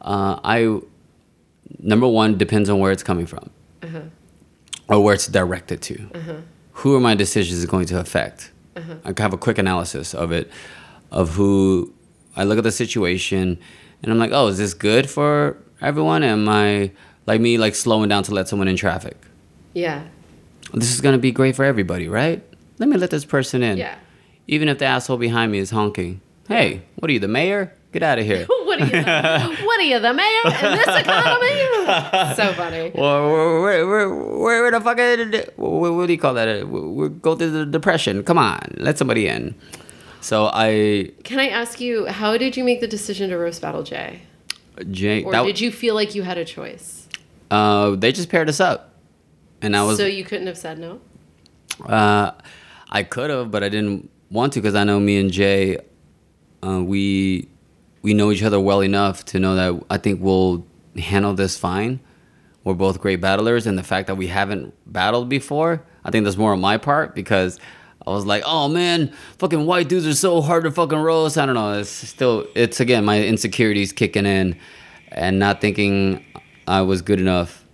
[SPEAKER 2] Uh, I number one depends on where it's coming from, uh-huh. or where it's directed to. Uh-huh. Who are my decisions going to affect? Uh-huh. I have a quick analysis of it, of who I look at the situation, and I'm like, oh, is this good for everyone? Am I like me, like slowing down to let someone in traffic?
[SPEAKER 1] Yeah.
[SPEAKER 2] this is gonna be great for everybody, right? Let me let this person in.
[SPEAKER 1] Yeah.
[SPEAKER 2] Even if the asshole behind me is honking. Hey, what are you, the mayor? Get out of here.
[SPEAKER 1] what are you? The, what are you, the mayor in this economy? so funny.
[SPEAKER 2] Well, we're, we're, we're, we're the fucking, what, what do you call that? We're going through the depression. Come on, let somebody in. So I,
[SPEAKER 1] Can I ask you, how did you make the decision to roast Battle Jay?
[SPEAKER 2] Jay,
[SPEAKER 1] Or
[SPEAKER 2] that,
[SPEAKER 1] did you feel like you had a choice?
[SPEAKER 2] uh, they just paired us up. And I was,
[SPEAKER 1] so you couldn't have said no?
[SPEAKER 2] Uh, I could have, but I didn't want to because I know me and Jay, uh, we we know each other well enough to know that I think we'll handle this fine. We're both great battlers, and the fact that we haven't battled before, I think that's more on my part because I was like, oh man, fucking white dudes are so hard to fucking roast. I don't know. It's still, it's again my insecurities kicking in, and not thinking I was good enough.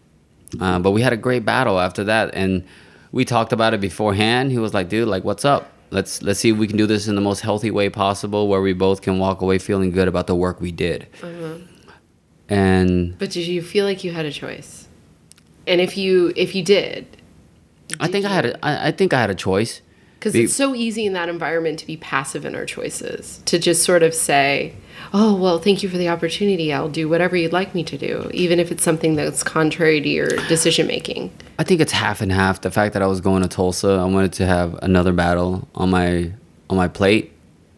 [SPEAKER 2] Uh, but we had a great battle after that, and we talked about it beforehand. He was like, "Dude, like, what's up? Let's let's see if we can do this in the most healthy way possible, where we both can walk away feeling good about the work we did." And
[SPEAKER 1] But did you feel like you had a choice? And if you if you did,
[SPEAKER 2] I think I had a, I, I think I had a choice.
[SPEAKER 1] Because it's so easy in that environment to be passive in our choices, to just sort of say, "Oh, well, thank you for the opportunity. I'll do whatever you'd like me to do, even if it's something that's contrary to your decision making."
[SPEAKER 2] I think it's half and half. The fact that I was going to Tulsa, I wanted to have another battle on my on my plate,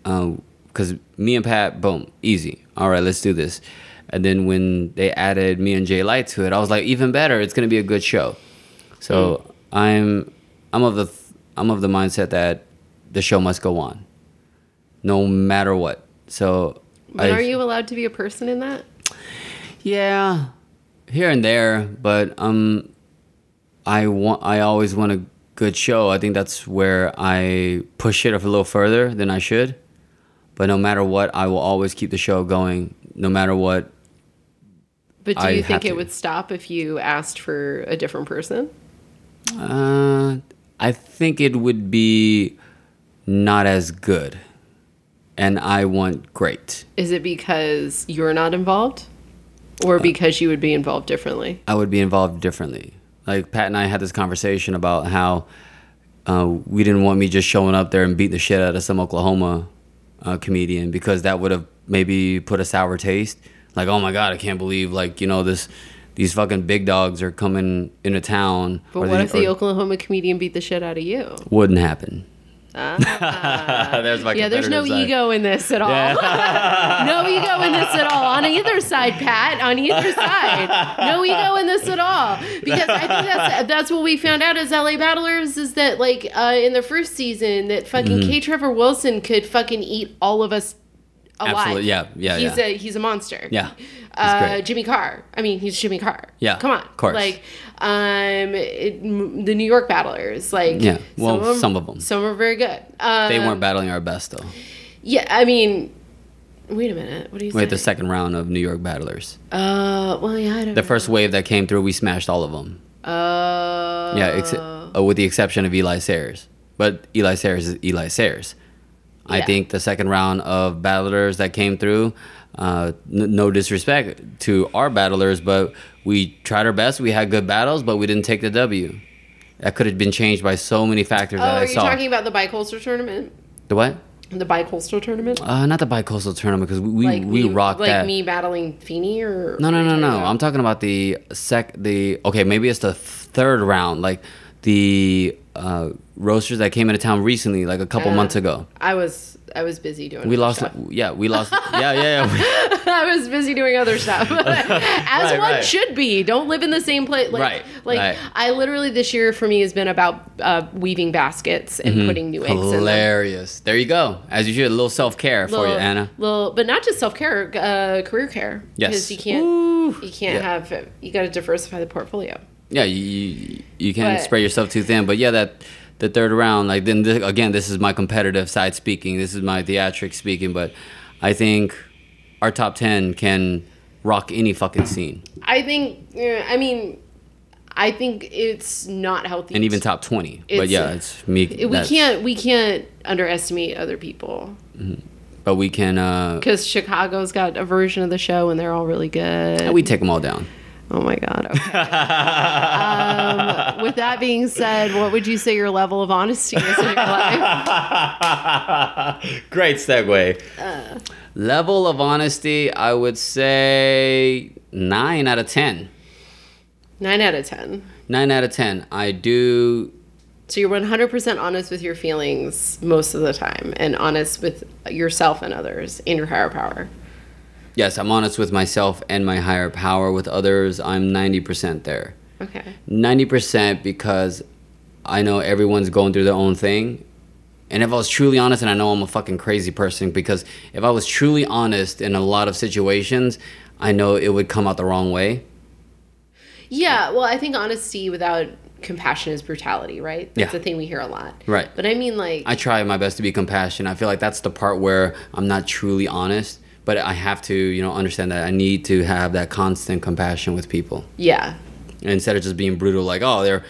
[SPEAKER 2] uh, because me and Pat, boom, easy. All right, let's do this. And then when they added me and Jay Light to it, I was like, even better. It's gonna be a good show. So mm. I'm I'm of the th- I'm of the mindset that the show must go on, no matter what. So
[SPEAKER 1] But
[SPEAKER 2] I-
[SPEAKER 1] are you allowed to be a person in that?
[SPEAKER 2] yeah, here and there, but um, I want. I always want a good show. I think that's where I push it a little further than I should. But no matter what, I will always keep the show going. No matter what.
[SPEAKER 1] But do you
[SPEAKER 2] have
[SPEAKER 1] think it
[SPEAKER 2] to.
[SPEAKER 1] would stop if you asked for a different person?
[SPEAKER 2] Uh, I think it would be not as good, and I want great.
[SPEAKER 1] Is it because you're not involved,
[SPEAKER 2] Uh,
[SPEAKER 1] or because you would be involved differently?
[SPEAKER 2] I would be involved differently. Like Pat and I had this conversation about how uh, we didn't want me just showing up there and beating the shit out of some Oklahoma uh, comedian because that would have maybe put a sour taste. Like, oh my god, I can't believe like you know this. These fucking big dogs are coming into town.
[SPEAKER 1] But what
[SPEAKER 2] they-
[SPEAKER 1] if the
[SPEAKER 2] or-
[SPEAKER 1] Oklahoma comedian beat the shit out of you?
[SPEAKER 2] wouldn't happen?
[SPEAKER 1] Ah.
[SPEAKER 2] there's my
[SPEAKER 1] yeah, there's no
[SPEAKER 2] side.
[SPEAKER 1] ego in this at all. no ego in this at all on either side, Pat. On either side, no ego in this at all. Because I think that's that's what we found out as LA Battlers is that like uh, in the first season that fucking
[SPEAKER 2] Mm-hmm.
[SPEAKER 1] K. Trevor Wilson could fucking eat all of us alive.
[SPEAKER 2] Absolutely, yeah, yeah,
[SPEAKER 1] He's
[SPEAKER 2] yeah.
[SPEAKER 1] a he's a monster.
[SPEAKER 2] Yeah,
[SPEAKER 1] Uh. Jimmy Carr. I mean, he's Jimmy Carr.
[SPEAKER 2] Yeah,
[SPEAKER 1] come on,
[SPEAKER 2] of course.
[SPEAKER 1] Like, um, it, m- the New York Battlers. Like,
[SPEAKER 2] Yeah, well, some of them,
[SPEAKER 1] Some are very good. Um,
[SPEAKER 2] They weren't battling our best though.
[SPEAKER 1] yeah, I mean, wait a minute. What do you
[SPEAKER 2] We
[SPEAKER 1] say?
[SPEAKER 2] the second round of New York battlers.
[SPEAKER 1] Uh, well, yeah, I don't
[SPEAKER 2] The first wave that came through, we smashed all of them.
[SPEAKER 1] Uh,
[SPEAKER 2] Yeah, ex- uh, with the exception of Eli Sairs. But Eli Sairs is Eli Sairs. I think the second round of battlers that came through, uh, n- no disrespect to our battlers, but we tried our best. We had good battles, but we didn't take the W. That could have been changed by so many factors
[SPEAKER 1] Oh,
[SPEAKER 2] that I
[SPEAKER 1] are you
[SPEAKER 2] saw.
[SPEAKER 1] talking about the bicoastal tournament?
[SPEAKER 2] the what?
[SPEAKER 1] The bicoastal tournament?
[SPEAKER 2] Uh, not the bicoastal tournament because we we,
[SPEAKER 1] like
[SPEAKER 2] we rocked
[SPEAKER 1] like
[SPEAKER 2] that.
[SPEAKER 1] me battling Feeney or
[SPEAKER 2] No, no, no, no.
[SPEAKER 1] about?
[SPEAKER 2] I'm talking about the sec. The okay, maybe it's the third round, like the uh, roasters that came into town recently, like a couple
[SPEAKER 1] Uh,
[SPEAKER 2] months ago.
[SPEAKER 1] I was I was busy doing.
[SPEAKER 2] We lost.
[SPEAKER 1] stuff.
[SPEAKER 2] Yeah, we lost. yeah, yeah, yeah.
[SPEAKER 1] I was busy doing other stuff, as
[SPEAKER 2] Right,
[SPEAKER 1] one
[SPEAKER 2] right.
[SPEAKER 1] should be. Don't live in the same place. Like,
[SPEAKER 2] Right,
[SPEAKER 1] like
[SPEAKER 2] right.
[SPEAKER 1] I literally this year for me has been about uh, weaving baskets and putting new eggs in.
[SPEAKER 2] Hilarious. There you go. As you should. A little self care for you, Anna.
[SPEAKER 1] Little, but not just self care, uh, career care.
[SPEAKER 2] Yes.
[SPEAKER 1] Because you can't,
[SPEAKER 2] Ooh.
[SPEAKER 1] you can't
[SPEAKER 2] Yeah.
[SPEAKER 1] have, you got to diversify the portfolio.
[SPEAKER 2] Yeah, you you, you can't
[SPEAKER 1] But-
[SPEAKER 2] spread yourself too thin. But yeah, that the third round, like then th- again, this is my competitive side speaking. This is my theatric speaking. But I think our top ten can rock any fucking scene,
[SPEAKER 1] I think, I mean, I think it's not healthy.
[SPEAKER 2] and even top twenty. but yeah, it's me.
[SPEAKER 1] we can't, we can't underestimate other people
[SPEAKER 2] But we can. uh
[SPEAKER 1] because Chicago's got a version of the show and they're all really good.
[SPEAKER 2] We take them all down.
[SPEAKER 1] Oh my god. Okay. um, with that being said, what would you say your level of honesty is in your life?
[SPEAKER 2] Great segue.
[SPEAKER 1] Uh.
[SPEAKER 2] Level of honesty, I would say nine out of ten.
[SPEAKER 1] Nine out of ten.
[SPEAKER 2] Nine out of ten. I do.
[SPEAKER 1] So you're 100% honest with your feelings most of the time, and honest with yourself and others in your higher power.
[SPEAKER 2] Yes, I'm honest with myself and my higher power. With others, I'm ninety percent there.
[SPEAKER 1] Okay.
[SPEAKER 2] Ninety percent because I know everyone's going through their own thing. And if I was truly honest, and I know I'm a fucking crazy person, because if I was truly honest in a lot of situations, I know it would come out the wrong way.
[SPEAKER 1] Yeah, well, I think honesty without compassion is brutality, right? That's
[SPEAKER 2] Yeah.
[SPEAKER 1] the thing we hear a lot.
[SPEAKER 2] Right.
[SPEAKER 1] But I mean, like,
[SPEAKER 2] I try my best to be compassionate. I feel like that's the part where I'm not truly honest, but I have to, you know, understand that I need to have that constant compassion with people.
[SPEAKER 1] yeah.
[SPEAKER 2] Instead of just being brutal, like, oh, they're,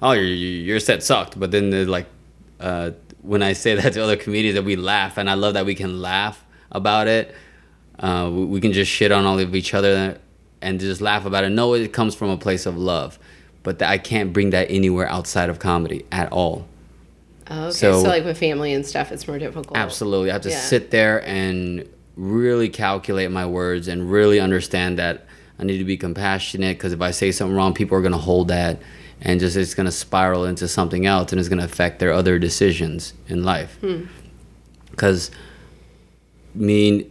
[SPEAKER 2] oh, your your set sucked. But then they're like, uh, when I say that to other comedians, that we laugh, and I love that we can laugh about it. Uh, we, we can just shit on all of each other and just laugh about it. No, it comes from a place of love, but that I can't bring that anywhere outside of comedy at all.
[SPEAKER 1] Oh, okay. So,
[SPEAKER 2] So-
[SPEAKER 1] like with family and stuff, it's more difficult.
[SPEAKER 2] Absolutely. I have to
[SPEAKER 1] Yeah.
[SPEAKER 2] sit there and really calculate my words and really understand that I need to be compassionate because if I say something wrong, people are going to hold that and just it's going to spiral into something else and it's going to affect their other decisions in life. Because me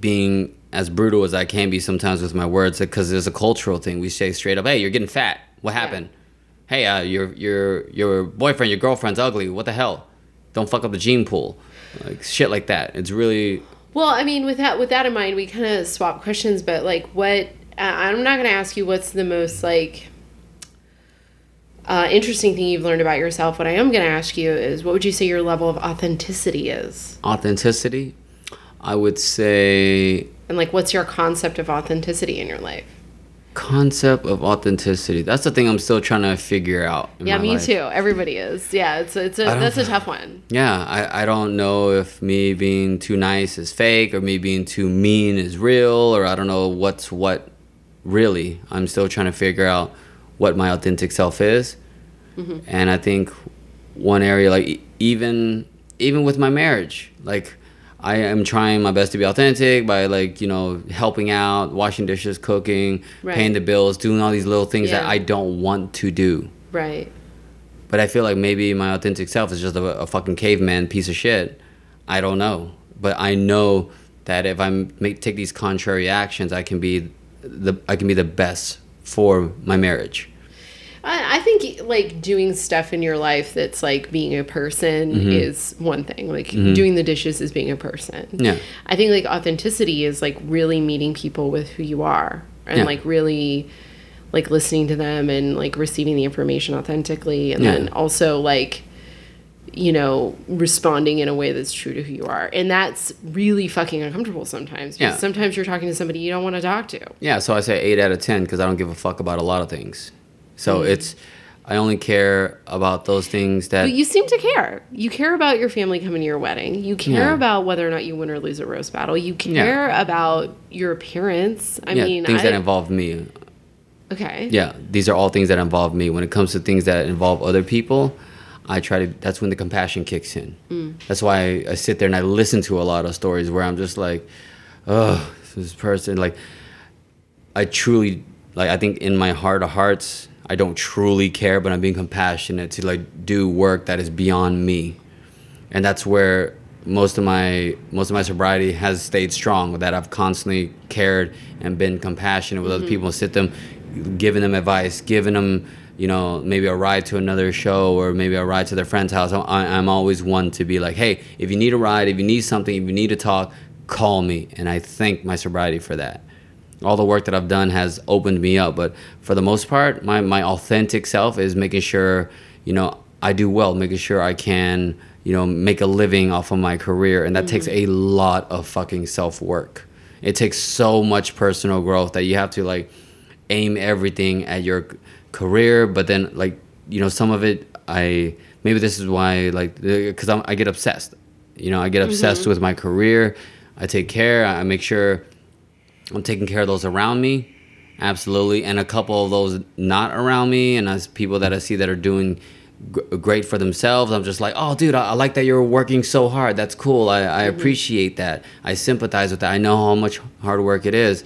[SPEAKER 2] being as brutal as I can be sometimes with my words, because there's a cultural thing. We say straight up, "Hey, you're getting fat. What happened? Hey, uh, your your your boyfriend, your girlfriend's ugly. What the hell? Don't fuck up the gene pool." Like shit like that. It's really
[SPEAKER 1] Well, I mean, with that with that in mind, we kind of swap questions. But like, what? Uh, I'm not going to ask you what's the most like uh, interesting thing you've learned about yourself. What I am going to ask you is, what would you say your level of authenticity is?
[SPEAKER 2] authenticity. I would say
[SPEAKER 1] And like, what's your concept of authenticity in your life?
[SPEAKER 2] Concept of authenticity. That's the thing I'm still trying to figure out.
[SPEAKER 1] Yeah, me
[SPEAKER 2] life.
[SPEAKER 1] too. Everybody is. Yeah, it's it's a that's a tough one.
[SPEAKER 2] Yeah, I, I don't know if me being too nice is fake or me being too mean is real or I don't know what's what really. I'm still trying to figure out what my authentic self is. Mm-hmm. And I think one area like even even with my marriage, like I am trying my best to be authentic by like, you know, helping out, washing dishes, cooking,
[SPEAKER 1] Right.
[SPEAKER 2] paying the bills, doing all these little things that I don't want to do.
[SPEAKER 1] Right.
[SPEAKER 2] but I feel like maybe my authentic self is just a, a fucking caveman piece of shit. I don't know, but I know that if I make take these contrary actions, I can be the I can be the best for my marriage.
[SPEAKER 1] I, I think like doing stuff in your life that's like being a person
[SPEAKER 2] Mm-hmm.
[SPEAKER 1] is one thing. Like doing the dishes is being a person.
[SPEAKER 2] Yeah.
[SPEAKER 1] I think like authenticity is like really meeting people with who you are and
[SPEAKER 2] Yeah.
[SPEAKER 1] like really like listening to them and like receiving the information authentically and
[SPEAKER 2] Yeah.
[SPEAKER 1] then also like you know responding in a way that's true to who you are and that's really fucking uncomfortable sometimes because
[SPEAKER 2] Yeah.
[SPEAKER 1] sometimes you're talking to somebody you don't want to talk to
[SPEAKER 2] Yeah, so I say eight out of ten because I don't give a fuck about a lot of things. So it's I only care about those things that
[SPEAKER 1] But you seem to care. You care about your family coming to your wedding. You care
[SPEAKER 2] Yeah.
[SPEAKER 1] about whether or not you win or lose a roast battle. You care about your appearance. I
[SPEAKER 2] yeah,
[SPEAKER 1] mean,
[SPEAKER 2] things
[SPEAKER 1] I,
[SPEAKER 2] that involve me.
[SPEAKER 1] okay.
[SPEAKER 2] Yeah, these are all things that involve me. When it comes to things that involve other people, I try to. That's when the compassion kicks in.
[SPEAKER 1] Mm.
[SPEAKER 2] That's why I, I sit there and I listen to a lot of stories where I'm just like, oh, this person. Like, I truly, like, I think in my heart of hearts, I don't truly care, but I'm being compassionate to like do work that is beyond me, and that's where most of my most of my sobriety has stayed strong. That I've constantly cared and been compassionate with other mm-hmm. people, sit them, giving them advice, giving them, you know, maybe a ride to another show or maybe a ride to their friend's house. I, I'm always one to be like, hey, if you need a ride, if you need something, if you need to talk, call me, and I thank my sobriety for that all the work that I've done has opened me up. But for the most part, my, my authentic self is making sure, you know, I do well, making sure I can, you know, make a living off of my career. And that takes mm-hmm. a lot of fucking self work. It takes so much personal growth that you have to like aim everything at your career. But then, like, you know, some of it, I maybe this is why, like, because I get obsessed. You know, I get mm-hmm. obsessed with my career. I take care. I make sure I'm taking care of those around me, absolutely, and a couple of those not around me, and as people that I see that are doing g- great for themselves, I'm just like, oh, dude, I, I like that you're working so hard. That's cool. I, I mm-hmm. appreciate that. I sympathize with that. I know how much hard work it is,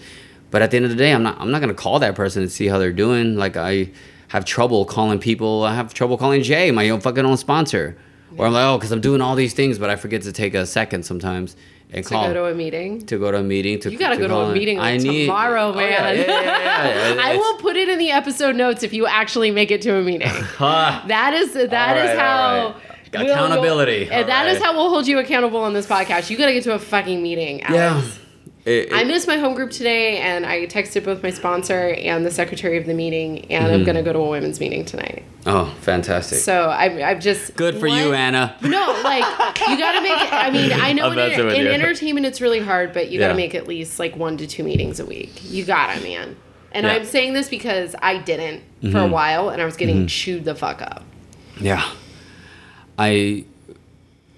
[SPEAKER 2] but at the end of the day, I'm not. I'm not gonna call that person and see how they're doing. Like I have trouble calling people. I have trouble calling Jay, my own fucking own sponsor. Or I'm like, oh, because I'm doing all these things, but I forget to take a second sometimes and
[SPEAKER 1] To
[SPEAKER 2] call
[SPEAKER 1] go to a meeting.
[SPEAKER 2] to go to a meeting. To
[SPEAKER 1] You gotta go to a
[SPEAKER 2] in.
[SPEAKER 1] meeting like tomorrow,
[SPEAKER 2] Oh,
[SPEAKER 1] man.
[SPEAKER 2] yeah, yeah, yeah.
[SPEAKER 1] I will put it in the episode notes if you actually make it to a meeting.
[SPEAKER 2] Ha.
[SPEAKER 1] That is that is how
[SPEAKER 2] right.
[SPEAKER 1] we'll-
[SPEAKER 2] Accountability.
[SPEAKER 1] and that is
[SPEAKER 2] right.
[SPEAKER 1] how we'll hold you accountable on this podcast. You got to get to a fucking meeting. Alex.
[SPEAKER 2] Yeah. It-
[SPEAKER 1] I missed my home group today, and I texted both my sponsor and the secretary of the meeting, and I'm gonna go to a women's meeting tonight.
[SPEAKER 2] oh, fantastic.
[SPEAKER 1] So I've, I've just
[SPEAKER 2] Good for you, Anna.
[SPEAKER 1] No, like you gotta make it. I mean, I know in, in entertainment it's really hard, but you gotta
[SPEAKER 2] Yeah.
[SPEAKER 1] make at least like one to two meetings a week. You gotta, man. And
[SPEAKER 2] Yeah.
[SPEAKER 1] I'm saying this because I didn't for
[SPEAKER 2] Mm-hmm.
[SPEAKER 1] a while, and I was getting chewed the fuck up.
[SPEAKER 2] Yeah. I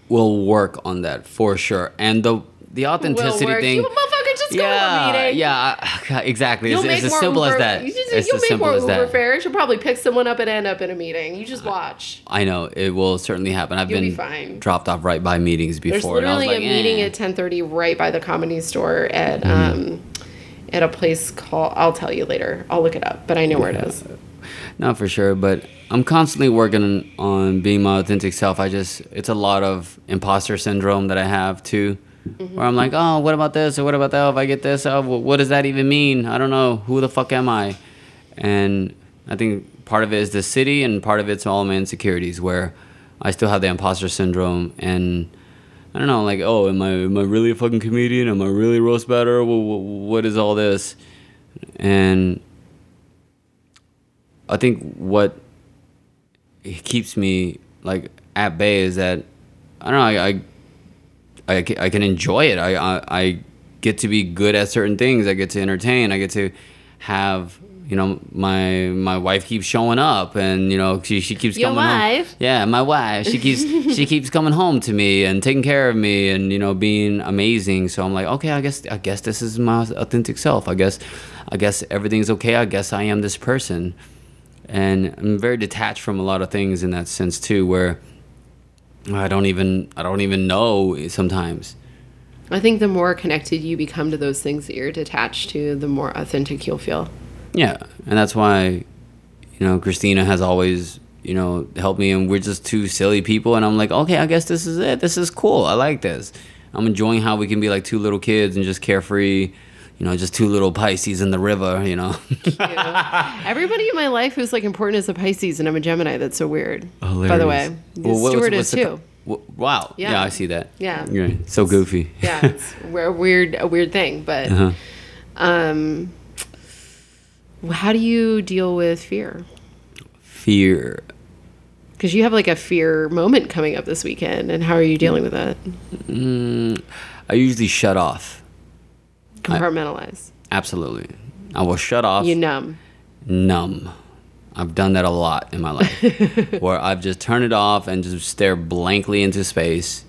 [SPEAKER 2] will work on that for sure. And the the authenticity thing.
[SPEAKER 1] You motherfucker, just go to a
[SPEAKER 2] yeah,
[SPEAKER 1] meeting.
[SPEAKER 2] yeah, exactly.
[SPEAKER 1] You'll
[SPEAKER 2] It's, as
[SPEAKER 1] more
[SPEAKER 2] simple
[SPEAKER 1] Uber,
[SPEAKER 2] as that.
[SPEAKER 1] You just,
[SPEAKER 2] it's
[SPEAKER 1] you'll
[SPEAKER 2] as
[SPEAKER 1] make more Uber
[SPEAKER 2] that.
[SPEAKER 1] fares. You'll probably pick someone up and end up in a meeting. You just watch.
[SPEAKER 2] I know it will certainly happen. I've
[SPEAKER 1] You'll be
[SPEAKER 2] been
[SPEAKER 1] fine.
[SPEAKER 2] dropped off right by meetings before.
[SPEAKER 1] There's
[SPEAKER 2] I
[SPEAKER 1] literally
[SPEAKER 2] like,
[SPEAKER 1] a meeting
[SPEAKER 2] eh.
[SPEAKER 1] at 10:30 right by the comedy store at
[SPEAKER 2] Mm-hmm.
[SPEAKER 1] um at a place called. I'll tell you later. I'll look it up, but I know where it is.
[SPEAKER 2] Not for sure, but I'm constantly working on being my authentic self. I just, it's a lot of imposter syndrome that I have too. Where I'm like, oh, what about this or what about that? If I get this, oh, wh- what does that even mean? I don't know. Who the fuck am I? And I think part of it is the city, and part of it's all my insecurities, where I still have the imposter syndrome. And I don't know, like, oh, am I am I really a fucking comedian? Am I really roast batter? Wh- wh- What is all this? And I think what keeps me like at bay is that I don't know. I I, I, I can enjoy it. I, I I get to be good at certain things. I get to entertain. I get to have you know my my wife keeps showing up and you know she, she keeps
[SPEAKER 1] Your
[SPEAKER 2] coming
[SPEAKER 1] wife?
[SPEAKER 2] home. Yeah, my wife. She keeps she keeps coming home to me and taking care of me and you know being amazing. So I'm like, okay, I guess I guess this is my authentic self. I guess I guess everything's okay. I guess I am this person and I'm very detached from a lot of things in that sense too, where I don't even I don't even know sometimes.
[SPEAKER 1] I think the more connected you become to those things that you're detached to, the more authentic you'll feel.
[SPEAKER 2] Yeah, and that's why you know Christina has always you know, help me, and we're just two silly people. And I'm like, okay, I guess this is it. This is cool. I like this. I'm enjoying how we can be like two little kids and just carefree. You know, just two little Pisces in the river. You know.
[SPEAKER 1] Everybody in my life who's like important is a Pisces, and I'm a Gemini. That's so weird. By the
[SPEAKER 2] Hilarious.
[SPEAKER 1] way,
[SPEAKER 2] Well, what-
[SPEAKER 1] is too.
[SPEAKER 2] co- Wow. Yeah.
[SPEAKER 1] Yeah.
[SPEAKER 2] I see that.
[SPEAKER 1] Yeah.
[SPEAKER 2] You're right. so goofy.
[SPEAKER 1] yeah, it's a weird, a weird thing. But
[SPEAKER 2] Uh-huh.
[SPEAKER 1] um, how do you deal with fear?
[SPEAKER 2] Fear.
[SPEAKER 1] Because you have like a fear moment coming up this weekend, and how are you dealing with that?
[SPEAKER 2] Mm, I usually shut off.
[SPEAKER 1] Compartmentalize.
[SPEAKER 2] Absolutely. I will shut off.
[SPEAKER 1] you numb.
[SPEAKER 2] numb. I've done that a lot in my life, where I've just turned it off and just stare blankly into space,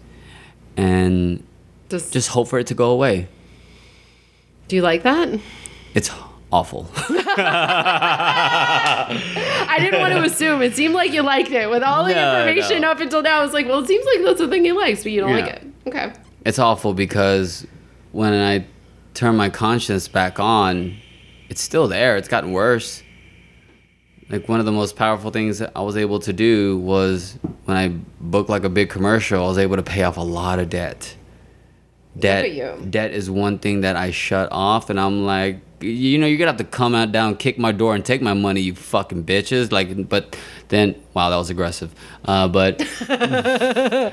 [SPEAKER 2] and
[SPEAKER 1] Just,
[SPEAKER 2] just hope for it to go away.
[SPEAKER 1] do you like that?
[SPEAKER 2] It's awful.
[SPEAKER 1] I didn't want to assume. It seemed like you liked it with all the
[SPEAKER 2] No,
[SPEAKER 1] information
[SPEAKER 2] no.
[SPEAKER 1] up until now. I was like, well, it seems like that's the thing he likes, but you don't like it. Okay.
[SPEAKER 2] it's awful because when I turn my conscience back on, it's still there. It's gotten worse. Like one of the most powerful things that I was able to do was when I booked like a big commercial, I was able to pay off a lot of debt. Debt debt is one thing that I shut off and I'm like you know, you're gonna have to come out down, kick my door, and take my money, you fucking bitches. Like, but then, wow, that was aggressive. Uh, but yeah,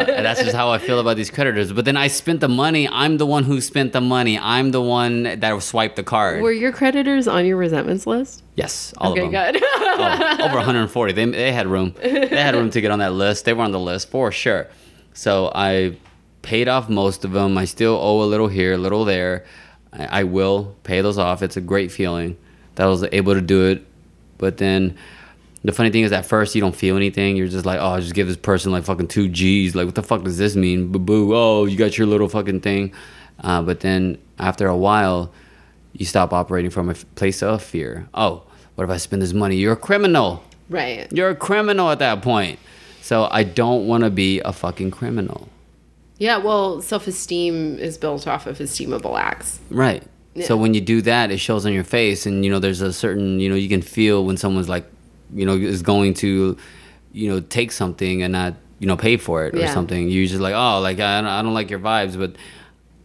[SPEAKER 2] and that's just how I feel about these creditors. But then I spent the money. I'm the one who spent the money. I'm the one that swiped the card.
[SPEAKER 1] Were your creditors on your resentments list?
[SPEAKER 2] yes, all
[SPEAKER 1] okay,
[SPEAKER 2] of them.
[SPEAKER 1] Okay, good.
[SPEAKER 2] Oh, over 140. They, they had room. They had room to get on that list. They were on the list for sure. So I paid off most of them. I still owe a little here, a little there. I, I will pay those off. It's a great feeling that I was able to do it. But then the funny thing is, at first you don't feel anything. You're just like, oh, just give this person like fucking two G's. Like, what the fuck does this mean? Boo boo. Oh, you got your little fucking thing. Uh, but then after a while, you stop operating from a f- place of fear. Oh, what if I spend this money? You're a criminal.
[SPEAKER 1] right.
[SPEAKER 2] You're a criminal at that point. So I don't want to be a fucking criminal.
[SPEAKER 1] Yeah, well, self esteem is built off of esteemable acts.
[SPEAKER 2] Right. So when you do that, it shows on your face, and you know there's a certain you know you can feel when someone's like, you know, is going to, you know, take something and not you know pay for it or
[SPEAKER 1] Yeah.
[SPEAKER 2] something. You're just like, oh, like I don't, I don't like your vibes, but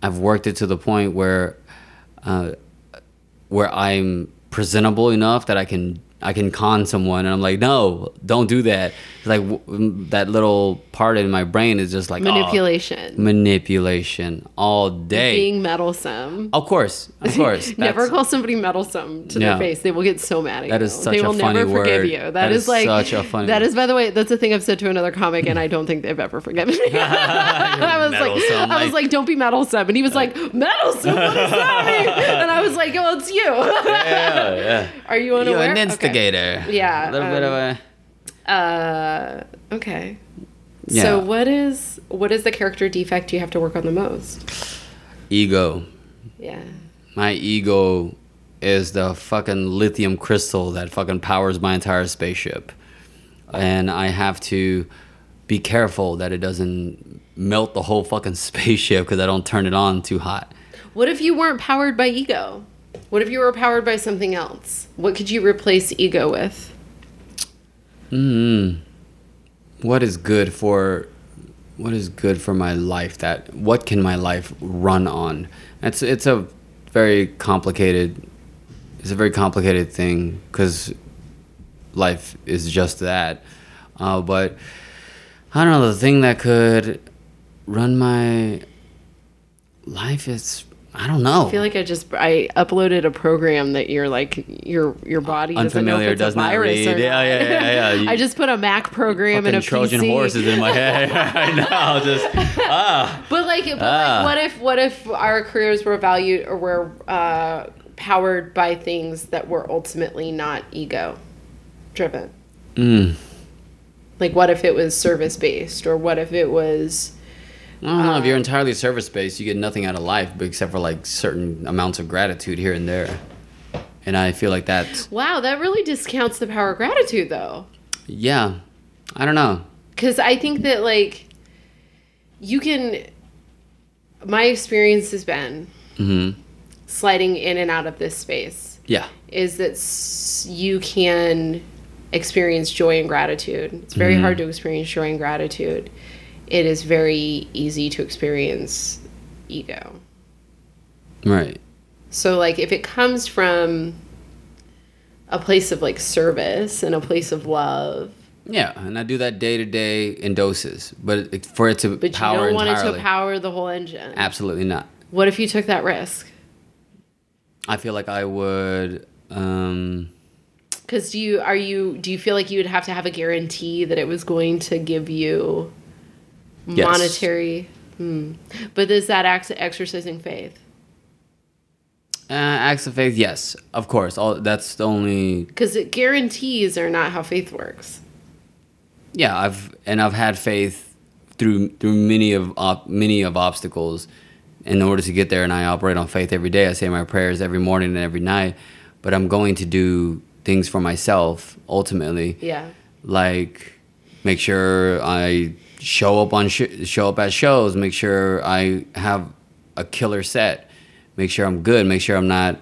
[SPEAKER 2] I've worked it to the point where, uh, where I'm presentable enough that I can I can con someone, and I'm like, no, don't do that. It's like w- that little part in my brain is just like oh,
[SPEAKER 1] Manipulation.
[SPEAKER 2] manipulation all day.
[SPEAKER 1] Being meddlesome.
[SPEAKER 2] Of course, of course.
[SPEAKER 1] Never call somebody meddlesome to
[SPEAKER 2] No.
[SPEAKER 1] their face. They will get so mad at
[SPEAKER 2] That
[SPEAKER 1] you.
[SPEAKER 2] is such
[SPEAKER 1] they
[SPEAKER 2] a
[SPEAKER 1] will
[SPEAKER 2] funny
[SPEAKER 1] never forgive
[SPEAKER 2] word.
[SPEAKER 1] you.
[SPEAKER 2] That
[SPEAKER 1] that
[SPEAKER 2] is
[SPEAKER 1] is, like
[SPEAKER 2] such a funny
[SPEAKER 1] That
[SPEAKER 2] word.
[SPEAKER 1] is, by the way, that's a thing I've said to another comic, and I don't think they've ever forgiven me. I was like,
[SPEAKER 2] meddlesome,
[SPEAKER 1] I was
[SPEAKER 2] like-
[SPEAKER 1] like, don't be meddlesome, and he was like, meddlesome. What does that mean? And I was like, oh, it's you.
[SPEAKER 2] yeah, yeah.
[SPEAKER 1] Are you unaware?
[SPEAKER 2] An
[SPEAKER 1] Okay. Yeah,
[SPEAKER 2] A little bit of
[SPEAKER 1] um,
[SPEAKER 2] a.
[SPEAKER 1] Uh, okay.
[SPEAKER 2] Yeah.
[SPEAKER 1] So what is what is the character defect you have to work on the most?
[SPEAKER 2] Ego.
[SPEAKER 1] Yeah.
[SPEAKER 2] My ego is the fucking lithium crystal that fucking powers my entire spaceship. And I have to be careful that it doesn't melt the whole fucking spaceship because I don't turn it on too hot.
[SPEAKER 1] What if you weren't powered by ego? What if you were powered by something else? What could you replace ego with?
[SPEAKER 2] Mm. What is good for what is good for my life that what can my life run on? It's it's a very complicated it's a very complicated thing cuz life is just that. Uh, but I don't know the thing that could run my life is I don't know.
[SPEAKER 1] I feel like I just I uploaded a program that your like your your body doesn't know
[SPEAKER 2] Unfamiliar, does
[SPEAKER 1] a
[SPEAKER 2] not read.
[SPEAKER 1] or
[SPEAKER 2] Yeah, yeah, yeah, yeah. You-
[SPEAKER 1] I just put a Mac program and a
[SPEAKER 2] Trojan
[SPEAKER 1] PC.
[SPEAKER 2] horses in my head I know, Just ah.
[SPEAKER 1] But like, but
[SPEAKER 2] Ah.
[SPEAKER 1] like, what if what if our careers were valued or were uh, powered by things that were ultimately not ego driven?
[SPEAKER 2] Mm.
[SPEAKER 1] Like, what if it was service based, or what if it was?
[SPEAKER 2] I don't know. if you're entirely service based, you get nothing out of life but except for like certain amounts of gratitude here and there. And I feel like that's
[SPEAKER 1] Wow, that really discounts the power of gratitude, though.
[SPEAKER 2] yeah. I don't know.
[SPEAKER 1] Because I think that like you can. My experience has been
[SPEAKER 2] hmm
[SPEAKER 1] sliding in and out of this space
[SPEAKER 2] Yeah.
[SPEAKER 1] is that you can experience joy and gratitude. It's very hard to experience joy and gratitude. It is very easy to experience ego.
[SPEAKER 2] Right.
[SPEAKER 1] So like if it comes from a place of like service and a place of love,
[SPEAKER 2] Yeah, and I do that day to day in doses, but it, for it to
[SPEAKER 1] but you
[SPEAKER 2] power
[SPEAKER 1] don't want
[SPEAKER 2] entirely,
[SPEAKER 1] it to power the whole engine.
[SPEAKER 2] absolutely not.
[SPEAKER 1] What if you took that risk?
[SPEAKER 2] I feel like I would. Um,
[SPEAKER 1] Because do you are you do you feel like you would have to have a guarantee that it was going to give you
[SPEAKER 2] Yes.
[SPEAKER 1] monetary? Hmm. But is that acts of exercising faith?
[SPEAKER 2] uh, acts of faith, yes, of course. All that's the only.
[SPEAKER 1] Because it guarantees are not how faith works.
[SPEAKER 2] Yeah, I've and I've had faith through through many of op, many of obstacles in order to get there, and I operate on faith every day. I say my prayers every morning and every night, but I'm going to do things for myself ultimately.
[SPEAKER 1] Yeah.
[SPEAKER 2] like make sure I show up on sh- show up at shows, make sure I have a killer set, make sure I'm good, make sure I'm not.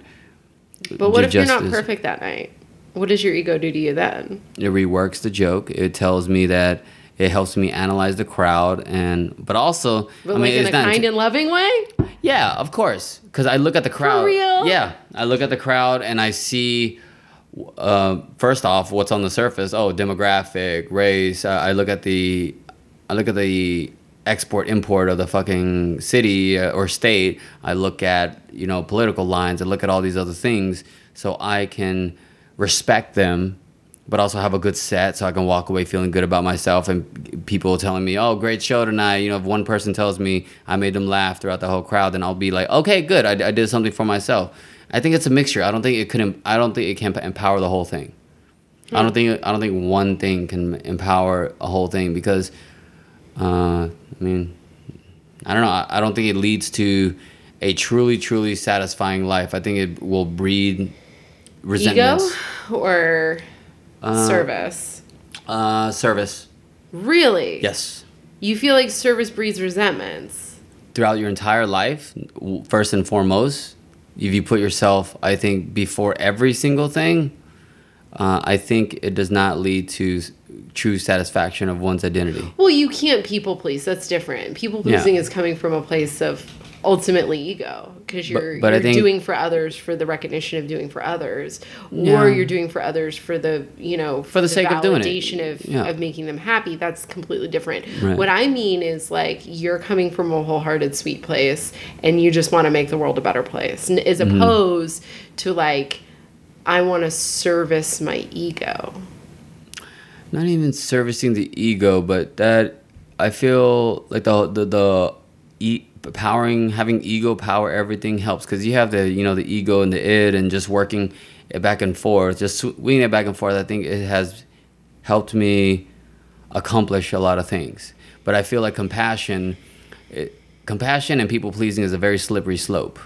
[SPEAKER 1] But what if you're not perfect that night? What does your ego do to you then?
[SPEAKER 2] It reworks the joke. It tells me that it helps me analyze the crowd, and but also,
[SPEAKER 1] But
[SPEAKER 2] I mean,
[SPEAKER 1] like in a kind and loving way?
[SPEAKER 2] Yeah, of course. Because I look at the crowd.
[SPEAKER 1] For real?
[SPEAKER 2] Yeah, I look at the crowd and I see. Uh, first off, what's on the surface? Oh, demographic, race. Uh, I look at the, I look at the export import of the fucking city uh, or state. I look at you know political lines. I look at all these other things, so I can respect them, but also have a good set, so I can walk away feeling good about myself. And people telling me, "Oh, great show tonight." You know, if one person tells me I made them laugh throughout the whole crowd, then I'll be like, "Okay, good. I, I did something for myself." I think it's a mixture. I don't think it could. I don't think it can empower the whole thing. I don't think. I don't think one thing can empower a whole thing because, uh, I mean, I don't know. I, don't think it leads to a truly, truly satisfying life. I think it will breed
[SPEAKER 1] Ego or
[SPEAKER 2] Uh,
[SPEAKER 1] service?
[SPEAKER 2] Uh, service.
[SPEAKER 1] Really?
[SPEAKER 2] Yes.
[SPEAKER 1] You feel like service breeds resentments.
[SPEAKER 2] Throughout your entire life, first and foremost, if you put yourself, I think, before every single thing, uh, I think it does not lead to true satisfaction of one's identity.
[SPEAKER 1] Well, you can't people please. That's different. People pleasing
[SPEAKER 2] Yeah.
[SPEAKER 1] is coming from a place of ultimately ego because you're,
[SPEAKER 2] but I
[SPEAKER 1] you're
[SPEAKER 2] think-
[SPEAKER 1] doing for others for the recognition of doing for others,
[SPEAKER 2] Yeah.
[SPEAKER 1] or you're doing for others for the you know
[SPEAKER 2] For the sake of doing it.
[SPEAKER 1] validation of
[SPEAKER 2] Yeah.
[SPEAKER 1] of making them happy. That's completely different.
[SPEAKER 2] Right.
[SPEAKER 1] What I mean is like you're coming from a wholehearted sweet place and you just want to make the world a better place, as
[SPEAKER 2] Mm-hmm.
[SPEAKER 1] opposed to like I want to service my ego.
[SPEAKER 2] Not even servicing the ego, but that I feel like the the the e- powering having ego power everything helps because you have the you know the ego and the id and just working it back and forth, just swinging it back and forth. I think it has helped me accomplish a lot of things. But I feel like compassion, it, compassion and people pleasing is a very slippery slope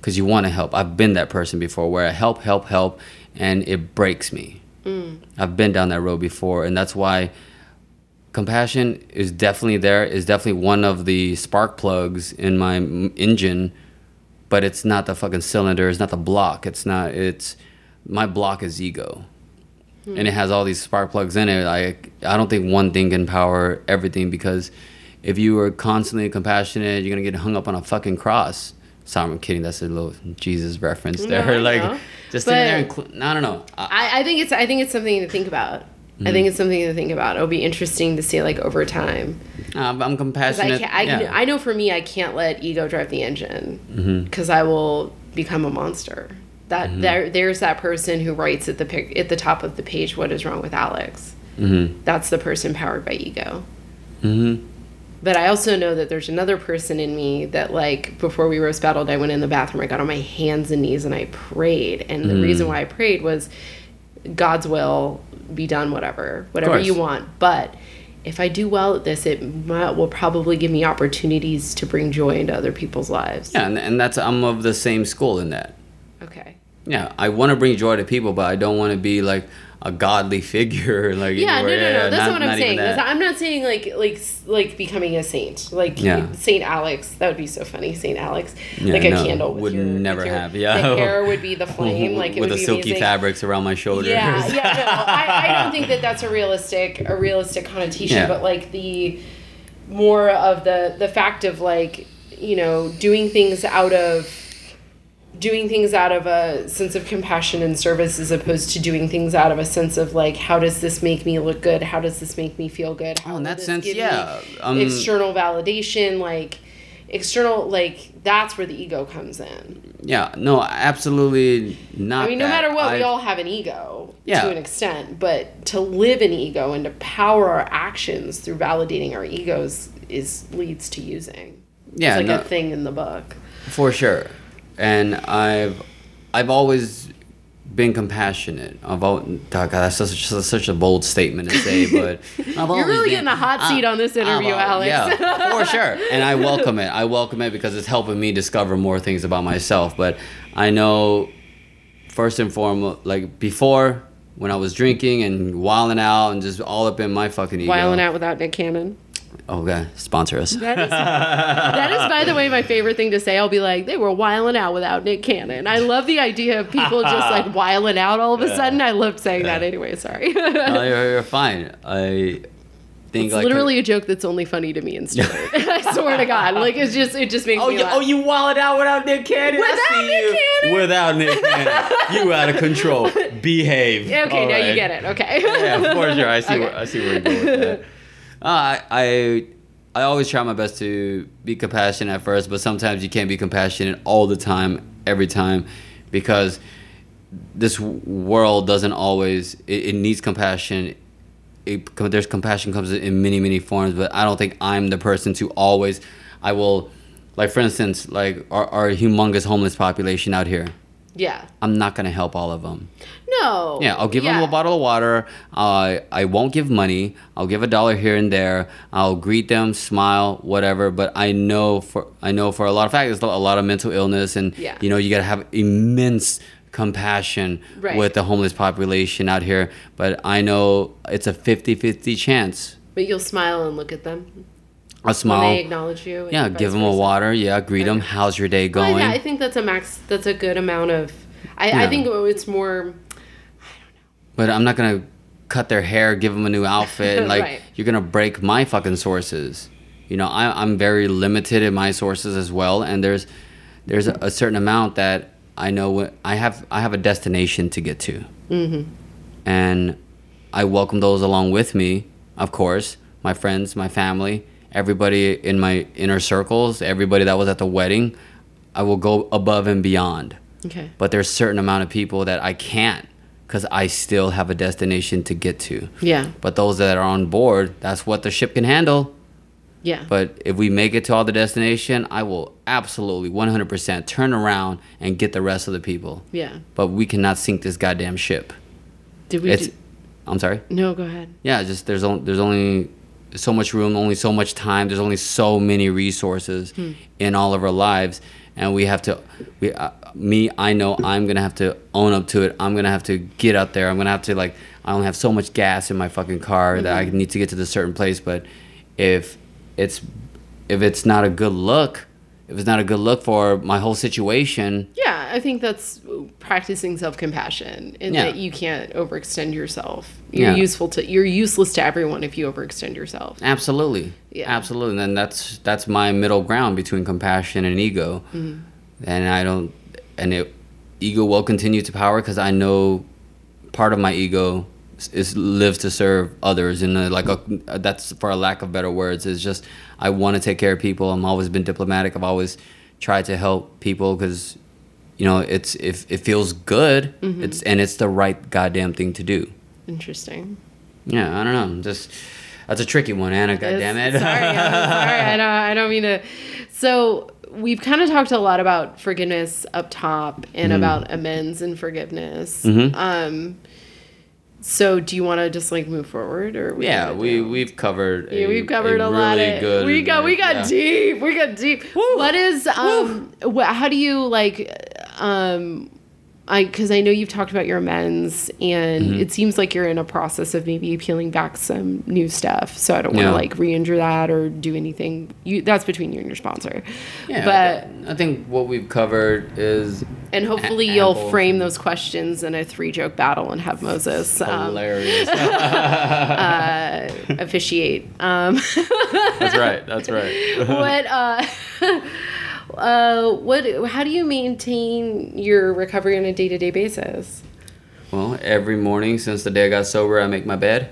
[SPEAKER 2] because you want to help. I've been that person before where I help, help, help, and it breaks me. Mm. I've been down that road before, and that's why compassion is definitely there. Is definitely one of the spark plugs in my engine, but it's not the fucking cylinder. It's not the block. It's not. It's my block is ego, hmm. and it has all these spark plugs in it. I I don't think one thing can power everything because if you are constantly compassionate, you're gonna get hung up on a fucking cross. Sorry, I'm kidding. That's a little Jesus reference there.
[SPEAKER 1] I
[SPEAKER 2] like
[SPEAKER 1] know.
[SPEAKER 2] just sitting there
[SPEAKER 1] But-
[SPEAKER 2] and cl- I don't know. I,
[SPEAKER 1] I, I think it's I think it's something to think about. I
[SPEAKER 2] Mm-hmm.
[SPEAKER 1] think it's something to think about. It'll be interesting to see like over time.
[SPEAKER 2] I'm, I'm compassionate.
[SPEAKER 1] I, I,
[SPEAKER 2] yeah.
[SPEAKER 1] I know for me, I can't let ego drive the engine
[SPEAKER 2] Mm-hmm.
[SPEAKER 1] because I will become a monster. That there, there's that person who writes at the pic, at the top of the page, "What is wrong with Alex?"
[SPEAKER 2] Mm-hmm.
[SPEAKER 1] That's the person powered by ego. But I also know that there's another person in me that, like, before we roast battled, I went in the bathroom, I got on my hands and knees, and I prayed. And the
[SPEAKER 2] Mm.
[SPEAKER 1] reason why I prayed was God's will be done, whatever, whatever you want. But if I do well at this, it might, will probably give me opportunities to bring joy into other people's lives.
[SPEAKER 2] Yeah, and, and that's I'm of the same school in that.
[SPEAKER 1] Okay.
[SPEAKER 2] Yeah, I want to bring joy to people, but I don't want to be like, a godly figure. Like
[SPEAKER 1] Yeah, no, no, no. That's
[SPEAKER 2] not-
[SPEAKER 1] not what I'm
[SPEAKER 2] not
[SPEAKER 1] saying.
[SPEAKER 2] that.
[SPEAKER 1] I'm not saying like like like becoming a saint, like
[SPEAKER 2] Yeah.
[SPEAKER 1] Saint Alex. That would be so funny, Saint Alex.
[SPEAKER 2] Yeah,
[SPEAKER 1] like a
[SPEAKER 2] no,
[SPEAKER 1] candle.
[SPEAKER 2] Would
[SPEAKER 1] your,
[SPEAKER 2] never
[SPEAKER 1] your-
[SPEAKER 2] have, yeah.
[SPEAKER 1] the hair would be the flame. Like it
[SPEAKER 2] with
[SPEAKER 1] would
[SPEAKER 2] the
[SPEAKER 1] be
[SPEAKER 2] silky
[SPEAKER 1] amazing.
[SPEAKER 2] fabrics around my shoulders.
[SPEAKER 1] Yeah, yeah. No, I, I don't think that that's a realistic a realistic connotation.
[SPEAKER 2] Yeah.
[SPEAKER 1] But like the more of the the fact of like you know doing things out of doing things out of a sense of compassion and service as opposed to doing things out of a sense of like how does this make me look good how does this make me feel good how
[SPEAKER 2] Oh, in that sense, yeah. Um,
[SPEAKER 1] external validation like external like that's where the ego comes in
[SPEAKER 2] yeah, no, absolutely not.
[SPEAKER 1] I mean, no
[SPEAKER 2] that.
[SPEAKER 1] matter what, we
[SPEAKER 2] I've-
[SPEAKER 1] all have an ego
[SPEAKER 2] Yeah.
[SPEAKER 1] to an extent, but to live an ego and to power our actions through validating our egos is leads to using.
[SPEAKER 2] Yeah,
[SPEAKER 1] it's like
[SPEAKER 2] no.
[SPEAKER 1] a thing in the book.
[SPEAKER 2] For sure. And I've I've always been compassionate. I've always, God, that's such, such a bold statement to say, but I've
[SPEAKER 1] You're really
[SPEAKER 2] been-
[SPEAKER 1] getting a hot seat on this interview,
[SPEAKER 2] al-
[SPEAKER 1] Alex.
[SPEAKER 2] Yeah, for sure. And I welcome it. I welcome it because it's helping me discover more things about myself. But I know, first and foremost, like before when I was drinking and wilding out and just all up in my fucking ego.
[SPEAKER 1] Wiling out without Nick Cannon.
[SPEAKER 2] Oh, God, sponsor us.
[SPEAKER 1] That is, that is, by the way, my favorite thing to say. I'll be like, they were wiling out without Nick Cannon. I love the idea of people just like wiling out all of a sudden. I loved saying that anyway. Sorry.
[SPEAKER 2] no, you're, you're fine. I think
[SPEAKER 1] It's
[SPEAKER 2] like
[SPEAKER 1] literally a joke that's only funny to me and Stuart. I swear to God, like it's just it just makes
[SPEAKER 2] Oh,
[SPEAKER 1] me
[SPEAKER 2] you, oh, you wilded out without Nick Cannon?
[SPEAKER 1] Without Nick
[SPEAKER 2] you.
[SPEAKER 1] Cannon?
[SPEAKER 2] Without Nick Cannon. you out of control. Behave.
[SPEAKER 1] Okay,
[SPEAKER 2] All
[SPEAKER 1] now you get it. Okay.
[SPEAKER 2] Yeah, for sure. I see.
[SPEAKER 1] Okay.
[SPEAKER 2] Where, I see where you're going with that. Uh, I, I always try my best to be compassionate at first, but sometimes you can't be compassionate all the time, every time, because this world doesn't always. It, it needs compassion. It, there's compassion comes in many many forms, but I don't think I'm the person to always. I will, like for instance, like our, our humongous homeless population out here.
[SPEAKER 1] Yeah.
[SPEAKER 2] I'm not gonna help all of them.
[SPEAKER 1] No.
[SPEAKER 2] Yeah, I'll give them a bottle of water. Uh, I won't give money. I'll give a dollar here and there. I'll greet them, smile, whatever. But I know for I know for a lot of factors, a lot of mental illness, and
[SPEAKER 1] Yeah.
[SPEAKER 2] you know you gotta have immense compassion
[SPEAKER 1] Right.
[SPEAKER 2] with the homeless population out here. But I know it's a 50-50 chance.
[SPEAKER 1] But you'll smile and look at them
[SPEAKER 2] A
[SPEAKER 1] when
[SPEAKER 2] smile.
[SPEAKER 1] they acknowledge you.
[SPEAKER 2] Yeah, give them a water. Yeah, greet them. How's your day
[SPEAKER 1] Well,
[SPEAKER 2] going?
[SPEAKER 1] yeah, I think that's a max. That's a good amount of. I, I think it's more.
[SPEAKER 2] But I'm not gonna cut their hair, give them a new outfit. and, Like
[SPEAKER 1] Right.
[SPEAKER 2] you're gonna break my fucking sources. You know, I, I'm very limited in my sources as well, and there's there's a, a certain amount that I know what I have. I have a destination to get to, mm-hmm. and I welcome those along with me. Of course, my friends, my family, everybody in my inner circles, everybody that was at the wedding. I will go above and beyond
[SPEAKER 1] Okay.
[SPEAKER 2] but there's certain amount of people that I can't because I still have a destination to get to.
[SPEAKER 1] Yeah.
[SPEAKER 2] But those that are on board, that's what the ship can handle.
[SPEAKER 1] Yeah.
[SPEAKER 2] But if we make it to all the destination, I will absolutely 100% turn around and get the rest of the people.
[SPEAKER 1] yeah.
[SPEAKER 2] But we cannot sink this goddamn ship.
[SPEAKER 1] Did we?
[SPEAKER 2] It's
[SPEAKER 1] do-
[SPEAKER 2] I'm sorry.
[SPEAKER 1] no, go ahead.
[SPEAKER 2] Yeah, just there's only there's only so much room, only so much time. There's only so many resources in all of our lives, and we have to. We, uh, me, I know I'm gonna have to own up to it. I'm gonna have to get out there. I'm gonna have to like. I only have so much gas in my fucking car that I need to get to this certain place. But if it's if it's not a good look, if it's not a good look for my whole situation,
[SPEAKER 1] Yeah, I think that's practicing self compassion, and
[SPEAKER 2] Yeah.
[SPEAKER 1] that you can't overextend yourself. You're
[SPEAKER 2] Yeah.
[SPEAKER 1] useful to. You're useless to everyone if you overextend yourself.
[SPEAKER 2] Absolutely.
[SPEAKER 1] Yeah.
[SPEAKER 2] Absolutely. And then that's that's my middle ground between compassion and ego.
[SPEAKER 1] Mm-hmm.
[SPEAKER 2] And I don't and it ego will continue to power because I know part of my ego is, live to serve others and uh, like a, that's for a lack of better words it's just I want to take care of people. I'm always been diplomatic. I've always tried to help people because you know it's if it feels good
[SPEAKER 1] Mm-hmm.
[SPEAKER 2] it's and it's the right goddamn thing to do.
[SPEAKER 1] Interesting.
[SPEAKER 2] Yeah, I don't know. Just that's a tricky one, Anna. God damn it.
[SPEAKER 1] Sorry, sorry. I don't. I don't mean to. So we've kind of talked a lot about forgiveness up top and
[SPEAKER 2] Mm-hmm.
[SPEAKER 1] about amends and forgiveness.
[SPEAKER 2] Mhm.
[SPEAKER 1] Um. So do you want to just like move forward or we
[SPEAKER 2] yeah, we
[SPEAKER 1] do-
[SPEAKER 2] we've covered.
[SPEAKER 1] Yeah, we've covered a, lot
[SPEAKER 2] really
[SPEAKER 1] of
[SPEAKER 2] good.
[SPEAKER 1] we got we got
[SPEAKER 2] yeah.
[SPEAKER 1] deep we got deep
[SPEAKER 2] Woo!
[SPEAKER 1] what is um wh- how do you like um I because I know you've talked about your amends, and
[SPEAKER 2] Mm-hmm.
[SPEAKER 1] it seems like you're in a process of maybe peeling back some new stuff. So I don't want to
[SPEAKER 2] Yeah.
[SPEAKER 1] like re-injure that or do anything. You that's between you and your sponsor.
[SPEAKER 2] Yeah,
[SPEAKER 1] but
[SPEAKER 2] I think what we've covered is
[SPEAKER 1] and hopefully
[SPEAKER 2] A-
[SPEAKER 1] you'll frame those questions in a three joke battle and have Moses um,
[SPEAKER 2] hilarious.
[SPEAKER 1] officiate. Um,
[SPEAKER 2] that's right. That's right.
[SPEAKER 1] what uh, uh, what? How do you maintain your recovery on a day to day basis?
[SPEAKER 2] Well, every morning since the day I got sober, I make my bed.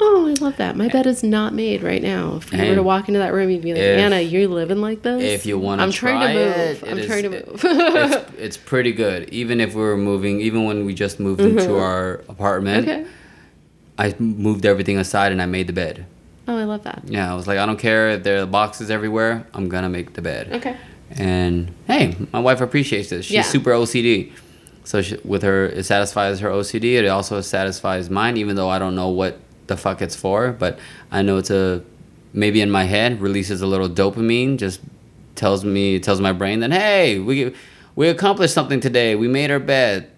[SPEAKER 1] Oh, I love that. My bed is not made right now. If you were to walk into that room, you'd be like,
[SPEAKER 2] If-
[SPEAKER 1] Anna, you're living like this.
[SPEAKER 2] If you want to
[SPEAKER 1] I'm trying to move.
[SPEAKER 2] it,
[SPEAKER 1] I'm
[SPEAKER 2] it
[SPEAKER 1] trying to move.
[SPEAKER 2] it's, it's pretty good. Even if we were moving, even when we just moved into our apartment,
[SPEAKER 1] Mm-hmm. okay.
[SPEAKER 2] I moved everything aside and I made the bed.
[SPEAKER 1] Oh, I love that.
[SPEAKER 2] Yeah, I was like, I don't care if there are boxes everywhere. I'm gonna make the bed.
[SPEAKER 1] Okay.
[SPEAKER 2] And hey, my wife appreciates this. She's
[SPEAKER 1] Yeah.
[SPEAKER 2] super OCD. So she, with her, it satisfies her OCD. It also satisfies mine, even though I don't know what the fuck it's for. But I know it's a maybe in my head releases a little dopamine. Just tells me tells my brain that hey, we we accomplished something today. We made our bed.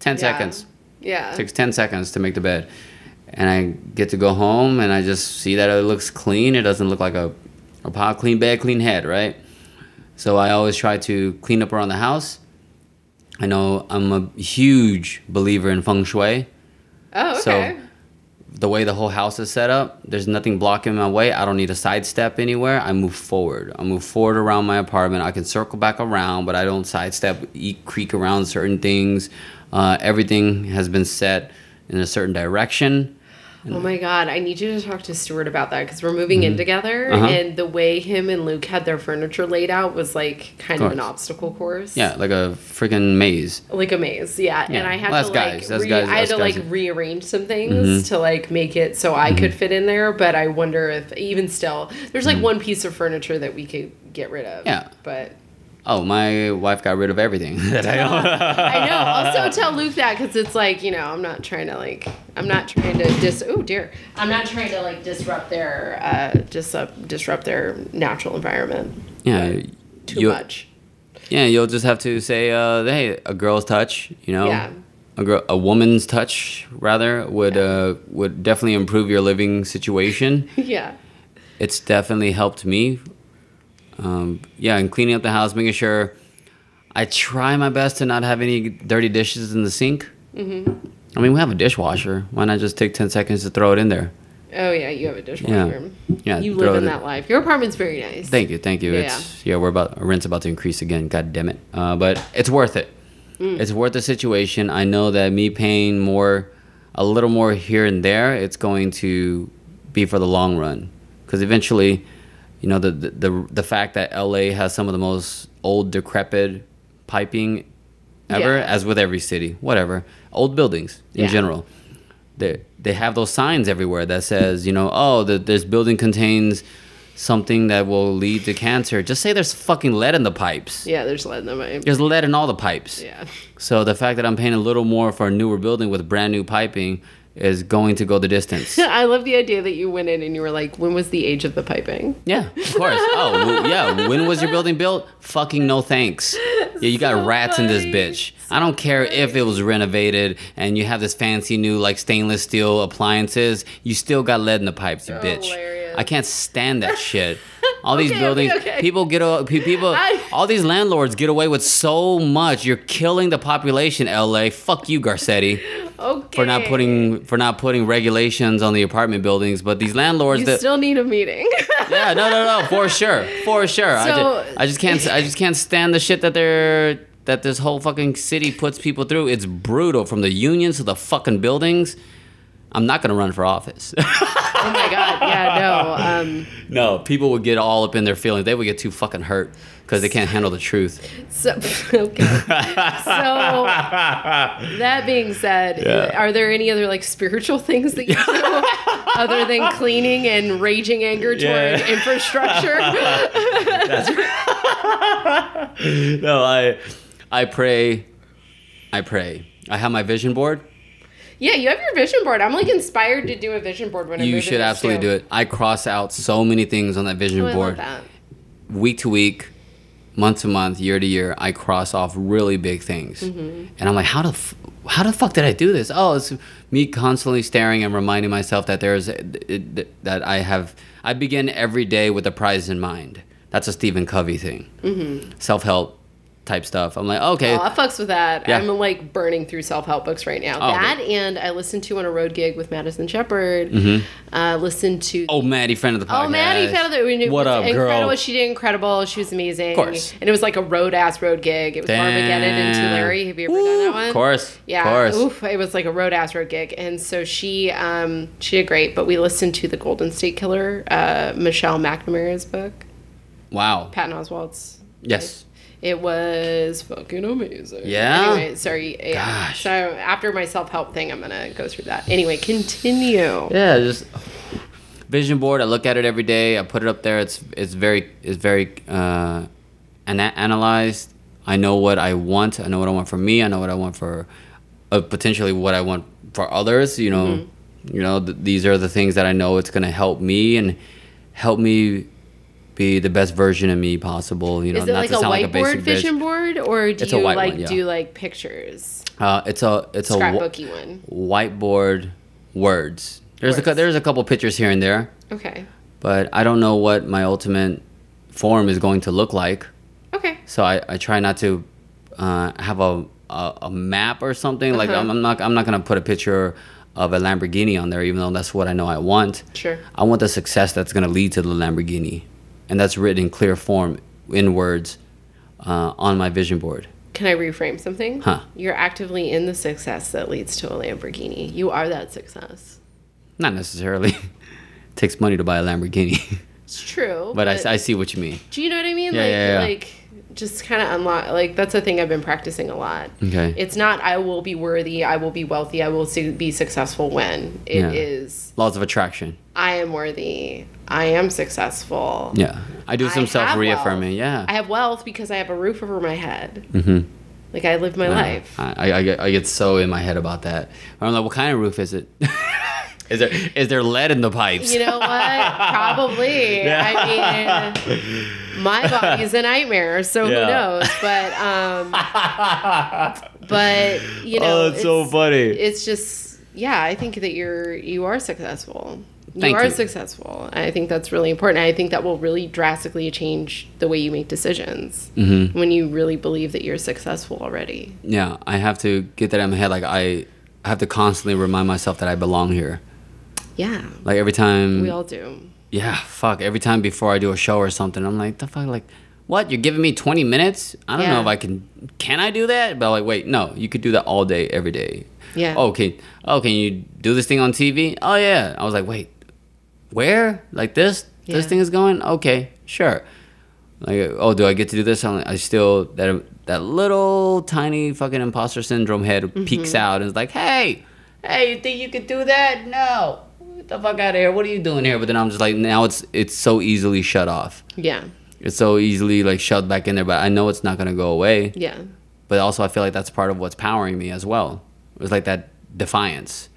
[SPEAKER 2] Ten
[SPEAKER 1] Yeah.
[SPEAKER 2] seconds.
[SPEAKER 1] Yeah.
[SPEAKER 2] It takes 10 seconds to make the bed and i get to go home and i just see that it looks clean it doesn't look like a, a pile clean bed clean head right so i always try to clean up around the house. I know i'm a huge believer in feng shui.
[SPEAKER 1] Oh,
[SPEAKER 2] So-
[SPEAKER 1] okay.
[SPEAKER 2] the way the whole house is set up there's nothing blocking my way. I don't need to sidestep anywhere. I move forward. I move forward around my apartment. I can circle back around but i don't sidestep eat creak around certain things. Uh, everything has been set in a certain direction
[SPEAKER 1] Oh my god, I need you to talk to Stuart about that because we're moving in together,
[SPEAKER 2] Uh-huh.
[SPEAKER 1] and the way him and Luke had their furniture laid out was like kind of,
[SPEAKER 2] Of
[SPEAKER 1] an obstacle course.
[SPEAKER 2] yeah like a freaking maze
[SPEAKER 1] like a maze. Yeah,
[SPEAKER 2] Yeah.
[SPEAKER 1] and I had
[SPEAKER 2] Well,
[SPEAKER 1] to like. Re-
[SPEAKER 2] guys.
[SPEAKER 1] I had to like
[SPEAKER 2] guys. Mm-hmm.
[SPEAKER 1] rearrange some things to like make it so I could fit in there. But I wonder if even still, there's like one piece of furniture that we could get rid of.
[SPEAKER 2] Mm-hmm. Yeah.
[SPEAKER 1] but.
[SPEAKER 2] Oh my wife got rid of everything that i own
[SPEAKER 1] I know. Also, tell Luke that because it's like you know, I'm not trying to like, I'm not trying to dis. Oh dear, I'm not trying to like disrupt their, uh, dis- uh, disrupt their natural environment
[SPEAKER 2] yeah
[SPEAKER 1] too much.
[SPEAKER 2] yeah you'll just have to say uh, hey a girl's touch you know
[SPEAKER 1] Yeah.
[SPEAKER 2] a girl a woman's touch rather would uh, would definitely improve your living situation
[SPEAKER 1] yeah.
[SPEAKER 2] it's definitely helped me. Um, yeah, and cleaning up the house, making sure I try my best to not have any dirty dishes in the sink. Mm-hmm. I mean, we have a dishwasher. Why not just take ten seconds to throw it in there?
[SPEAKER 1] Oh yeah, you have a dishwasher.
[SPEAKER 2] Yeah,
[SPEAKER 1] You live in that life. Your apartment's very nice.
[SPEAKER 2] Thank you, thank you.
[SPEAKER 1] Yeah.
[SPEAKER 2] It's yeah, we're about rent's about to increase again. God damn it! Uh, but it's worth it.
[SPEAKER 1] Mm.
[SPEAKER 2] It's worth the situation. I know that me paying more, a little more here and there, it's going to be for the long run. Because eventually, you know, the, the the the fact that LA has some of the most old, decrepit piping ever,
[SPEAKER 1] Yeah.
[SPEAKER 2] as with every city, whatever, old buildings in
[SPEAKER 1] Yeah.
[SPEAKER 2] general they they have those signs everywhere that says, you know, oh, the, this building contains something that will lead to cancer. Just say there's fucking lead in the pipes.
[SPEAKER 1] Yeah, there's lead in the pipe.
[SPEAKER 2] There's lead in all the pipes.
[SPEAKER 1] Yeah.
[SPEAKER 2] So the fact that I'm paying a little more for a newer building with brand new piping is going to go the distance.
[SPEAKER 1] I love the idea that you went in and you were like, when was the age of the piping?
[SPEAKER 2] Yeah, of course. Oh, w- yeah. When was your building built? Fucking no thanks. Yeah, you got
[SPEAKER 1] So
[SPEAKER 2] rats in this
[SPEAKER 1] funny.
[SPEAKER 2] bitch. I don't care if it was renovated and you have this fancy new like stainless steel appliances. You still got lead in the pipes, you bitch.
[SPEAKER 1] Hilarious.
[SPEAKER 2] I can't stand that shit. All these
[SPEAKER 1] Okay,
[SPEAKER 2] buildings,
[SPEAKER 1] okay, okay.
[SPEAKER 2] people get a- people.
[SPEAKER 1] I-
[SPEAKER 2] all these landlords get away with so much. You're killing the population, LA. Fuck you, Garcetti
[SPEAKER 1] Okay.
[SPEAKER 2] for not putting for not putting regulations on the apartment buildings. But these landlords
[SPEAKER 1] You
[SPEAKER 2] that
[SPEAKER 1] still need a meeting.
[SPEAKER 2] yeah, no, no, no, for sure, for sure. I, just, I just can't, I just can't stand the shit that they're that this whole fucking city puts people through. It's brutal, from the unions to the fucking buildings. I'm not gonna run for office.
[SPEAKER 1] oh my god. Yeah. No. Um.
[SPEAKER 2] no, people would get all up in their feelings. They would get too fucking hurt because they can't handle the truth.
[SPEAKER 1] So okay. So that being said,
[SPEAKER 2] Yeah.
[SPEAKER 1] are there any other like spiritual things that you do other than cleaning and raging anger toward
[SPEAKER 2] Yeah.
[SPEAKER 1] infrastructure?
[SPEAKER 2] no, I, I pray, I pray. I have my vision board.
[SPEAKER 1] Yeah, you have your vision board. I'm like inspired to do a vision board when I
[SPEAKER 2] You should absolutely
[SPEAKER 1] too.
[SPEAKER 2] do it. I cross out so many things on that vision
[SPEAKER 1] Oh,
[SPEAKER 2] board.
[SPEAKER 1] that.
[SPEAKER 2] week to week, month to month, year to year, I cross off really big things,
[SPEAKER 1] Mm-hmm.
[SPEAKER 2] and I'm like, how the f- how the fuck did I do this? Oh, it's me constantly staring and reminding myself that there's it, that I have. I begin every day with a prize in mind. That's a Stephen Covey thing. Mm-hmm. Self help type stuff. I'm like, okay,
[SPEAKER 1] Oh, I fucks with that.
[SPEAKER 2] Yeah.
[SPEAKER 1] I'm like burning through self help books right now.
[SPEAKER 2] Oh,
[SPEAKER 1] that and I listened to on a road gig with Madison Shepard. Uh, listened to
[SPEAKER 2] Mm-hmm. oh, Maddie, friend of the podcast.
[SPEAKER 1] Oh, Maddie found that it
[SPEAKER 2] What up,
[SPEAKER 1] incredible.
[SPEAKER 2] girl?
[SPEAKER 1] She did incredible. She was amazing.
[SPEAKER 2] Of course.
[SPEAKER 1] And it was like a road ass road gig. It was Armageddon and. Tulare. Have you ever done that one?
[SPEAKER 2] Of course.
[SPEAKER 1] Yeah.
[SPEAKER 2] Of course.
[SPEAKER 1] Oof, it was like a road ass road gig. And so she um she did great, but we listened to the Golden State Killer, uh, Michelle McNamara's book,
[SPEAKER 2] Wow.
[SPEAKER 1] Patton Oswalt's.
[SPEAKER 2] Yes.
[SPEAKER 1] It was fucking amazing.
[SPEAKER 2] Yeah?
[SPEAKER 1] Anyway, sorry. Yeah.
[SPEAKER 2] Gosh.
[SPEAKER 1] So after my self help thing, I'm gonna go through that. Anyway, continue.
[SPEAKER 2] Yeah, just vision board. I look at it every day. I put it up there. It's it's very it's very uh, ana- analyzed. I know what I want. I know what I want for me. I know what I want for uh, potentially what I want for others. You know,
[SPEAKER 1] Mm-hmm.
[SPEAKER 2] you know th- these are the things that I know it's gonna help me and help me be the best version of me possible. You know,
[SPEAKER 1] Is it
[SPEAKER 2] not
[SPEAKER 1] like
[SPEAKER 2] to
[SPEAKER 1] a
[SPEAKER 2] sound like a
[SPEAKER 1] whiteboard
[SPEAKER 2] bitch.
[SPEAKER 1] vision board, or do
[SPEAKER 2] It's
[SPEAKER 1] you like
[SPEAKER 2] one, yeah.
[SPEAKER 1] do like pictures?
[SPEAKER 2] Uh, it's a it's a
[SPEAKER 1] Scrapbooky one.
[SPEAKER 2] whiteboard words. There's a cou- there's a couple pictures here and there.
[SPEAKER 1] Okay.
[SPEAKER 2] but I don't know what my ultimate form is going to look like.
[SPEAKER 1] Okay.
[SPEAKER 2] So I, I try not to uh, have a, a a map or something. Like
[SPEAKER 1] Uh-huh.
[SPEAKER 2] I'm, I'm not I'm not gonna put a picture of a Lamborghini on there, even though that's what I know I want.
[SPEAKER 1] Sure.
[SPEAKER 2] I want the success that's gonna lead to the Lamborghini, and that's written in clear form in words uh, on my vision board.
[SPEAKER 1] Can I reframe something?
[SPEAKER 2] Huh.
[SPEAKER 1] You're actively in the success that leads to a Lamborghini. You are that success.
[SPEAKER 2] Not necessarily. it takes money to buy a Lamborghini,
[SPEAKER 1] It's true.
[SPEAKER 2] but I, I see what you mean.
[SPEAKER 1] Do you know what I mean?
[SPEAKER 2] Yeah,
[SPEAKER 1] like,
[SPEAKER 2] yeah, yeah.
[SPEAKER 1] like just kind of unlock. Like that's a thing I've been practicing a lot.
[SPEAKER 2] Okay.
[SPEAKER 1] It's not I will be worthy. I will be wealthy. I will su- be successful when it is
[SPEAKER 2] Yeah. Laws of attraction.
[SPEAKER 1] I am worthy. I am successful.
[SPEAKER 2] Yeah, I do some
[SPEAKER 1] have
[SPEAKER 2] self reaffirming.
[SPEAKER 1] wealth.
[SPEAKER 2] Yeah.
[SPEAKER 1] I have wealth because I have a roof over my head.
[SPEAKER 2] mm-hmm.
[SPEAKER 1] Like I live my life.
[SPEAKER 2] I, I, I I get so in my head about that. I'm like, what kind of roof is it? is there is there lead in the pipes?
[SPEAKER 1] You know what? Probably. I mean, my body's a nightmare, so
[SPEAKER 2] Yeah.
[SPEAKER 1] who knows? But um, but you know,
[SPEAKER 2] oh, that's so funny.
[SPEAKER 1] It's just yeah. I think that you're you are successful. You are
[SPEAKER 2] you.
[SPEAKER 1] successful. I think that's really important. I think that will really drastically change the way you make decisions
[SPEAKER 2] Mm-hmm.
[SPEAKER 1] when you really believe that you're successful already.
[SPEAKER 2] yeah, I have to get that in my head. Like I, I have to constantly remind myself that I belong here.
[SPEAKER 1] Yeah,
[SPEAKER 2] Like every time.
[SPEAKER 1] we all do.
[SPEAKER 2] yeah, fuck. Every time before I do a show or something, I'm like, the fuck, like. What you're giving me 20 minutes? I don't know if I can. Can I do that? But like, wait, no. You could do that all day, every day.
[SPEAKER 1] Yeah.
[SPEAKER 2] Oh, can oh can you do this thing on TV? Oh yeah. I was like, wait, where? Like this? This thing is going? Okay, sure. Like, oh, do I get to do this? I'm like, I still that that little tiny fucking imposter syndrome head
[SPEAKER 1] Mm-hmm.
[SPEAKER 2] peeks out and is like, hey, hey, you think you could do that? No. Get the fuck out of here. What are you doing here? But then I'm just like, now it's it's so easily shut off.
[SPEAKER 1] Yeah,
[SPEAKER 2] It's so easily like shoved back in there, but I know it's not gonna go away
[SPEAKER 1] yeah,
[SPEAKER 2] but also I feel like that's part of what's powering me as well. It was like that defiance.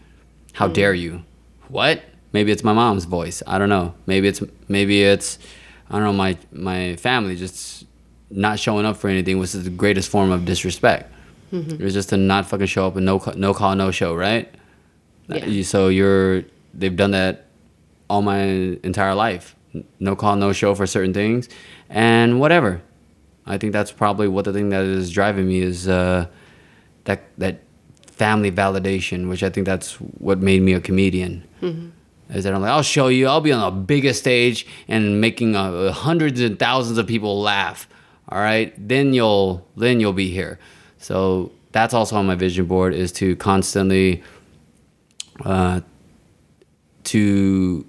[SPEAKER 2] How mm. dare you? What? Maybe it's my mom's voice. I don't know. Maybe it's maybe it's I don't know my my family just not showing up for anything was the greatest form of disrespect. Mm-hmm. It was just to not fucking show up and no no call no show, right?
[SPEAKER 1] Yeah.
[SPEAKER 2] So you're they've done that all my entire life. No call no show for certain things and whatever. I think that's probably what the thing that is driving me is uh, that that family validation, which I think that's what made me a comedian. Is that I'm like, I'll show you, I'll be on the biggest stage and making uh, hundreds and thousands of people laugh. All right, then you'll then you'll be here. So that's also on my vision board is to constantly uh, to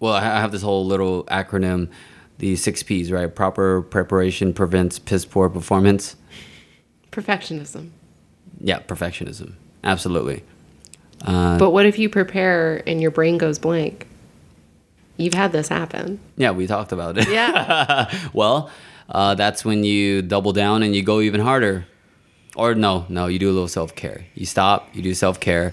[SPEAKER 2] well, I have this whole little acronym, the six P's, right? Proper preparation prevents piss poor performance.
[SPEAKER 1] perfectionism.
[SPEAKER 2] Yeah, perfectionism. Absolutely. Uh,
[SPEAKER 1] But what if you prepare and your brain goes blank? You've had this happen.
[SPEAKER 2] yeah, we talked about it.
[SPEAKER 1] Yeah.
[SPEAKER 2] well, uh, that's when you double down and you go even harder. Or no, no, you do a little self care. You stop, you do self care.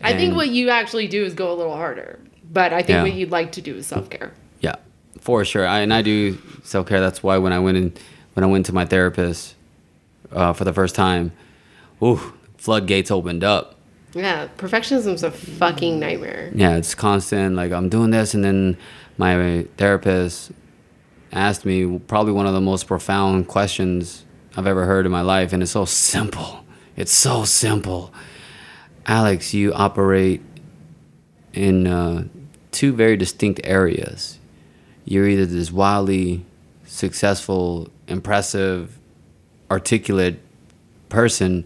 [SPEAKER 1] I think what you actually do is go a little harder. But I think
[SPEAKER 2] Yeah.
[SPEAKER 1] what you'd like to do is self care.
[SPEAKER 2] Yeah, for sure. I, and I do self care. That's why when I went in, when I went to my therapist uh, for the first time, ooh, floodgates opened up.
[SPEAKER 1] Yeah, perfectionism's a fucking nightmare.
[SPEAKER 2] Yeah, it's constant. Like I'm doing this, and then my therapist asked me probably one of the most profound questions I've ever heard in my life, and it's so simple. It's so simple. Alex, you operate in uh, two very distinct areas. You're either this wildly successful, impressive, articulate person,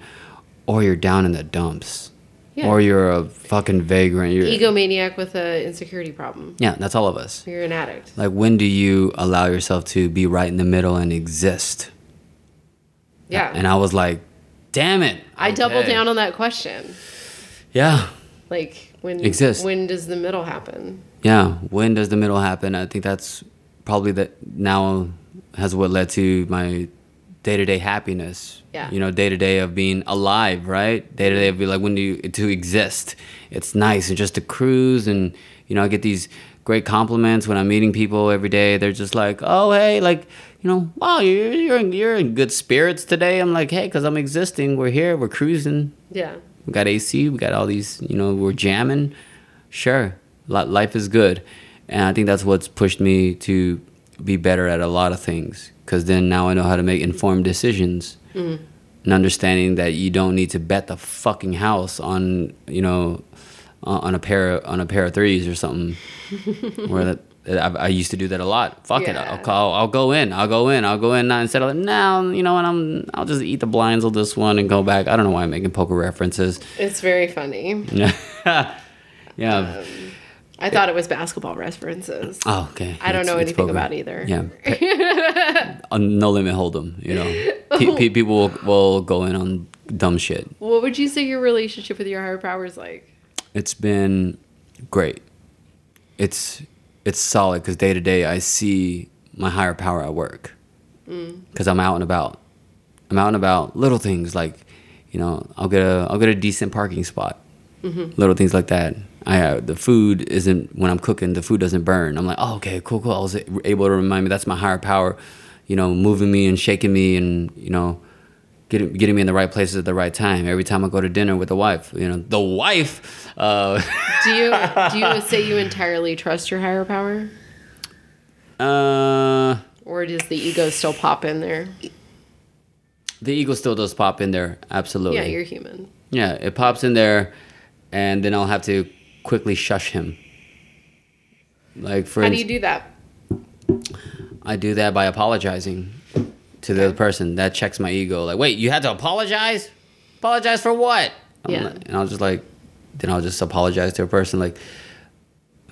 [SPEAKER 2] or you're down in the dumps.
[SPEAKER 1] Yeah.
[SPEAKER 2] Or you're a fucking vagrant. You're,
[SPEAKER 1] Egomaniac with an insecurity problem.
[SPEAKER 2] yeah, that's all of us.
[SPEAKER 1] You're an addict.
[SPEAKER 2] Like, when do you allow yourself to be right in the middle and exist?
[SPEAKER 1] Yeah.
[SPEAKER 2] And I was like, damn it.
[SPEAKER 1] I doubled
[SPEAKER 2] Okay.
[SPEAKER 1] down on that question.
[SPEAKER 2] Yeah.
[SPEAKER 1] Like when
[SPEAKER 2] Exist.
[SPEAKER 1] when does the middle happen?
[SPEAKER 2] Yeah. When does the middle happen? I think that's probably that now has what led to my day to day happiness.
[SPEAKER 1] Yeah.
[SPEAKER 2] You know, day to day of being alive, right? Day to day of be like, when do you, to exist? It's nice and just to cruise. And, you know, I get these great compliments when I'm meeting people every day. They're just like, oh, hey, like, you know, wow, you're, you're, in, you're in good spirits today. I'm like, hey, because I'm existing. We're here. We're cruising.
[SPEAKER 1] Yeah.
[SPEAKER 2] We got AC. We got all these. You know, we're jamming. Sure, life is good, and I think that's what's pushed me to be better at a lot of things. Because then now I know how to make informed decisions, mm-hmm. and understanding that you don't need to bet the fucking house on you know on on a pair on a pair of threes or something. where that. I, I used to do that a lot. Fuck it, I'll call. I'll go in. I'll go in. I'll go in. Now instead of like, now, you know what? I'm. I'll just eat the blinds of this one and go back. I don't know why I'm making poker references.
[SPEAKER 1] It's very funny.
[SPEAKER 2] yeah.
[SPEAKER 1] Um, I thought it was basketball references.
[SPEAKER 2] oh, okay.
[SPEAKER 1] I don't
[SPEAKER 2] It's-
[SPEAKER 1] know
[SPEAKER 2] it's
[SPEAKER 1] anything
[SPEAKER 2] poker.
[SPEAKER 1] about either.
[SPEAKER 2] Yeah. Uh, no limit hold'em. You know, Pe- oh. pe- people will, will go in on dumb shit.
[SPEAKER 1] What would you say your relationship with your higher power is like?
[SPEAKER 2] It's been great. It's it's solid because day to day I see my higher power at work because I'm out and about. I'm out and about. Little things like, you know, I'll get a I'll get a decent parking spot. Little things like that. I uh, the food isn't when I'm cooking. The food doesn't burn. I'm like, oh, okay, cool, cool. I was able to remind me that's my higher power, you know, moving me and shaking me and you know, getting getting me in the right places at the right time. Every time I go to dinner with the wife, you know, the wife. Uh,
[SPEAKER 1] Do you do you say you entirely trust your higher power,
[SPEAKER 2] uh,
[SPEAKER 1] or does the ego still pop in there?
[SPEAKER 2] the ego still does pop in there. Absolutely.
[SPEAKER 1] Yeah, you're human.
[SPEAKER 2] Yeah, it pops in there, and then I'll have to quickly shush him. Like for
[SPEAKER 1] How do you do that?
[SPEAKER 2] I do that by apologizing to the other person. That checks my ego. Like, wait, you had to apologize? Apologize for what?
[SPEAKER 1] Yeah.
[SPEAKER 2] like- and I'll just like, then I'll just apologize to a person. Like,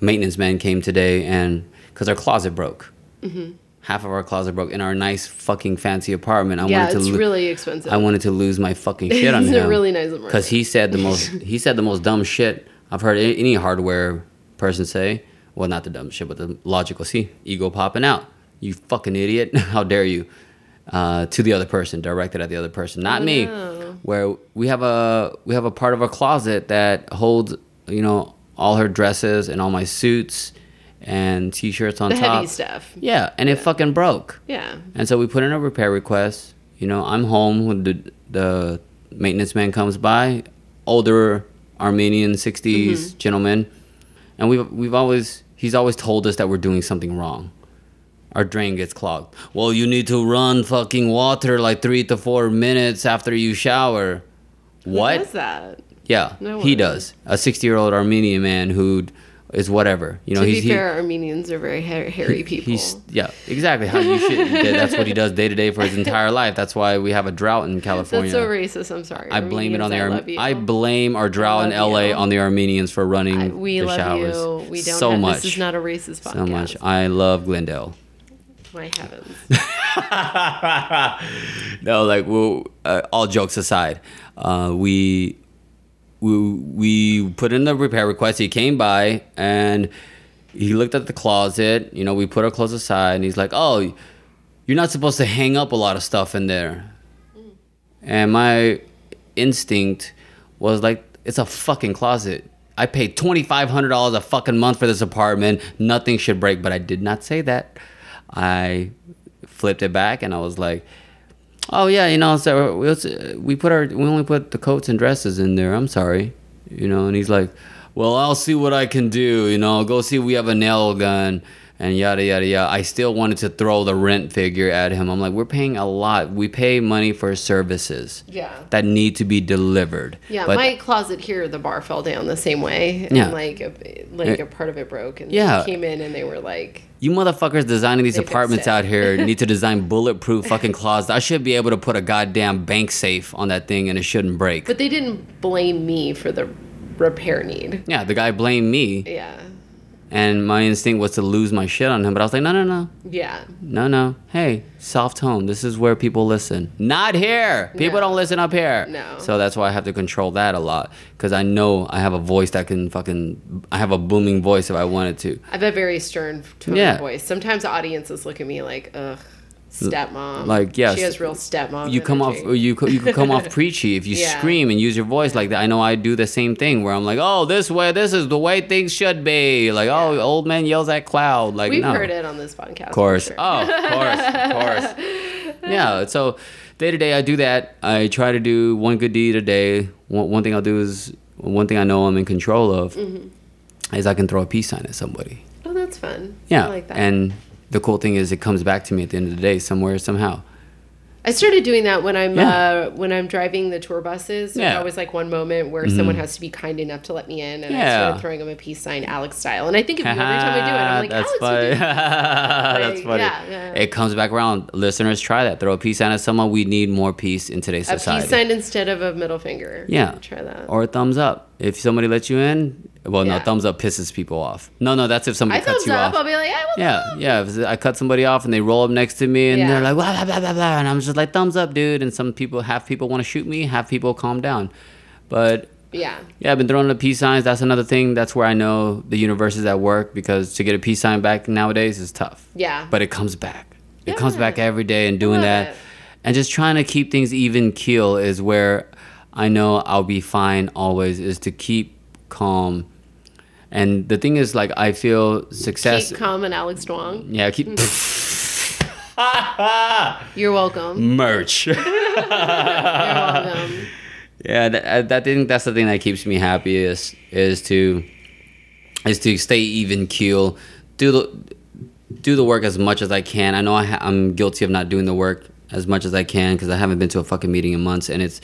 [SPEAKER 2] maintenance man came today, and because our closet broke.
[SPEAKER 1] Mm-hmm.
[SPEAKER 2] Half of our closet broke in our nice fucking fancy apartment. I
[SPEAKER 1] Yeah,
[SPEAKER 2] wanted to
[SPEAKER 1] it's
[SPEAKER 2] lo-
[SPEAKER 1] really expensive.
[SPEAKER 2] I wanted to lose my fucking shit on him.
[SPEAKER 1] a really nice apartment.
[SPEAKER 2] Because he said the most. he said the most dumb shit I've heard any hardware person say. Well, not the dumb shit, but the logical. See, ego popping out. You fucking idiot! How dare you? Uh, to the other person, directed at the other person, not
[SPEAKER 1] Oh,
[SPEAKER 2] me.
[SPEAKER 1] no.
[SPEAKER 2] Where we have a we have a part of our closet that holds you know all her dresses and all my suits and t-shirts on
[SPEAKER 1] the
[SPEAKER 2] top.
[SPEAKER 1] heavy stuff.
[SPEAKER 2] Yeah, and it fucking broke.
[SPEAKER 1] Yeah.
[SPEAKER 2] And so we put in a repair request. You know, I'm home when the the maintenance man comes by, older Armenian 60s
[SPEAKER 1] Mm-hmm.
[SPEAKER 2] gentleman, and we've we've always he's always told us that we're doing something wrong. Our drain gets clogged. Well, you need to run fucking water like three to four minutes after you shower. What?
[SPEAKER 1] Who does that?
[SPEAKER 2] Yeah,
[SPEAKER 1] No
[SPEAKER 2] he does. A 60 year old Armenian man who is whatever. You know,
[SPEAKER 1] to
[SPEAKER 2] he's
[SPEAKER 1] be
[SPEAKER 2] he-
[SPEAKER 1] fair, Armenians are very ha- hairy people.
[SPEAKER 2] He's yeah, exactly how you should. That's what he does day to day for his entire life. That's why we have a drought in California.
[SPEAKER 1] That's so racist. I'm sorry.
[SPEAKER 2] I blame it on the
[SPEAKER 1] Armenians, I love you.
[SPEAKER 2] I blame our drought in LA
[SPEAKER 1] you.
[SPEAKER 2] on the Armenians for running
[SPEAKER 1] I- we
[SPEAKER 2] the
[SPEAKER 1] love
[SPEAKER 2] showers.
[SPEAKER 1] you. We don't.
[SPEAKER 2] so
[SPEAKER 1] have,
[SPEAKER 2] much.
[SPEAKER 1] This is not a racist podcast.
[SPEAKER 2] so much. I love Glendale.
[SPEAKER 1] My heavens.
[SPEAKER 2] no, like well, uh, all jokes aside, uh, we we we put in the repair request. He came by and he looked at the closet. You know, we put our clothes aside, and he's like, "Oh, you're not supposed to hang up a lot of stuff in there." And my instinct was like, "It's a fucking closet." I paid twenty five hundred dollars a fucking month for this apartment. Nothing should break, but I did not say that. I flipped it back and I was like, "Oh yeah, you know, so we, we put our we only put the coats and dresses in there. I'm sorry, you know." And he's like, "Well, I'll see what I can do. You know, go see. We have a nail gun." And yada yada yada. I still wanted to throw the rent figure at him. I'm like, we're paying a lot. We pay money for services
[SPEAKER 1] Yeah.
[SPEAKER 2] that need to be delivered.
[SPEAKER 1] Yeah,
[SPEAKER 2] But-
[SPEAKER 1] my closet here, the bar fell down the same way, and
[SPEAKER 2] Yeah.
[SPEAKER 1] like a, like a part of it broke, and
[SPEAKER 2] Yeah.
[SPEAKER 1] they came in and they were like,
[SPEAKER 2] You motherfuckers designing these apartments out here need to design bulletproof fucking closets. I should be able to put a goddamn bank safe on that thing and it shouldn't break.
[SPEAKER 1] but they didn't blame me for the repair need.
[SPEAKER 2] yeah, the guy blamed me
[SPEAKER 1] Yeah,
[SPEAKER 2] and my instinct was to lose my shit on him, but I was like, no, no, no,
[SPEAKER 1] yeah,
[SPEAKER 2] no, no. Hey, soft tone This is where people listen. Not here. People
[SPEAKER 1] No.
[SPEAKER 2] don't listen up here.
[SPEAKER 1] No.
[SPEAKER 2] So that's why I have to control that a lot because I know I have a voice that can fucking. I have a booming voice if I wanted to.
[SPEAKER 1] I have a very stern tone
[SPEAKER 2] Yeah.
[SPEAKER 1] voice. Sometimes audiences look at me like, ugh, stepmom.
[SPEAKER 2] Like, yes.
[SPEAKER 1] she has real stepmom.
[SPEAKER 2] you come off you you could come off preachy if you
[SPEAKER 1] Yeah.
[SPEAKER 2] scream and use your voice like that. I know I do the same thing where I'm like, oh, this way, this is the way things should be. Like, oh, old man yells at cloud. Like,
[SPEAKER 1] We've
[SPEAKER 2] no,
[SPEAKER 1] heard it on this podcast.
[SPEAKER 2] of course.
[SPEAKER 1] sure.
[SPEAKER 2] Oh, of course, of course. Yeah. So day to day, I do that. I try to do one good deed a day. One, one thing I'll do is one thing I know I'm in control of
[SPEAKER 1] Mm-hmm.
[SPEAKER 2] is I can throw a peace sign at somebody.
[SPEAKER 1] Oh, that's fun.
[SPEAKER 2] Yeah.
[SPEAKER 1] I like that.
[SPEAKER 2] And the cool thing is, it comes back to me at the end of the day, somewhere, somehow.
[SPEAKER 1] I started doing that when I'm
[SPEAKER 2] Yeah.
[SPEAKER 1] uh, when I'm driving the tour buses. There's
[SPEAKER 2] Yeah. Mm-hmm.
[SPEAKER 1] always like one moment where someone has to be kind enough to let me in, and I started throwing them a peace sign, Alex style. And I think of you every time I do it. I'm like,
[SPEAKER 2] That's
[SPEAKER 1] Alex,
[SPEAKER 2] funny.
[SPEAKER 1] you did
[SPEAKER 2] That's funny.
[SPEAKER 1] yeah, yeah.
[SPEAKER 2] It comes back around. Listeners, try that. Throw a peace sign at someone. We need more peace in today's
[SPEAKER 1] a
[SPEAKER 2] society.
[SPEAKER 1] peace sign instead of a middle finger.
[SPEAKER 2] Yeah.
[SPEAKER 1] try that.
[SPEAKER 2] Or a thumbs up. If somebody lets you in, well, no, thumbs up pisses people off. No, no, that's if somebody
[SPEAKER 1] I
[SPEAKER 2] cuts you
[SPEAKER 1] up.
[SPEAKER 2] off.
[SPEAKER 1] I'll be like, I will
[SPEAKER 2] Yeah, yeah. If I cut somebody off and they roll up next to me and
[SPEAKER 1] Yeah.
[SPEAKER 2] they're like, blah, blah, blah, blah, blah. And I'm just like, thumbs up, dude. And some people, half people want to shoot me, half people calm down. But
[SPEAKER 1] Yeah,
[SPEAKER 2] yeah, I've been throwing the peace signs. That's another thing. That's where I know the universe is at work because to get a peace sign back nowadays is tough.
[SPEAKER 1] yeah.
[SPEAKER 2] But it comes back. It comes back every day and doing that.
[SPEAKER 1] it.
[SPEAKER 2] And just trying to keep things even keel is where I know I'll be fine always is to keep calm. And the thing is like I feel success
[SPEAKER 1] Keep calm and Alex Duong.
[SPEAKER 2] yeah, keep mm.
[SPEAKER 1] You're welcome.
[SPEAKER 2] merch.
[SPEAKER 1] You're welcome.
[SPEAKER 2] Yeah, that, I that think that's the thing that keeps me happy is is to is to stay even keel, do the do the work as much as I can. I know I ha- I'm guilty of not doing the work as much as I can because I haven't been to a fucking meeting in months, and it's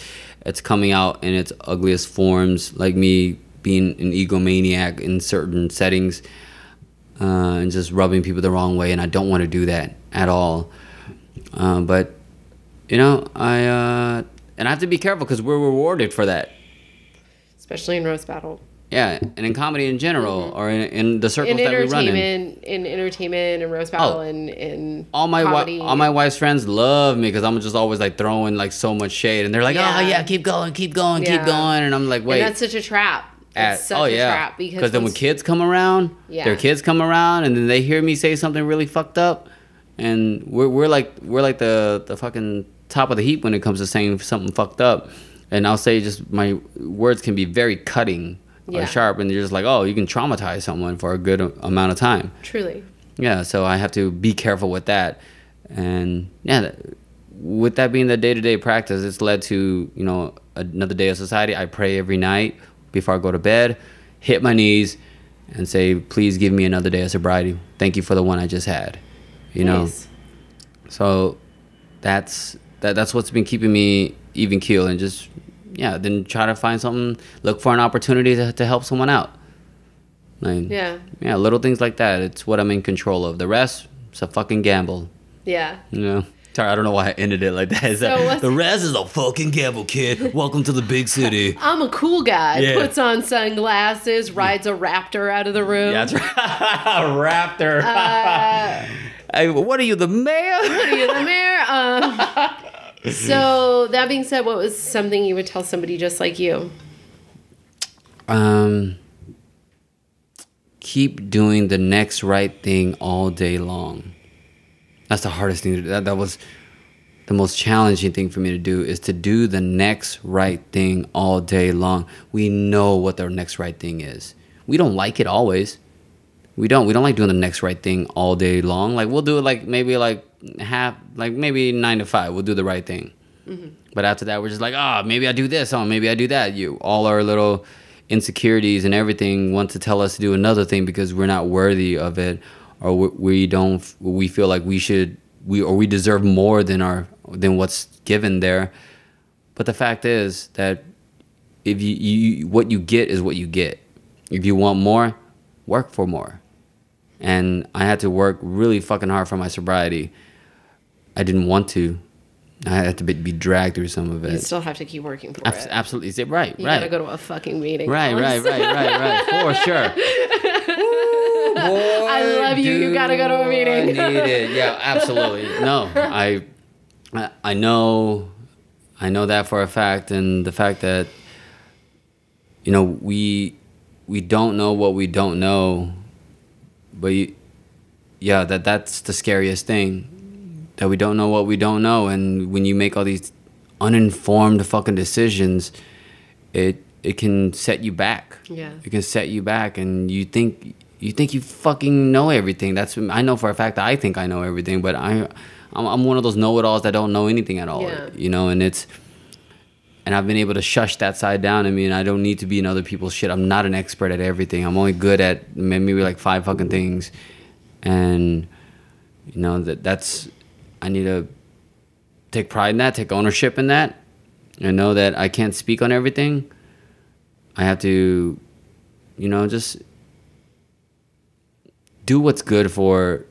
[SPEAKER 2] it's coming out in its ugliest forms, like me being an egomaniac in certain settings, uh, and just rubbing people the wrong way, and I don't want to do that at all. Uh, but you know, I uh, and I have to be careful because we're rewarded for that.
[SPEAKER 1] Especially in roast battle.
[SPEAKER 2] Yeah, and in comedy in general, mm-hmm. or in, in the circles
[SPEAKER 1] In
[SPEAKER 2] that we run in.
[SPEAKER 1] in entertainment oh. and roast battle,
[SPEAKER 2] Oh.
[SPEAKER 1] and in
[SPEAKER 2] All my
[SPEAKER 1] comedy.
[SPEAKER 2] all my wife's friends love me because I'm just always like throwing like so much shade, and they're like, oh,
[SPEAKER 1] Yeah.
[SPEAKER 2] "Oh yeah, keep going, keep going,
[SPEAKER 1] Yeah.
[SPEAKER 2] keep going," and I'm like, "Wait."
[SPEAKER 1] and that's such a trap.
[SPEAKER 2] at-
[SPEAKER 1] It's such
[SPEAKER 2] oh
[SPEAKER 1] a
[SPEAKER 2] yeah,
[SPEAKER 1] trap because
[SPEAKER 2] then when kids come around,
[SPEAKER 1] Yeah.
[SPEAKER 2] their kids come around, and then they hear me say something really fucked up, and we're, we're like we're like the the fucking top of the heap when it comes to saying something fucked up, and I'll say just my words can be very cutting
[SPEAKER 1] Yeah.
[SPEAKER 2] or sharp, and you're just like, oh, you can traumatize someone for a good amount of time.
[SPEAKER 1] truly,
[SPEAKER 2] Yeah, so I have to be careful with that, and yeah, that, with that being the day to day practice, it's led to you know another day of society. I pray every night before I go to bed, hit my knees, and say, "Please give me another day of sobriety. Thank you for the one I just had." You know, so that's that. That's what's been keeping me even keel, and just yeah, then try to find something, look for an opportunity to, to help someone out. Like,
[SPEAKER 1] Yeah,
[SPEAKER 2] yeah, little things like that. It's what I'm in control of. The rest, it's a fucking gamble.
[SPEAKER 1] yeah.
[SPEAKER 2] You know. Sorry, I don't know why I ended it like that. Is
[SPEAKER 1] So
[SPEAKER 2] that the rest is a fucking gamble, kid. Welcome to the big city.
[SPEAKER 1] I'm a cool guy.
[SPEAKER 2] Yeah.
[SPEAKER 1] Puts on sunglasses, rides a raptor out of the room.
[SPEAKER 2] Yeah, that's right. Raptor.
[SPEAKER 1] Uh,
[SPEAKER 2] Hey, what are you, the mayor?
[SPEAKER 1] What are you, the mayor? Um, so that being said, what was something you would tell somebody just like you?
[SPEAKER 2] Um, keep doing the next right thing all day long. That's the hardest thing to do. That, that was the most challenging thing for me to do is to do the next right thing all day long. We know what the next right thing is. We don't like it always. We don't we don't like doing the next right thing all day long. Like we'll do it like maybe like half like maybe nine to five. We'll do the right thing. But after that, we're just like, ah, maybe I do this. Oh, maybe I do that. You all our little insecurities and everything want to tell us to do another thing because we're not worthy of it, or we, we don't. We feel like we should we or we deserve more than our than what's given there. But the fact is that if you, you what you get is what you get. If you want more, work for more. And I had to work really fucking hard for my sobriety. I didn't want to. I had to be, be dragged through some of it.
[SPEAKER 1] You still have to keep working for
[SPEAKER 2] Abs-
[SPEAKER 1] it.
[SPEAKER 2] Absolutely, is it right?
[SPEAKER 1] You
[SPEAKER 2] right.
[SPEAKER 1] gotta go to a fucking meeting.
[SPEAKER 2] Right, right, right, right, right. For sure. Ooh, boy,
[SPEAKER 1] I love you. You gotta go to a meeting.
[SPEAKER 2] I need it. Yeah, absolutely. No, I, I- I know, I know that for a fact, and the fact that, you know, we, we don't know what we don't know, but you, yeah, that that's the scariest thing, that we don't know what we don't know, and when you make all these uninformed fucking decisions, it it can set you back.
[SPEAKER 1] Yeah.
[SPEAKER 2] It can set you back, and you think you think you fucking know everything. That's I know for a fact that I think I know everything, but I I'm, I'm one of those know-it-alls that don't know anything at all.
[SPEAKER 1] Yeah.
[SPEAKER 2] You know, and it's and I've been able to shush that side down. I mean, I don't need to be in other people's shit. I'm not an expert at everything. I'm only good at maybe like five fucking things, and you know that that's I need to take pride in that, take ownership in that, and know that I can't speak on everything. I have to, you know, just do what's good for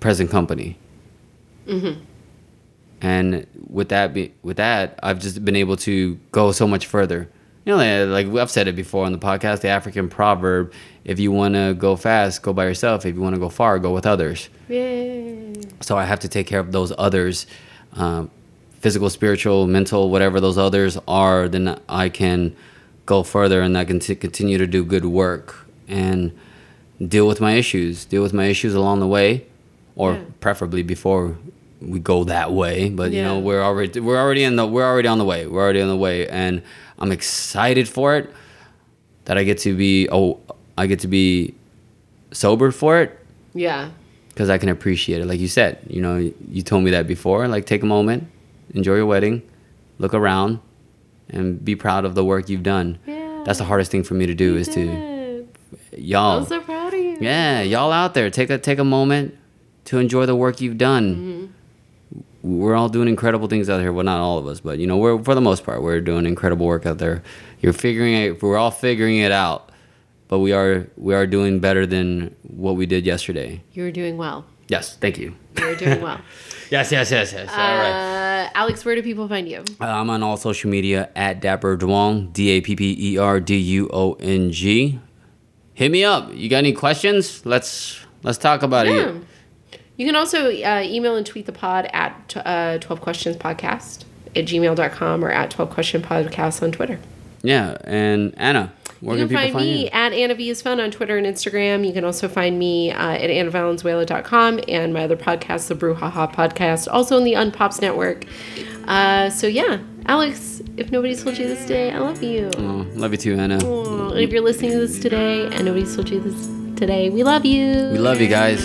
[SPEAKER 2] present company. Mm-hmm. And with that, be, with that, I've just been able to go so much further. You know, like, I've said it before on the podcast, the African proverb: "If you want to go fast, go by yourself. If you want to go far, go with others."
[SPEAKER 1] Yay.
[SPEAKER 2] So I have to take care of those others, um, physical, spiritual, mental, whatever those others are. Then I can go further and I can t- continue to do good work and deal with my issues. Deal with my issues along the way, or
[SPEAKER 1] Yeah.
[SPEAKER 2] preferably before we go that way. But you know, we're already we're already in the we're already on the way. We're already on the way, and I'm excited for it. That I get to be oh I get to be sober for it
[SPEAKER 1] Yeah.
[SPEAKER 2] because I can appreciate it. Like you said, you know, you told me that before. Like, take a moment, enjoy your wedding, look around, and be proud of the work you've done.
[SPEAKER 1] Yeah.
[SPEAKER 2] That's the hardest thing for me to do
[SPEAKER 1] You
[SPEAKER 2] is to y'all.
[SPEAKER 1] I'm so proud of you.
[SPEAKER 2] yeah, y'all out there, take a take a moment to enjoy the work you've done.
[SPEAKER 1] Mm-hmm.
[SPEAKER 2] We're all doing incredible things out here. Well, not all of us, but you know, we're for the most part, we're doing incredible work out there. You're figuring it. We're all figuring it out, but we are we are doing better than what we did yesterday.
[SPEAKER 1] You're doing well.
[SPEAKER 2] Yes, thank you.
[SPEAKER 1] You're doing well.
[SPEAKER 2] Yes, yes, yes, yes. All right.
[SPEAKER 1] Uh, Alex, where do people find you?
[SPEAKER 2] Uh, I'm on all social media at Dapper Duong, D A P P E R D U O N G. Hit me up. You got any questions? Let's let's talk about
[SPEAKER 1] Yeah.
[SPEAKER 2] it.
[SPEAKER 1] You can also uh, email and tweet the pod at t- uh, 12 questions podcast at gmail.com or at 12 question podcast on Twitter.
[SPEAKER 2] Yeah, and Anna, where
[SPEAKER 1] you
[SPEAKER 2] can
[SPEAKER 1] can
[SPEAKER 2] people
[SPEAKER 1] find
[SPEAKER 2] find
[SPEAKER 1] me
[SPEAKER 2] you?
[SPEAKER 1] at Anna V is Fun on Twitter and Instagram. You can also find me uh, at AnnaValenzuela.com and my other podcast, the Brouhaha Podcast, also on the Unpops Network. Uh, so, yeah, Alex, if nobody's told you this today, I love you.
[SPEAKER 2] Oh, love you too, Anna.
[SPEAKER 1] If you're listening to this today and nobody's told you this today. We love you.
[SPEAKER 2] We love you guys.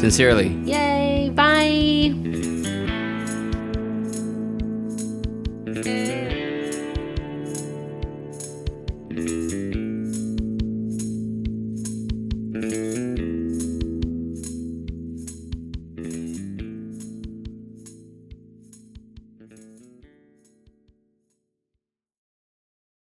[SPEAKER 2] Sincerely.
[SPEAKER 1] Yay. Bye.